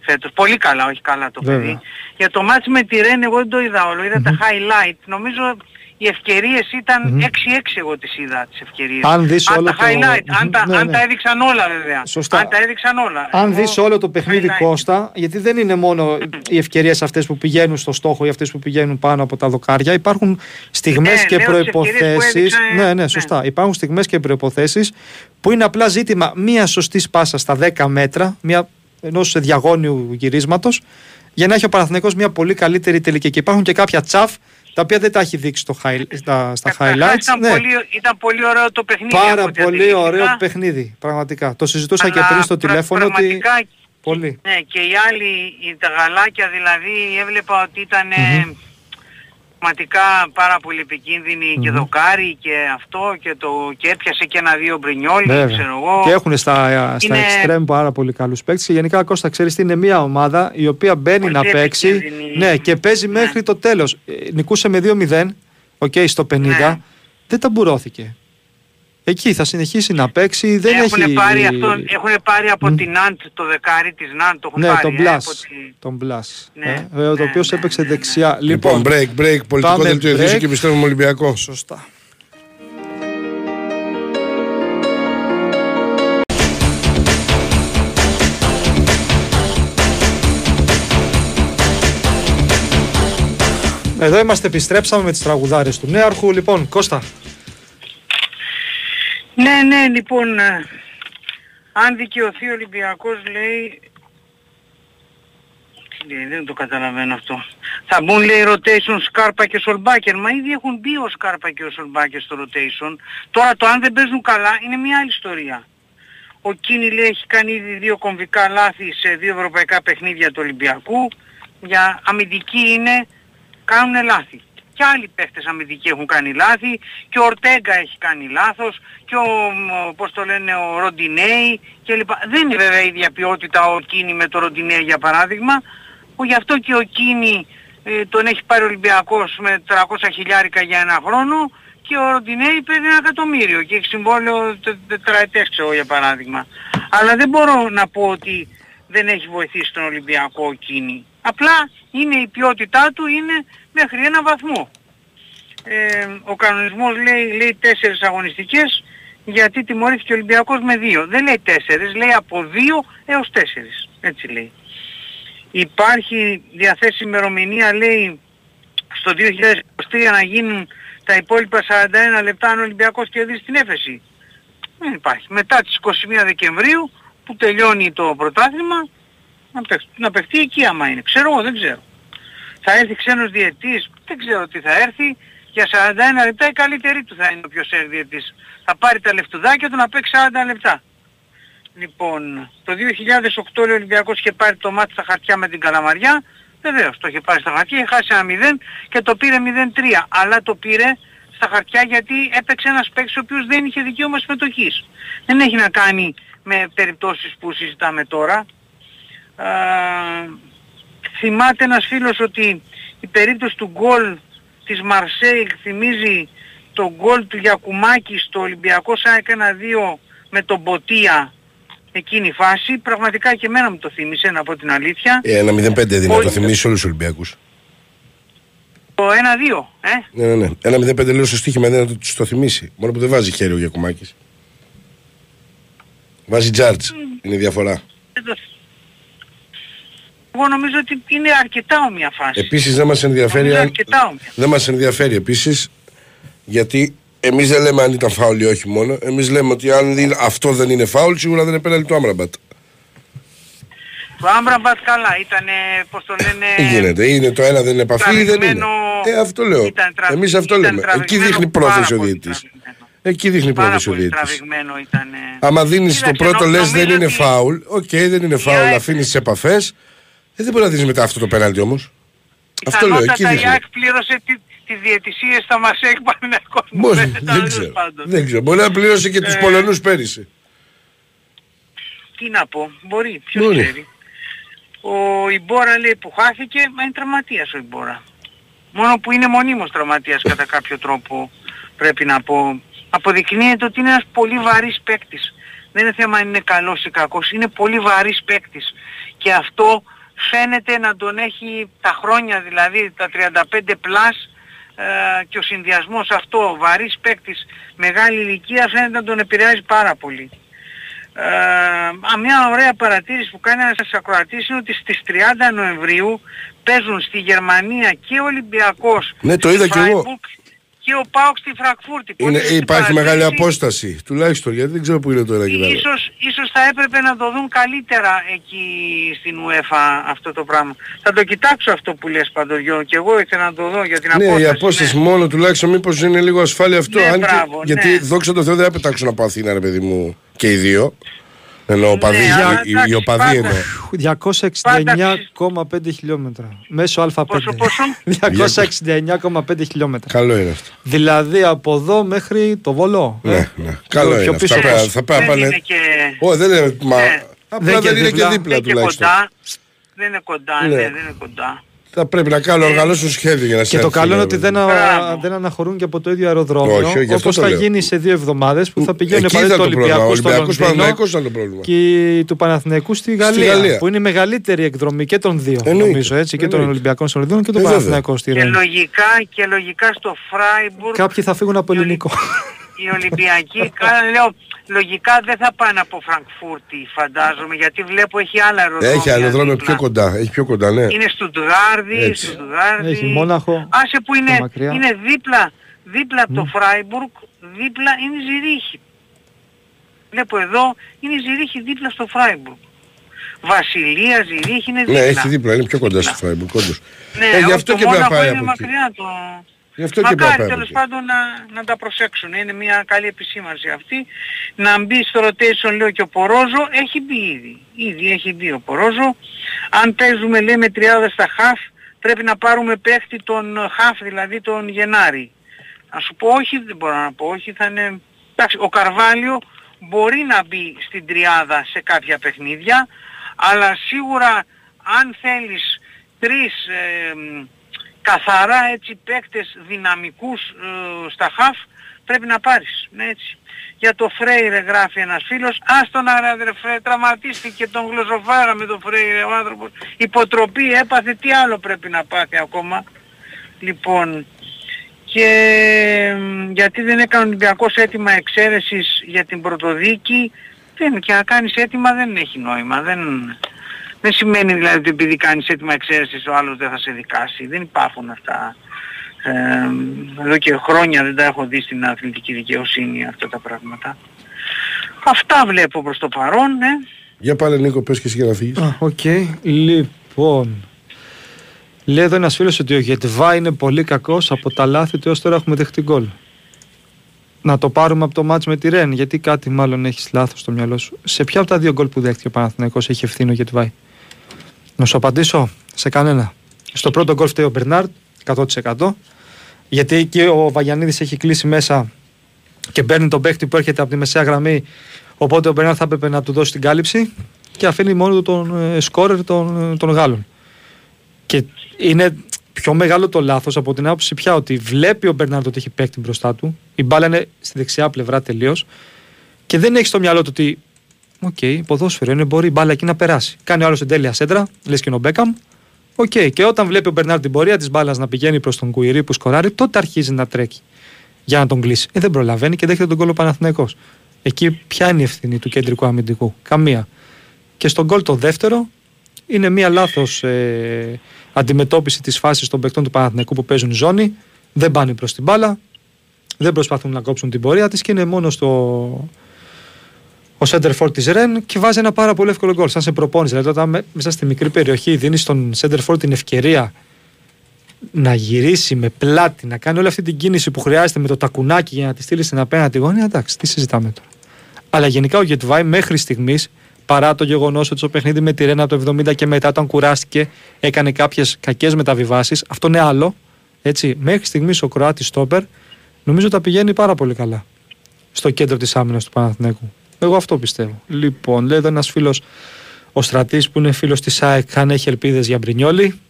φέτος. Πολύ καλά, όχι καλά το παιδί. Για το μάτς με τη Ρεν εγώ δεν το είδα όλο, είδα τα highlight. Νομίζω οι ευκαιρίες ήταν 6-6 εγώ τις είδα τις ευκαιρίες. Αν δεις αν όλο τα το... highlight, αν, τα, Ναι, αν ναι. τα έδειξαν όλα βέβαια. Σωστά. Αν τα έδειξαν όλα. Αν Εγώ- δεις όλο το παιχνίδι highlight. Κώστα, γιατί δεν είναι μόνο οι ευκαιρίες αυτές που πηγαίνουν στο στόχο ή αυτές που πηγαίνουν πάνω από τα δοκάρια, υπάρχουν στιγμές Ναι, και λέω τις ευκαιρίες που προϋποθέσεις. έδειξαν, Ναι, ναι, ναι. σωστά. Υπάρχουν στιγμές και προϋποθέσεις που είναι απλά ζήτημα μίας σωστής πάσας στα 10 μέτρα, μία ενός διαγώνιου γυρίσματος για να έχει ο Παναθηναϊκός μια πολύ καλύτερη τελική. Και υπάρχουν και κάποια τσαφ τα οποία δεν τα έχει δείξει στο high, στα, στα Καταρχάς, highlights. Ήταν, Ναι. πολύ, ήταν πολύ ωραίο το παιχνίδι. Πάρα από ό,τι πολύ αντιλήφθηκα. ωραίο παιχνίδι. Πραγματικά. Το συζητούσα και Αλλά πριν στο πρα- τηλέφωνο ότι. πραγματικά, Πολύ. Ναι, και οι άλλοι, οι, τα γαλάκια δηλαδή, έβλεπα ότι ήταν ε, πραγματικά πάρα πολύ επικίνδυνοι και δοκάρι και αυτό και, το, και έπιασε και ένα-δύο μπρινιόλι, Βέβαια. ξέρω εγώ. Και έχουν στα, στα Είναι- εξτρέμ πάρα πολύ καλούς παίκτες. Και γενικά, Κώστα, ξέρεις είναι μια ομάδα η οποία μπαίνει Πολύ να παίξει. επικίνδυνη. Ναι, και παίζει Ναι. μέχρι το τέλος. Νικούσε με 2-0, οκ, στο 50. Ναι. Δεν ταμπουρώθηκε. Εκεί θα συνεχίσει να παίξει. Δεν έχουν, έχει... πάρει αυτό, έχουν πάρει από Μμ. την Ναντ το δεκάρι της Ναντ, το έχουν Ναι, πάρει. τον ε, Μπλάς. από τη- Τον Μπλάς. Ναι, ε, ο ναι, οποίος ναι, έπαιξε ναι, δεξιά. Λοιπόν, Λοιπόν, break, break, πολιτικό πάμε δελτίο break. ειδήσεων και επιστρέφουμε Ολυμπιακό. σωστά. Εδώ είμαστε, επιστρέψαμε με τις τραγουδάρες του Νέαρχου. Λοιπόν, Κώστα, Ναι, ναι, λοιπόν, ε, αν δικαιωθεί ο Ολυμπιακός λέει... Τι λέει, δεν το καταλαβαίνω αυτό. Θα μπουν λέει rotation Σκάρπα και Σολμπάκερ. Μα ήδη έχουν μπει ο Σκάρπα και ο Σολμπάκερ στο rotation. Τώρα το αν δεν παίζουν καλά είναι μια άλλη ιστορία. Ο Κίνη λέει έχει κάνει ήδη δύο κομβικά λάθη σε δύο ευρωπαϊκά παιχνίδια του Ολυμπιακού. Για αμυντική είναι, κάνουν λάθη. Και άλλοι παίχτες αμυντικοί έχουν κάνει λάθη και ο Ορτέγκα έχει κάνει λάθος και ο, μ, πώς το λένε, ο Ροντινέη και λοιπά. Δεν είναι βέβαια η ίδια ποιότητα ο Κίνη με το Ροντινέη για παράδειγμα. Ο, γι' αυτό και ο Κίνη ε, τον έχει πάρει ο Ολυμπιακός με 300 χιλιάρικα για ένα χρόνο και ο Ροντινέη παίρνει ένα εκατομμύριο και έχει συμβόλαιο τε- τετραετές ξέρω για παράδειγμα. Αλλά δεν μπορώ να πω ότι δεν έχει βοηθήσει τον Ολυμπιακό ο Κίνη. Απλά είναι η ποιότητά του είναι μέχρι ένα βαθμό. Ε, ο κανονισμός λέει, λέει τέσσερις αγωνιστικές γιατί τιμωρήθηκε ο Ολυμπιακός με δύο. Δεν λέει τέσσερις, λέει από δύο έως τέσσερις. Έτσι λέει. Υπάρχει διαθέσιμη ημερομηνία λέει στο 2023 να γίνουν τα υπόλοιπα 41 λεπτά αν ο Ολυμπιακός κερδίσει την έφεση. Δεν υπάρχει. Μετά τις 21 Δεκεμβρίου που τελειώνει το πρωτάθλημα να, παιχ, να παιχτεί εκεί άμα είναι. Ξέρω εγώ, δεν ξέρω. Θα έρθει ξένος διετής, δεν ξέρω τι θα έρθει. Για 41 λεπτά η καλύτερη του θα είναι ο πιο σέρ διετής. Θα πάρει τα λεφτουδάκια του να παίξει 40 λεπτά. Λοιπόν, το 2008 λέει, ο Ολυμπιακός είχε πάρει το μάτι στα χαρτιά με την Καλαμαριά. Βεβαίως, το είχε πάρει στα χαρτιά, είχε χάσει ένα 0 και το πήρε 0-3. Αλλά το πήρε στα χαρτιά γιατί έπαιξε ένας παίκτης ο οποίος δεν είχε δικαίωμα συμμετοχής. Δεν έχει να κάνει με περιπτώσεις που συζητάμε τώρα. Α, θυμάται ένας φίλος ότι η περίπτωση του γκολ της Μαρσέη θυμίζει το γκολ του Γιακουμάκη στο Ολυμπιακό ΣΑΕΚ 1-2 με τον Μποτία εκείνη η φάση. Πραγματικά και εμένα μου το θύμισε να πω την αλήθεια. Ε, Ένα 0-5 δίνει να Όχι. το θυμίσει όλους τους Ολυμπιακούς. Το 1-2, ε. Ναι, ναι, ναι. Ένα 0-5 λέω στο στοίχημα δεν να το, το θυμίσει. Μόνο που δεν βάζει χέρι ο Γιακουμάκης. Βάζει τζάρτς. Είναι η διαφορά. Δεν το- Εγώ νομίζω ότι είναι αρκετά όμοια φάση. Επίσης δεν μας ενδιαφέρει. Νομίζω Αν... αρκετά όμοια. Δεν μας ενδιαφέρει επίσης γιατί εμείς δεν λέμε αν ήταν φάουλ ή όχι μόνο. Εμείς λέμε ότι αν είναι- αυτό δεν είναι φάουλ, σίγουρα δεν είναι πέναλτι του Άμραμπατ. Το Άμπραμπατ καλά, ήταν πώς το λένε... Τι γίνεται, είναι το ένα δεν είναι επαφή ή δεν είναι. τραβηγμένο- Ε, αυτό λέω. ήταν τραβη- Εμείς αυτό ήταν λέμε. Εκεί τραβηγμένο δείχνει πάρα πρόθεση ο πολύ διαιτητής. τραβηγμένο. Εκεί δείχνει Πάρα πρόθεση ο πολύ διαιτητής. τραβηγμένο ήταν. Άμα δίνεις το Κοίταξε, πρώτο νο- λες νομίζω δεν είναι ότι φάουλ, οκ, δεν είναι η φάουλ, ΑΕΚ- αφήνεις τις επαφές. Ε, δεν μπορεί να δίνει μετά αυτό το πέναλτι όμως. Αυτό λέω, εκεί Πιθανότατα η δείχνει. ΑΕΚ πλήρωσε τι, τις διαιτησίες στα Μασέκ Παναγιακός. Μπορεί, δεν ξέρω. Δεν ξέρω. Μπορεί να πλήρωσε και τους Ε, Πολωνούς πέρυσι. Τι να πω, μπορεί, ποιος Μπορεί. ξέρει. Ο Ιμπόρα λέει που χάθηκε, μα είναι τραυματίας ο Ιμπόρα. Μόνο που είναι μονίμως τραυματίας κατά κάποιο τρόπο πρέπει να πω. Αποδεικνύεται ότι είναι ένας πολύ βαρύς παίκτης. Δεν είναι θέμα αν είναι καλός ή κακός, είναι πολύ βαρύς παίκτης. Και αυτό φαίνεται να τον έχει τα χρόνια δηλαδή, τα 35 πλάς ε, και ο συνδυασμός αυτό, βαρύς παίκτης, μεγάλη ηλικία φαίνεται να τον επηρεάζει πάρα πολύ. Ε, α, μια ωραία παρατήρηση που κάνει ένας ακροατής είναι ότι στις 30 Νοεμβρίου παίζουν στη Γερμανία και ο Ολυμπιακός Ναι, το είδα κι εγώ. Φράιμπουργκ και και ο Πάοκ στη Φραγκφούρτη. Πότε Είναι, στην υπάρχει μεγάλη παρατήρηση, απόσταση. Τουλάχιστον γιατί δεν ξέρω που είναι το ένα και το άλλο. Ίσως, ίσως θα έπρεπε να το δουν καλύτερα εκεί στην UEFA αυτό το πράγμα. Θα το κοιτάξω αυτό που λες Παντοριό και εγώ ήθελα να το δω για την Ναι, απόσταση. η απόσταση ναι. μόνο τουλάχιστον μήπως είναι λίγο ασφάλεια αυτό. Ναι, αν και- μπράβο, γιατί ναι. δόξα τω Θεώ δεν θα πετάξουν από Αθήνα, ρε παιδί μου, και οι δύο. Ενώ οπαδοί, Ναι, αλλά οι- οι, οι εντάξει, οπαδοί πάντα- εννοώ. 269,5 χιλιόμετρα. Μέσω Α5. Πόσο, πόσο; 269,5 χιλιόμετρα. Καλό είναι αυτό. Δηλαδή από εδώ μέχρι το Βολό. Ναι, Ε, ναι. Καλό πιο είναι. πίσω Αυτά πώς. πέρα- θα πρέπει να δεν πάνε. είναι και... Ω, δεν είναι. Μα, Ναι. απλά Δεν δεν, και είναι δίπλα. και δίπλα δεν και τουλάχιστον. κοντά. Δεν είναι κοντά, Ναι. ναι, δεν είναι κοντά. Θα πρέπει να κάνουν οργανώσουν σχέδιο για να Και το έρθει, καλό είναι ρε ότι παιδί δεν, μου. α- Μπράβο. δεν αναχωρούν και από το ίδιο αεροδρόμιο. Όχι, όχι, γι' αυτό όπως το θα λέω. γίνει σε δύο εβδομάδες που θα πηγαίνουν Εκεί πάλι ήταν το το πρόβλημα. Ο Ολυμπιακός στο Ολυμπιακός Λονδίνο Παναθηναϊκός ήταν το πρόβλημα. και του Παναθηναϊκού στη Γαλλία, Γαλλία. Που είναι η μεγαλύτερη εκδρομή και των δύο. Εννοείται. Νομίζω έτσι. Και των Εννοείται. Ολυμπιακών στο Λονδίνο και του Ε, βέβαια. Παναθηναϊκού στη Και Ρένη. λογικά, και λογικά στο Φράιμπουργκ Κάποιοι θα φύγουν από οι Ολυ- ελληνικό. οι Ολυμπιακοί, κα- λέω, λογικά δεν θα πάνε από Φραγκφούρτη φαντάζομαι γιατί βλέπω έχει άλλα αεροδρόμια. Έχει αεροδρόμιο δίπλα. πιο κοντά. Έχει πιο κοντά, ναι. Είναι Στουτγάρδη, Έτσι. Στουτγάρδη. Έχει Μόναχο, Άσε που είναι, πιο μακριά. είναι δίπλα, δίπλα από το Φράιμπουργκ, δίπλα είναι η Ζυρίχη. Βλέπω εδώ, είναι η Ζυρίχη δίπλα στο Φράιμπουργκ. Βασιλεία, Ζυρίχη είναι δίπλα. Ναι, έχει δίπλα. Είναι πιο κοντά στο Φράιμπουργκ. όντως. Ναι, Ε, γι' όχι, αυτό το και πρέπει να Μόναχο πάει είναι από εκεί. μακριά το... Γι' αυτό και πρέπει να Μακάρι πάει από τέλος εκεί. πάντων να, να τα προσέξουν. Είναι μια καλή επισήμανση αυτή. Να μπει στο rotation λέω και ο Πορόζο. Έχει μπει ήδη. Ήδη έχει μπει ο Πορόζο. Αν παίζουμε λέει με 30 στα χαφ πρέπει να πάρουμε παίχτη τον χαφ δηλαδή τον Γενάρη. Να σου πω όχι, δεν μπορώ να πω όχι. Θα είναι... Εντάξει, ο Καρβάλιο μπορεί να μπει στην τριάδα σε κάποια παιχνίδια αλλά σίγουρα αν θέλεις τρεις ε, μ, καθαρά έτσι παίκτες δυναμικούς ε, στα χαφ πρέπει να πάρεις. Ναι, έτσι. Για το Φρέιρε γράφει ένας φίλος, άστον άρα αδερφέ, τραυματίστηκε τον γλωσσοφάρα με τον Φρέιρε ο άνθρωπος. Υποτροπή έπαθε, τι άλλο πρέπει να πάθει ακόμα. Λοιπόν, και μ, γιατί δεν έκανε ο Ολυμπιακός έτοιμα εξαίρεσης για την πρωτοδίκη, δεν, και να κάνεις έτοιμα δεν έχει νόημα. Δεν, δεν σημαίνει δηλαδή ότι επειδή κάνεις έτοιμα εξαίρεσης ο άλλος δεν θα σε δικάσει. Δεν υπάρχουν αυτά. Ε, εδώ και χρόνια δεν τα έχω δει στην αθλητική δικαιοσύνη αυτά τα πράγματα. Αυτά βλέπω προς το παρόν, ναι. Για πάλι Νίκο, πες και εσύ για να φύγεις. Α, Οκ. Λοιπόν. Λέει εδώ ένας φίλος ότι ο Γεντβάι είναι πολύ κακός από τα λάθη του έως τώρα έχουμε δεχτεί γκολ. Να το πάρουμε από το ματς με τη Ρεν, γιατί κάτι μάλλον έχεις λάθος στο μυαλό σου. Σε ποια από τα δύο γκολ που δέχτηκε ο Παναθηναϊκός έχει ευθύνη ο Γεντβάι; Να σου απαντήσω σε κανένα. Στο πρώτο γκολ φταίει ο Μπερνάρ, 100%. Γιατί εκεί ο Βαγιανίδης έχει κλείσει μέσα και παίρνει τον παίκτη που έρχεται από τη μεσαία γραμμή. Οπότε ο Μπερνάρ θα έπρεπε να του δώσει την κάλυψη και αφήνει μόνο του τον ε, σκόρερ των, ε, των Γάλλων. Και είναι πιο μεγάλο το λάθος από την άποψη πια ότι βλέπει ο Μπερνάρ ότι έχει παίκτη μπροστά του. Η μπάλα είναι στη δεξιά πλευρά τελείως. Και δεν έχει στο μυαλό του ότι. Οκ, ποδόσφαιρο είναι, μπορεί η μπάλα εκεί να περάσει. Κάνει ο άλλος εν τέλεια σέντρα, λες και είναι ο Μπέκαμ. Οκ, και όταν βλέπει ο Μπερνάρ την πορεία της μπάλας να πηγαίνει προς τον Γκουιρί που σκοράρει, τότε αρχίζει να τρέχει για να τον κλείσει. Ε, δεν προλαβαίνει και δέχεται τον κόλλο Παναθηναϊκός. Εκεί ποια είναι η ευθύνη του κεντρικού αμυντικού; Καμία. Και στον γκολ το δεύτερο είναι μία λάθος ε, αντιμετώπιση της φάσης των παικτών του Παναθηναϊκού που παίζουν ζώνη. Δεν πάνε προς την μπάλα. Δεν προσπαθούν να κόψουν την πορεία της και είναι μόνο στο. Ο center for της Ρεν και βάζει ένα πάρα πολύ εύκολο γκολ. Σαν σε προπόνηση. Δηλαδή, όταν με- μέσα στη μικρή περιοχή δίνει στον center for την ευκαιρία να γυρίσει με πλάτη, να κάνει όλη αυτή την κίνηση που χρειάζεται με το τακουνάκι για να τη στείλει στην απέναντι γωνία, εντάξει, τι συζητάμε τώρα. Αλλά γενικά ο Γετβάη μέχρι στιγμής, παρά το γεγονός ότι στο παιχνίδι με τη Ρένα το 70 και μετά, όταν κουράστηκε, έκανε κάποιες κακές μεταβιβάσεις, αυτό είναι άλλο. Έτσι, μέχρι στιγμής ο Κροάτης Στόπερ νομίζω τα πηγαίνει πάρα πολύ καλά στο κέντρο της άμυνας του Παναθηναίκου. Εγώ αυτό πιστεύω. Λοιπόν, λέει εδώ ένας φίλος, ο Στρατής που είναι φίλος της ΑΕΚ, αν έχει ελπίδες για Μπρινιόλη.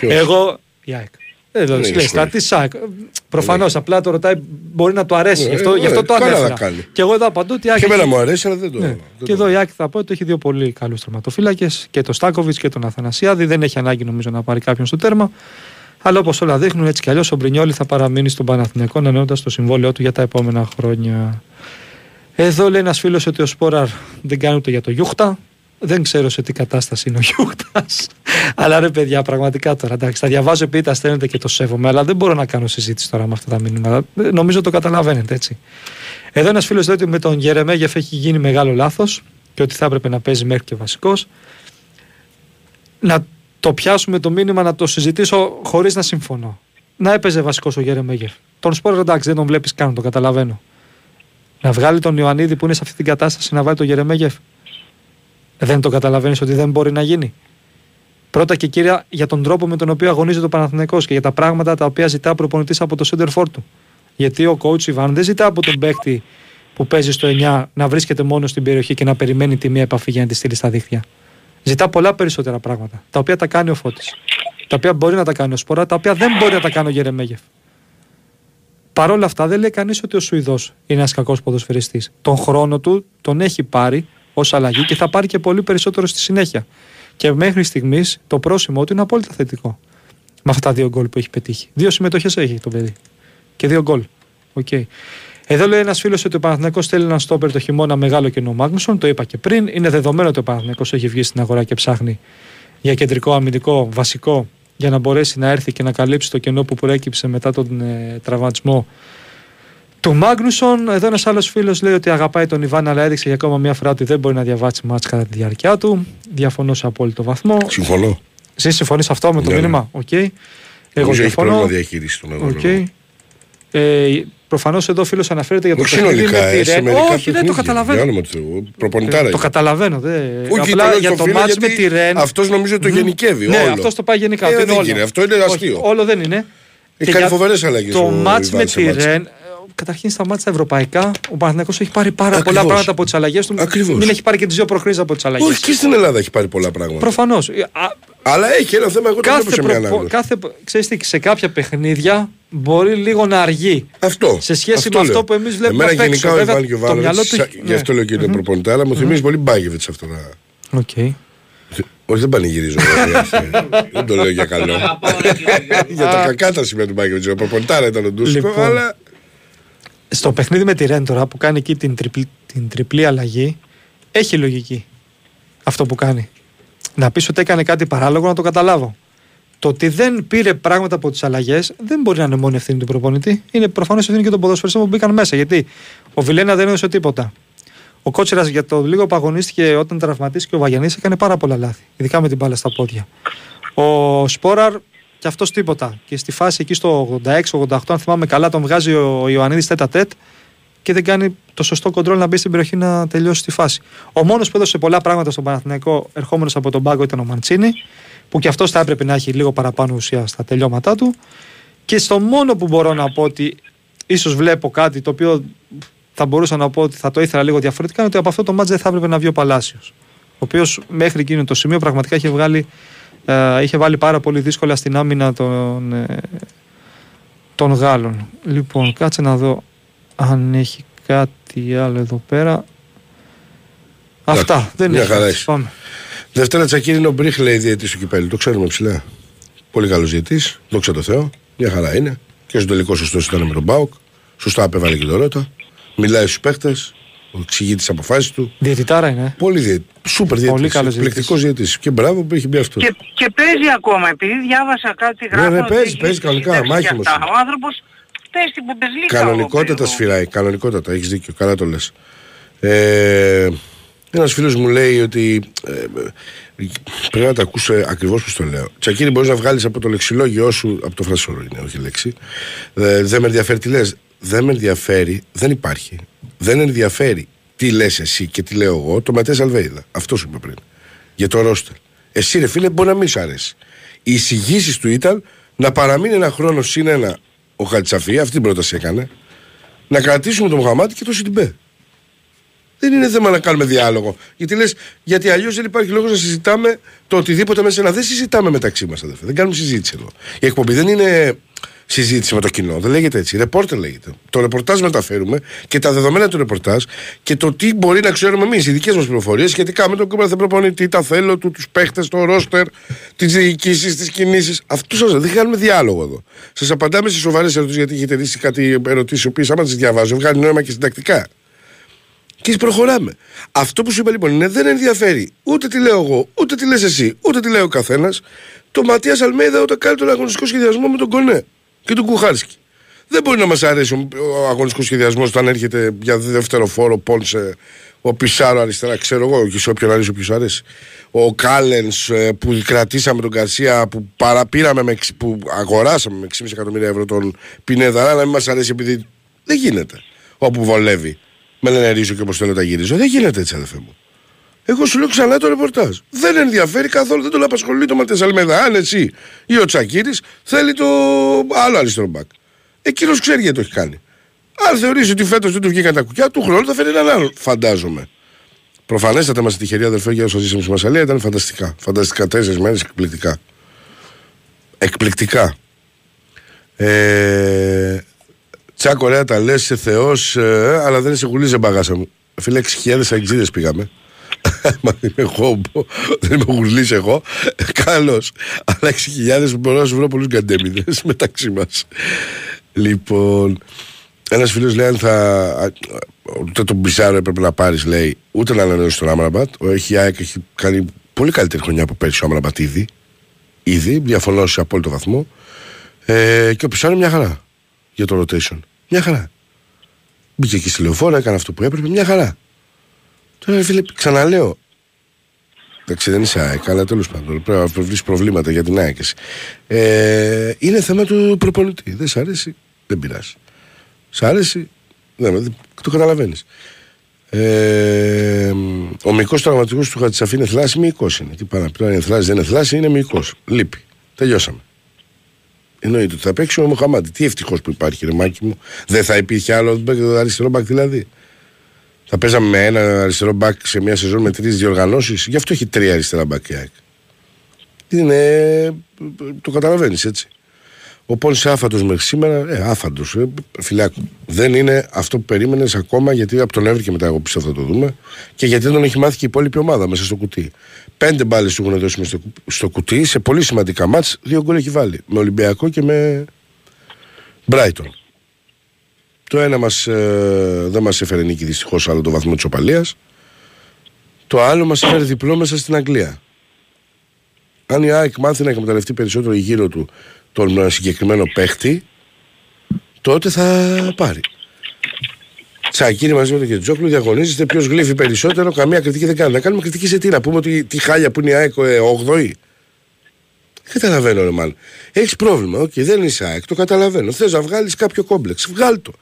Ποιος; Εγώ. Η ΑΕΚ. Εδώ Δεν λέει έχει Στρατή ΑΕΚ. Προφανώς απλά το ρωτάει, μπορεί να του αρέσει. Ναι, γι, αυτό, ναι, γι' αυτό το καλά ανέφερα. να κάνει. Και εγώ εδώ απαντώ ότι η ΑΕΚ. Και έχει- εμένα μου αρέσει, αλλά δεν το. ναι. δεν Και το- εδώ η ΑΕΚ θα πω ότι έχει δύο πολύ καλούς τερματοφύλακες και τον Στάκοβιτς και τον Αθανασιάδη. Δεν έχει ανάγκη νομίζω να πάρει κάποιον στο τέρμα. Αλλά όπως όλα δείχνουν, έτσι κι αλλιώς ο Μπρινιόλη θα παραμείνει στον Παναθηναϊκό ανανεώντας το συμβόλαιό του για τα επόμενα χρόνια. Εδώ λέει ένας φίλος ότι ο Σπόραρ δεν κάνει ούτε για το Γιούχτα. δεν ξέρω σε τι κατάσταση είναι ο Γιούχτας. αλλά ρε παιδιά, πραγματικά τώρα. Εντάξει, τα διαβάζω επειδή τα στέλνετε και το σέβομαι, αλλά δεν μπορώ να κάνω συζήτηση τώρα με αυτά τα μήνυματα. Ε, Νομίζω το καταλαβαίνετε έτσι. Εδώ ένας φίλος λέει ότι με τον Γερεμέγεφ έχει γίνει μεγάλο λάθος και ότι θα έπρεπε να παίζει μέχρι και βασικός. Να το πιάσουμε το μήνυμα να το συζητήσω χωρίς να συμφωνώ. Να έπαιζε βασικός ο Γερεμέγεφ. Τον Σπόρ εντάξει δεν τον βλέπεις καν, το καταλαβαίνω. Να βγάλει τον Ιωαννίδη που είναι σε αυτή την κατάσταση να βάλει τον Γερεμέγεφ. Δεν το καταλαβαίνεις ότι δεν μπορεί να γίνει. Πρώτα και κύρια για τον τρόπο με τον οποίο αγωνίζεται ο Παναθηναϊκός και για τα πράγματα τα οποία ζητά ο προπονητής από το center for του. Γιατί ο coach Ιβάν δεν ζητά από τον παίκτη που παίζει στο 9 να βρίσκεται μόνος στην περιοχή και να περιμένει τη μία επαφή για να τη στείλει στα δίχτυα. Ζητά πολλά περισσότερα πράγματα. Τα οποία τα κάνει ο Φώτης. Τα οποία μπορεί να τα κάνει ο Σπορά, τα οποία δεν μπορεί να τα κάνει ο Γερεμέγεφ. Παρ' όλα αυτά δεν λέει κανείς ότι ο Σουηδός είναι ένας κακός ποδοσφαιριστής. Τον χρόνο του τον έχει πάρει ως αλλαγή και θα πάρει και πολύ περισσότερο στη συνέχεια. Και μέχρι στιγμής το πρόσημο του είναι απόλυτα θετικό. Με αυτά τα δύο γκολ που έχει πετύχει. Δύο συμμετοχές έχει το παιδί. Και δύο γκολ. Okay. Εδώ λέει ένας φίλος ότι ο Παναθηναϊκός θέλει ένα στόπερ το χειμώνα μεγάλο κενό Μάγνουσον. Το είπα και πριν. Είναι δεδομένο ότι ο Παναθηναϊκός έχει βγει στην αγορά και ψάχνει για κεντρικό αμυντικό βασικό για να μπορέσει να έρθει και να καλύψει το κενό που προέκυψε μετά τον ε, τραυματισμό του Μάγνουσον. Εδώ ένας άλλος φίλος λέει ότι αγαπάει τον Ιβάν, αλλά έδειξε για ακόμα μια φορά ότι δεν μπορεί να διαβάσει ματς κατά τη διάρκεια του. Διαφωνώ σε απόλυτο βαθμό. Συμφωνώ. Εσύ συμφωνείς αυτό με το Ναι, ναι. μήνυμα; Οκ. Εγώ Νομίζω έχει πρόβλημα διαφωνώ. διαχείρισης των αγώνων. Οκ. Ε, Προφανώς εδώ ο φίλος αναφέρεται για το Όχι παιχνίδι συνολικά, με τη ε, σε Ρεν. μερικά Όχι, δεν το παιχνίδια. καταλαβαίνω. Για όνομα του Θεού. Προπονητάρα. Ε, το είναι. καταλαβαίνω. Δε. Όχι, Απλά το για το οφείλω μάτς με γιατί τη Ρεν. αυτός νομίζω το γενικεύει Ναι, όλο. αυτός το πάει γενικά. Ε, ότι είναι δεν όλο. γίνεται. Αυτό είναι Όχι, αστείο. όλο δεν είναι. Έχει Και κάνει για φοβερές αλλαγές Το ο μάτς Ιβάν με σε τη μάτς. Ρεν. Ε, Καταρχήν στα μάτια ευρωπαϊκά, ο Παναθηναϊκός έχει πάρει πάρα πολλά Ακριβώς. πράγματα από τις αλλαγές του. Ακριβώς. Μην έχει πάρει και τις δύο προχρήσει από τις αλλαγές. Όχι και στην Ελλάδα έχει πάρει πολλά πράγματα. Προφανώς. Αλλά έχει ένα θέμα, εγώ το βλέπω Κάθε, σε μια προπο- ανάγνωση. κάθε, ξέρεις τι, σε κάποια παιχνίδια μπορεί λίγο να αργεί. Αυτό. σε σχέση με αυτό λέω. που εμείς βλέπουμε Εμένα απ' έξω. γενικά ο Βέβαια, Ιβάν το μυαλό Γιωβάνοβιτ, του έχει- γι' αυτό ναι. λέω και είναι προπονητάρα, αλλά μου θυμίζει πολύ Μπάγεβιτς αυτό. να- Οκ. Όχι, δεν πανηγυρίζω. δηλαδή, δεν το λέω για καλό. για τα κακά τα σημεία του Μπάγεβιτς. Ο προπονητάρα ήταν ο Ντούσκο, Λοιπόν. αλλά. Στο παιχνίδι με τη Ρεν τώρα που κάνει εκεί την τριπλή, την τριπλή αλλαγή, έχει λογική αυτό που κάνει. Να πεις ότι έκανε κάτι παράλογο να το καταλάβω. Το ότι δεν πήρε πράγματα από τις αλλαγές δεν μπορεί να είναι μόνο ευθύνη του προπονητή. Είναι προφανώς ευθύνη και των ποδοσφαιριστών που μπήκαν μέσα. Γιατί ο Βιλένα δεν έδωσε τίποτα. Ο Κότσερα για το λίγο που αγωνίστηκε όταν τραυματίστηκε ο Βαγιανής έκανε πάρα πολλά λάθη. Ειδικά με την μπάλα στα πόδια. Ο Σπόραρ και αυτός τίποτα. Και στη φάση εκεί στο 86-88, αν θυμάμαι καλά, τον βγάζει ο Ιωαννίδης τέτα τέτ και δεν κάνει το σωστό κοντρόλ να μπει στην περιοχή να τελειώσει τη φάση. Ο μόνος που έδωσε πολλά πράγματα στον Παναθηναϊκό ερχόμενος από τον πάγκο ήταν ο Μαντσίνη, που και αυτός θα έπρεπε να έχει λίγο παραπάνω ουσία στα τελειώματά του. Και στο μόνο που μπορώ να πω ότι ίσως βλέπω κάτι το οποίο θα μπορούσα να πω ότι θα το ήθελα λίγο διαφορετικά είναι ότι από αυτό το μάτζ δεν θα έπρεπε να βγει ο Παλάσιος. Ο οποίος μέχρι εκείνο το σημείο πραγματικά είχε, βγάλει, ε, είχε βάλει πάρα πολύ δύσκολα στην άμυνα των, ε, των Γάλλων. Λοιπόν, κάτσε να δω αν έχει κάτι άλλο εδώ πέρα. Αυτά. Εντάξει, Δεν μια έχει. χαρά κάτι. έχει. Πάμε. Δευτέρα Τσακίρη είναι ο Μπρίχ, λέει διαιτής του κυπέλου. Το ξέρουμε ψηλά. Πολύ καλός διαιτής. Δόξα τω Θεώ. Μια χαρά είναι. Και στο τελικό σωστός ήταν με τον Μπάουκ. Σωστά απέβαλε και τον Ρότα. Μιλάει στους παίχτε. Εξηγεί τι αποφάσει του. Διαιτητάρα είναι. Πολύ διαιτή. Σούπερ διαιτή. Πολύ καλός Εκπληκτικός διαιτή. Και μπράβο που έχει μπει αυτός. Και, και παίζει ακόμα, επειδή διάβασα κάτι Ναι, γράφω. ναι, ότι παίζει, έχει παίζει κανονικά, ταξιδέψει και μάχημος αυτά. είναι. Ο άνθρωπος παίζει στην Bundesliga. Κανονικότατα ο- σφυράει. Κανονικότατα. Έχεις δίκιο. Καλά το λες. Ε, ένας φίλος μου λέει ότι. Ε, ε, πρέπει να το ακούσω ακριβώς που το λέω. Τσακίρι, μπορείς να βγάλεις από το λεξιλόγιο σου. Από το φρασόρο είναι, όχι λέξη. Ε, δεν με ενδιαφέρει τι λες. Δεν με ενδιαφέρει. Δεν υπάρχει. Δεν ενδιαφέρει τι λες εσύ και τι λέω εγώ. Το Ματέ Αλβέιδα. Αυτός σου είπα πριν. Για το ρόστερ. Εσύ, ρε φίλε, μπορεί να μην σ' αρέσει. Οι εισηγήσεις του ήταν να παραμείνει ένα χρόνο συν ένα ο Χατσαφή, αυτή την πρόταση έκανε, να κρατήσουμε τον Μοχαμάτι και το Σιντιμπέ. Δεν είναι θέμα να κάνουμε διάλογο. Γιατί λες, γιατί αλλιώς δεν υπάρχει λόγος να συζητάμε το οτιδήποτε μέσα να. Δεν συζητάμε μεταξύ μας, αδερφέ. Δεν κάνουμε συζήτηση εδώ. Η εκπομπή δεν είναι συζήτηση με το κοινό. Δεν λέγεται έτσι. Ρεπόρτερ λέγεται. Το ρεπορτάζ μεταφέρουμε και τα δεδομένα του ρεπορτάζ και το τι μπορεί να ξέρουμε εμείς, οι δικές μας πληροφορίες σχετικά με τον κάθε προπονητή, τα θέλω του, τους παίχτες, το ρόστερ, τις διοικήσεις, τις κινήσεις. Αυτό σας δεν κάνουμε διάλογο εδώ. Σας απαντάμε σε σοβαρές ερωτήσεις γιατί έχετε δει κάτι ερωτήσεις, οι οποίες άμα τις διαβάζω βγάλει νόημα και συντακτικά. Και προχωράμε. Αυτό που σου είπα λοιπόν είναι δεν ενδιαφέρει ούτε τι λέω εγώ, ούτε τι λες εσύ, ούτε τι λέει ο καθένας. Το Ματίας Αλμέιδα όταν κάνει τον αγωνιστικό σχεδιασμό με τον Κονέ και τον Κουχάρσκι. Δεν μπορεί να μας αρέσει ο, ο αγωνιστικός σχεδιασμός όταν έρχεται για δεύτερο φόρο Πόνσε, ο Πισάρο αριστερά, ξέρω εγώ, και σε όποιον αρέσει όποιος αρέσει. Ο Κάλενς που κρατήσαμε τον Καρσία, που παραπήραμε, με, εξ- που αγοράσαμε με 6,5 εκατομμύρια ευρώ τον Πινέδα, αλλά να μην μας αρέσει επειδή δεν γίνεται. Όπου βολεύει. Με λένε ρίζω και όπως θέλω τα γυρίζω. Δεν γίνεται έτσι, αδερφέ μου. Εγώ σου λέω ξανά το ρεπορτάζ. Δεν ενδιαφέρει καθόλου, δεν τον απασχολεί το Ματέ Αλμέδα. Αν εσύ ή ο Τσακίρη θέλει το άλλο αριστερό μπακ. Εκείνος ξέρει γιατί το έχει κάνει. Αν θεωρήσει ότι φέτος δεν του βγήκαν τα κουκιά, του χρόνου θα φέρει έναν άλλο, φαντάζομαι. Προφανέστατα είμαστε τυχεροί αδερφέ για όσο ζήσαμε στη Μασαλία, ήταν φανταστικά. Φανταστικά τέσσερις μέρες εκπληκτικά. Εκπληκτικά. Ε, Τσάκ, ωραία τα λες, είσαι Θεός, ε, αλλά δεν σε γουλίζε μπαγάσα μου. Φίλε, 6.000 αγγλίδε πήγαμε. Μα είμαι εγώ, δεν είμαι γουλής εγώ. Καλώς. Αλλά 6.000 μπορώ να σου βρω πολλούς γκαντέμιδες μεταξύ μας. Λοιπόν, ένας φίλος λέει αν θα. α, Ούτε τον Μπισάρο έπρεπε να πάρεις, λέει, ούτε να ανανεώσεις τον Άμραμπατ. Ο έχει, ΑΕΚ έχει κάνει πολύ καλύτερη χρονιά από πέρσι ο Άμραμπατ ήδη. Ήδη, διαφωνώ σε απόλυτο βαθμό. Ε, και ο Πισάρο μια χαρά για το rotation. Μια χαρά. Μπήκε εκεί στη λεωφόρα, έκανε αυτό που έπρεπε, μια χαρά. Τώρα, φίλε, ξαναλέω. Εντάξει, δεν είσαι ΑΕΚ, αλλά τέλος πάντων πρέπει να βρεις προβλήματα για την ΑΕΚ. εσύ. Ε, είναι θέμα του προπονητή. Δεν σ' αρέσει, δεν πειράζει. Σ' αρέσει, ναι, δεν, το καταλαβαίνεις. Ε, ο μυϊκός τραυματικός του Χατσαφή είναι θλάση, μυϊκός είναι. Τι πάνε να πει, τώρα είναι θλάση, δεν είναι θλάση, είναι μυϊκός. Λείπει. Τελειώσαμε. Εννοείται ότι θα παίξει ο Μοχαμάντη. Τι ευτυχώς που υπάρχει, ρε Μάκη μου. Δεν θα υπήρχε άλλο μπακ- αριστερό μπακ δηλαδή. Θα παίζαμε με ένα αριστερό μπακ σε μια σεζόν με τρεις διοργανώσεις. Γι' αυτό έχει τρία αριστερά μπακ η ΑΕΚ. Είναι. Το καταλαβαίνεις έτσι. Ο Πόνσε άφαντος μέχρι σήμερα, ε, άφαντος. Ε, φιλάκου. Δεν είναι αυτό που περίμενες ακόμα γιατί από τον Εύρη και μετά εγώ πιστεύω θα το δούμε. Και γιατί δεν τον έχει μάθει και η υπόλοιπη ομάδα μέσα στο κουτί. Πέντε μπάλες του έχουν δώσει μέσα στο, κου- στο κουτί σε πολύ σημαντικά μάτς. Δύο γκολ έχει βάλει. Με Ολυμπιακό και με Μπράιτον. Το ένα μας, ε, δεν μας έφερε νίκη δυστυχώς άλλο το βαθμό της οπαλίας. Το άλλο μας έφερε διπλό μέσα στην Αγγλία. Αν η ΑΕΚ μάθει να εκμεταλλευτεί περισσότερο γύρω του τον ε, συγκεκριμένο παίχτη, τότε θα πάρει. Τσακίρι μαζί με τον Κετζόκλου διαγωνίζεστε ποιος γλύφει περισσότερο. Καμία κριτική δεν κάνουμε. Να κάνουμε κριτική σε τι, να πούμε ότι τι χάλια που είναι η ΑΕΚ ε, 8η. Δεν καταλαβαίνω, ρε μάλλον. Έχεις πρόβλημα, οκ, δεν είσαι ΑΕΚ, το καταλαβαίνω. Θες να βγάλεις κάποιο κόμπλεξ, βγάλ το.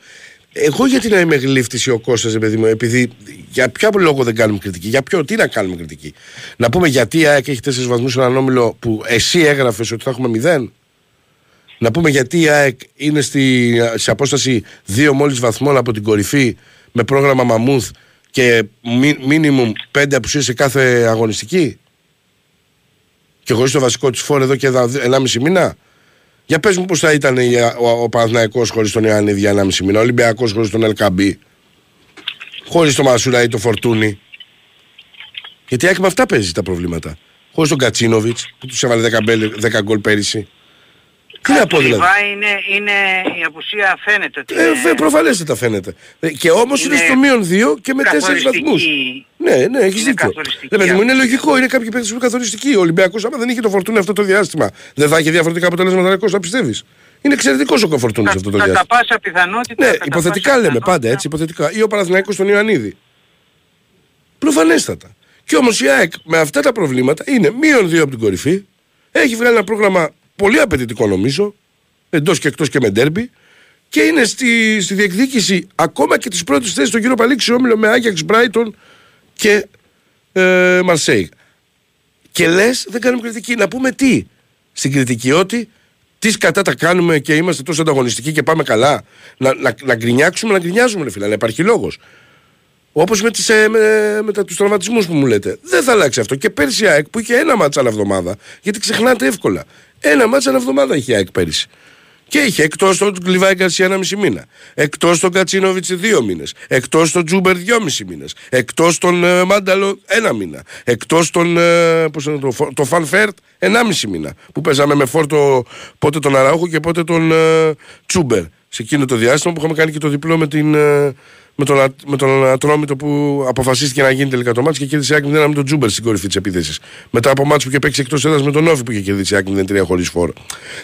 Εγώ γιατί να είμαι γλύφτης ή ο Κώστας, ρε παιδί μου, επειδή για ποιο λόγο δεν κάνουμε κριτική, για ποιο, τι να κάνουμε κριτική. Να πούμε γιατί η ΑΕΚ έχει τέσσερις βαθμούς σε έναν όμιλο που εσύ έγραφες ότι θα έχουμε μηδέν. Να πούμε γιατί η ΑΕΚ είναι στη, σε απόσταση δύο μόλις βαθμών από την κορυφή με πρόγραμμα Μαμούθ και μίνιμουμ πέντε απουσίες σε κάθε αγωνιστική. Και χωρίς το βασικό της φόρ εδώ και ένα- ενάμιση μήνα. Για πες μου πώς θα ήταν η- ο, ο Παναθηναϊκός χωρίς τον Ιωάννη για ενάμιση μήνα, ο Ολυμπιακός χωρίς τον Ελκαμπή, χωρίς τον Μασούρα ή τον Φορτούνη. Γιατί η ΑΕΚ με αυτά παίζει τα προβλήματα. Χωρίς τον Κατσίνοβιτς που τους έβαλε 10, μπέλ- 10 γκολ πέρυσι. Τι να πω δηλαδή; Ακριβά είναι, είναι, η απουσία φαίνεται ότι Ε, είναι φε, προφανέστατα φαίνεται. Ε, Και όμως είναι, Είναι στο μείον 2 και με 4 βαθμούς. καθοριστική. Ναι, ναι, έχεις Είναι δίκιο. καθοριστική Ναι, παιδί μου, αυτή. είναι λογικό. Είναι κάποιοι παίκτες που είναι καθοριστικοί. Ο Ολυμπιακός, άμα δεν είχε το φορτούνι αυτό το διάστημα, δεν θα είχε διαφορετικά αποτελέσματα. Ρεκό, θα πιστεύεις; Είναι εξαιρετικός ο φορτούνι αυτό το κατά διάστημα. πάσα πιθανότητα. Ναι, κατά υποθετικά πάσα λέμε πάντα πιθανότητα, έτσι, υποθετικά. Ή ο Παναθηναϊκός στον Ιωαννίδη. Προφανέστατα. Και όμως η ΑΕΚ με αυτά τα προβλήματα είναι μείον δύο από την κορυφή. Έχει βγάλει ένα πρόγραμμα πολύ απαιτητικό νομίζω. Εντός και εκτός και με ντέρμπι. Και είναι στη, στη διεκδίκηση ακόμα και τη πρώτη θέση στο γύρο Παλίξη όμιλο με Άγιαξ Μπράιτον και ε, Μαρσέη. Και λες, δεν κάνουμε κριτική. Να πούμε τι; Στην κριτική, ότι τις κατά τα κάνουμε και είμαστε τόσο ανταγωνιστικοί και πάμε καλά. Να, να, να γκρινιάξουμε, να γκρινιάζουμε, ρε φίλε, να υπάρχει λόγος. Όπως με, τις, ε, με, με τα, τους τραυματισμούς που μου λέτε. Δεν θα αλλάξει αυτό. Και πέρσι η ΑΕΚ που είχε ένα ματς ανά εβδομάδα, γιατί ξεχνάτε εύκολα. Ένα ματς ανά εβδομάδα είχε η ΑΕΚ πέρσι. Και είχε εκτός τον Λιβάι Γκαρσία ενάμιση μήνα. Εκτός τον Γκατσίνοβιτς δύο μήνες. Εκτός τον Τζούμπερ δυόμισι μήνες. Εκτός τον ε, Μάνταλο ένα μήνα. Εκτός τον. Ε, πώς είναι το, Φο- το Φαν Βέερτ ενάμιση μήνα. Που παίζαμε με φορ το πότε τον Αραούχο και πότε τον ε, Τσούμπερ. Σε εκείνο το διάστημα που είχαμε κάνει και το διπλό με την, ε, με τον, Α- με τον Ατρόμητο που αποφασίστηκε να γίνει τελικά το μάτς και κέρδισε η Άκη 0 με τον Τζούμπερ στην κορυφή της επίθεσης. Μετά από μάτς που είχε παίξει εκτός έδρας με τον Όφη που είχε κερδίσει η Άκη 0-3 χωρίς φόρο.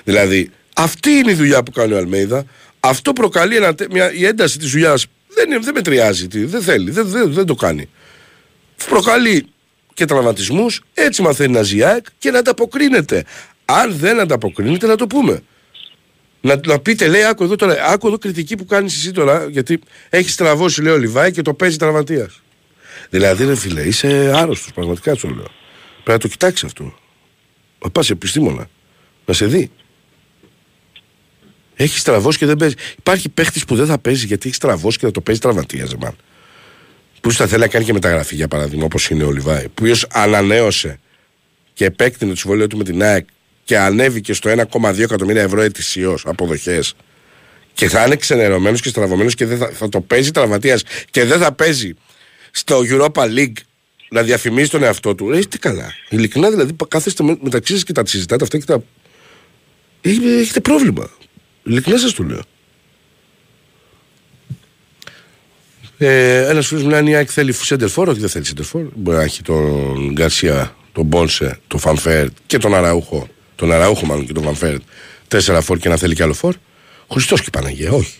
Δηλαδή, αυτή είναι η δουλειά που κάνει ο Αλμέιδα. Αυτό προκαλεί ένα, τε- μια, η ένταση της δουλειάς δεν, είναι- δεν μετριάζει, τι, δεν θέλει, δεν, δεν, δεν το κάνει. Προκαλεί και τραυματισμούς, έτσι μαθαίνει να ζει η ΑΕΚ και να ανταποκρίνεται. Αν δεν ανταποκρίνεται να το πούμε. Να, να πείτε, λέει, άκου εδώ τώρα, άκου εδώ κριτική που κάνεις εσύ τώρα, γιατί έχεις τραβώσει, λέει ο Λιβάη και το παίζει τραυματίας. Δηλαδή, ρε φίλε, είσαι άρρωστος, πραγματικά σου λέω. Πρέπει να το κοιτάξεις αυτό. Να πας επιστήμονα. Να σε δει. Έχεις τραβώσει και δεν παίζεις. Υπάρχει παίχτης που δεν θα παίζει γιατί έχεις τραβώσει και θα το παίζει τραυματίας, ζεμάν. Που θα θέλει να κάνει και μεταγραφή, για παράδειγμα, όπως είναι ο Λιβάη. Που ανανέωσε και επέκτεινε το συμβόλαιο του με την ΑΕΚ και ανέβηκε στο 1,2 εκατομμύρια ευρώ ετησίως αποδοχές. Και θα είναι ξενερωμένος και στραβωμένος και δεν θα, θα το παίζει τραυματίας και δεν θα παίζει στο Europa League να διαφημίσει τον εαυτό του. Ρε, είστε καλά. Ειλικρινά δηλαδή πα- κάθεστε με- μεταξύ σας και τα συζητάτε αυτά και τα. Έχετε, έχετε πρόβλημα. Ειλικρινά σας το λέω. Ε, Ένας φίλος μου λέει: Αν η ΑΕΚ θέλει σέντερφορ, όχι δεν θέλει σέντερφορ. Μπορεί να έχει τον Γκαρσία, τον Πόνσε, τον Φαν Βέερτ και τον Αραούχο. Τον Αραούχο, μάλλον και τον Φαν Βέερτ. Τέσσερα φορ και να θέλει κι άλλο φορ. Χριστός και Παναγία, όχι.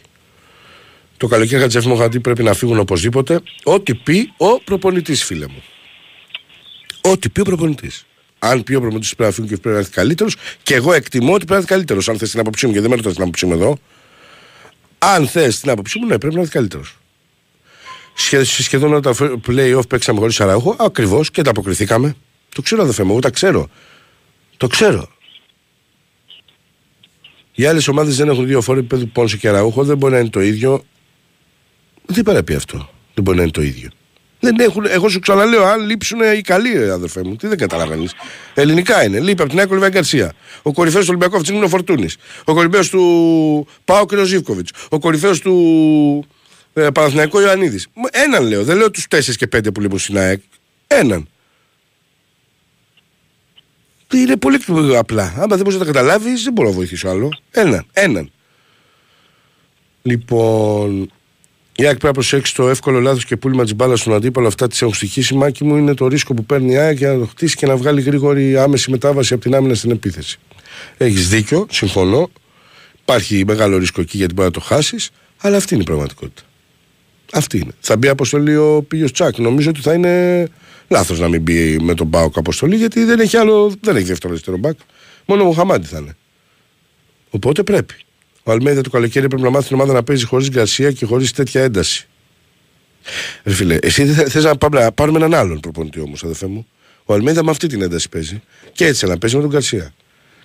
Το καλοκαίρι Χατζισαφί, Μοχαμαντί πρέπει να φύγουν οπωσδήποτε. Ό,τι πει ο προπονητής, φίλε μου. Ό,τι πει ο προπονητής. Αν πει ο προπονητής πρέπει να φύγουν και πρέπει να έρθει καλύτερος, και εγώ εκτιμώ ότι πρέπει να έρθει καλύτερος. Αν θες την άποψή μου, και δεν με ρωτά την άποψή μου εδώ. Αν θες την άποψή μου, ναι, πρέπει να έρθει καλύτερος. Σχε, σε σχεδόν όλα τα play-off παίξαμε χωρίς Αραούχο. Ακριβώς και τα αποκριθήκαμε. Το ξέρω, αδερφέ μου, εγώ τα ξέρω. Το ξέρω. Οι άλλες ομάδες δεν έχουν δύο φόροι επίπεδου Πόνσε και Αραούχο. Δεν μπορεί να είναι το ίδιο. Δεν πάει να πει αυτό. Δεν μπορεί να είναι το ίδιο. Δεν έχουν, εγώ σου ξαναλέω, αν λείψουν οι καλοί, ρε, αδερφέ μου, τι δεν καταλαβαίνεις. Ελληνικά είναι. Λείπει από την Άκη Λιβάη Γκαρσία. Ο κορυφαίος του Ολυμπιακού αυτή είναι ο Φορτούνης. Ο κορυφαίος του Πάο και ο Ζήβκοβιτ. Ο κορυφαίος του ε, Παναθηναϊκό Ιωαννίδης. Έναν λέω, δεν λέω τους 4 και 5 που λείπουν στην ΑΕΚ. Έναν. Είναι πολύ απλά. Άμα δεν μπορείς να τα καταλάβεις, δεν μπορώ να βοηθήσω άλλο. Έναν. Έναν. Λοιπόν, η ΑΕΚ πρέπει να προσέξει το εύκολο λάθος και πούλημα της μπάλας στον αντίπαλο. Αυτά τη έχουν στοιχήσει. Μάκη μου είναι το ρίσκο που παίρνει η ΑΕΚ για να το χτίσει και να βγάλει γρήγορη άμεση μετάβαση από την άμυνα στην επίθεση. Έχεις δίκιο, συμφωνώ. Υπάρχει μεγάλο ρίσκο εκεί γιατί μπορεί να το χάσεις, αλλά αυτή είναι η πραγματικότητα. Αυτή είναι. Θα μπει αποστολή ο Πίγιο Τσάκ. Νομίζω ότι θα είναι λάθος να μην μπει με τον Μπάουκ αποστολή γιατί δεν έχει άλλο, δεν έχει δεύτερο αριστερό μπακ. Μόνο ο Μοχαμάντη θα είναι. Οπότε πρέπει. Ο Αλμέιδα το καλοκαίρι πρέπει να μάθει την ομάδα να παίζει χωρίς γκαρσία και χωρίς τέτοια ένταση. Ρε φίλε, εσύ δεν θες να πάμε να πάρουμε έναν άλλον προπονητή όμως, αδερφέ μου. Ο Αλμέιδα με αυτή την ένταση παίζει. Και έτσι να παίζει με τον Γκαρσία.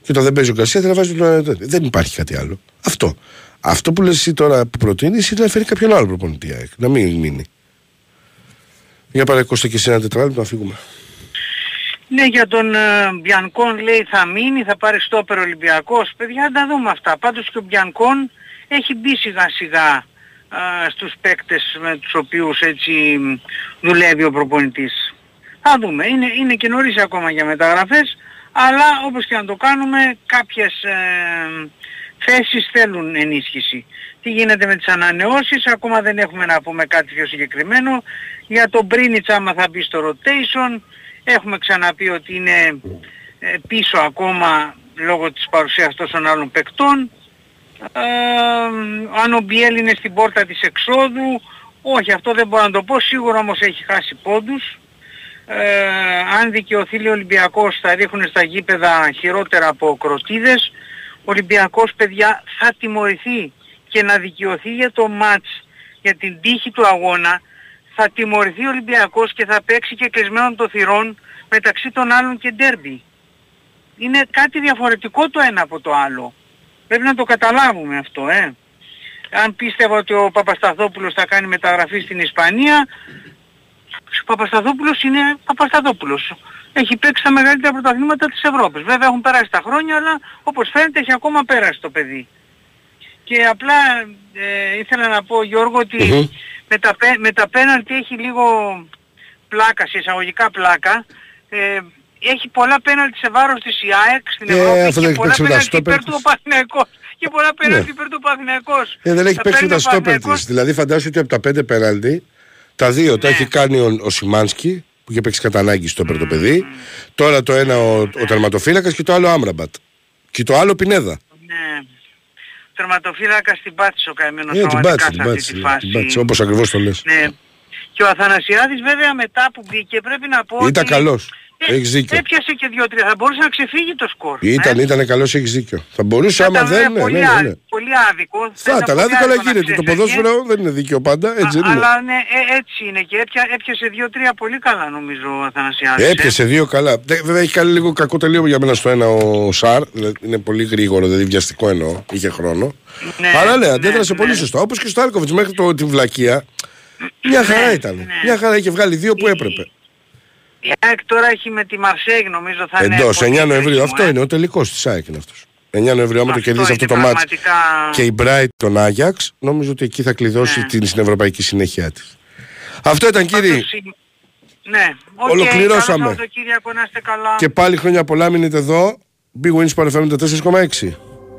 Και όταν δεν παίζει ο Γκαρσία θα να βάζει τον. Δεν υπάρχει κάτι άλλο. Αυτό. Αυτό που λες εσύ τώρα που προτείνεις είναι να φέρει κάποιον άλλο προπονητή. ΑΕΚ, Να μην μείνει. Για πάρε Κώστα και σε ένα τετράλεπτο να φύγουμε. Ναι, για τον ε, Μπιανκόν λέει θα μείνει, θα πάρει στόπερ Ολυμπιακός. Παιδιά, να τα δούμε αυτά. Πάντως και ο Μπιανκόν έχει μπει σιγά σιγά α, στους παίκτες με τους οποίους έτσι μ, δουλεύει ο προπονητής. Θα δούμε. Είναι, είναι και νωρίς ακόμα για μεταγραφές, αλλά όπως και να το κάνουμε κάποιες ε, θέσεις θέλουν ενίσχυση. Τι γίνεται με τις ανανεώσεις, ακόμα δεν έχουμε να πούμε κάτι πιο συγκεκριμένο. Για τον Μπρίνιτς άμα θα μπει στο rotation, έχουμε ξαναπεί ότι είναι ε, πίσω ακόμα λόγω της παρουσίας τόσων άλλων παικτών. Ε, αν ο Μπιέλ είναι στην πόρτα της εξόδου, όχι αυτό δεν μπορώ να το πω, σίγουρα όμως έχει χάσει πόντους. Ε, αν δικαιωθεί λέει, ο Ολυμπιακός θα ρίχνουν στα γήπεδα χειρότερα από κροτίδες. Ο Ολυμπιακός παιδιά θα τιμωρηθεί και να δικαιωθεί για το μάτς, για την τύχη του αγώνα, θα τιμωρηθεί ο Ολυμπιακός και θα παίξει και κλεισμένων των θυρών μεταξύ των άλλων και ντέρμπι. Είναι κάτι διαφορετικό το ένα από το άλλο. Πρέπει να το καταλάβουμε αυτό, ε. Αν πίστευα ότι ο Παπασταθόπουλος θα κάνει μεταγραφή στην Ισπανία, ο Παπασταθόπουλος είναι Παπασταθόπουλος. Έχει παίξει τα μεγαλύτερα πρωταθλήματα της Ευρώπης. Βέβαια έχουν περάσει τα χρόνια, αλλά όπως φαίνεται έχει ακόμα πέρασει το παιδί. Και απλά ε, ήθελα να πω Γιώργο ότι Μμμ. με, τα, πέ- με τα πέναλτι έχει λίγο πλάκα, σε εισαγωγικά πλάκα. Ε, έχει πολλά πέναλτι σε βάρος της η ΑΕΚ στην Ε, Ευρώπη αυτό και δεν πολλά παίξει με τα πέναλτι στόπερ υπέρ του της. ο Παναθηναϊκός. και πολλά πέναλτι παίρνει ο Παναθηναϊκός. Ε, δεν έχει Θα παίξει παίρνει τα ο στόπερ Παναθηναϊκός- της. Δηλαδή φαντάζομαι ότι από τα πέντε πέναλτι, τα δύο τα Ναι. έχει κάνει ο, ο Σιμάνσκι, που είχε παίξει κατά ανάγκη στο πρώτο παιδί. Τώρα το ένα ο, ο τερματοφύλακας και το άλλο Άμραμπατ. Και το άλλο Πινέδα. Ναι. Τερματοφύλακας την πάτησε ο καημένος Ε, την πραγματικά πάτησε, σε την αυτή πάτησε. τη ναι, φάση. Την πάτησε, όπως ακριβώς το λες. Ναι. Και ο Αθανασιάδης βέβαια μετά που μπήκε πρέπει να πω Ήταν ότι... καλός. Ε, Έχεις δίκιο. Έπιασε και δύο-τρία. Θα μπορούσε να ξεφύγει το σκορ. Ήταν, ε; ήταν καλός, έχεις δίκιο. Θα μπορούσε Θα άμα ήταν δεν, βέβαια ναι, πολύ, ναι, ναι, ά- ναι. πολύ άδικο. Θα ήταν ήταν πολύ άδικο, αλλά άδικο να γίνεται. Το ξέφευγε. ποδόσφαιρο δεν είναι δίκαιο πάντα, έτσι Α- δεν είναι. Αλλά ναι, ε, έτσι είναι και έπια, έπιασε δύο-τρία πολύ καλά νομίζω ο Αθανασιάδης. ε. Έπιασε δύο καλά. Τε- Βέβαια έχει κάνει λίγο κακό τελείω για μένα στο ένα ο Σαρ. Δηλαδή είναι πολύ γρήγορο, δηλαδή βιαστικό εννοώ. Είχε χρόνο. Ναι, Αλλά ναι, ναι, αντέδρασε ναι. πολύ σωστά. Όπως και στο Άλκοβιτς μέχρι το, την βλακεία. Μια χαρά ήταν. ναι. Μια χαρά είχε βγάλει δύο που έπρεπε. Η ΑΕΚ τώρα έχει με τη Μαρσέγ νομίζω θα είναι... Εντός πολύ 9 Νοεμβρίου. κρίσιμο, Αυτό ε. είναι ο τελικός της ΑΕΚ είναι αυτός. 9 Νοεμβρίου, άμα το Αυτό κερδίσει αυτό είναι το ματς πραγματικά- και η Brighton τον Άγιαξ, νομίζω ότι εκεί θα κλειδώσει Ναι. την στην ευρωπαϊκή συνέχεια της. Αυτό ήταν κύριε. Πάντως, η- Ναι, οκ, Ολοκληρώσαμε. καλό Σαββατοκύριακο, να είστε καλά. Και πάλι χρόνια πολλά μείνετε εδώ. bwin ΣΠΟΡ FM 94,6.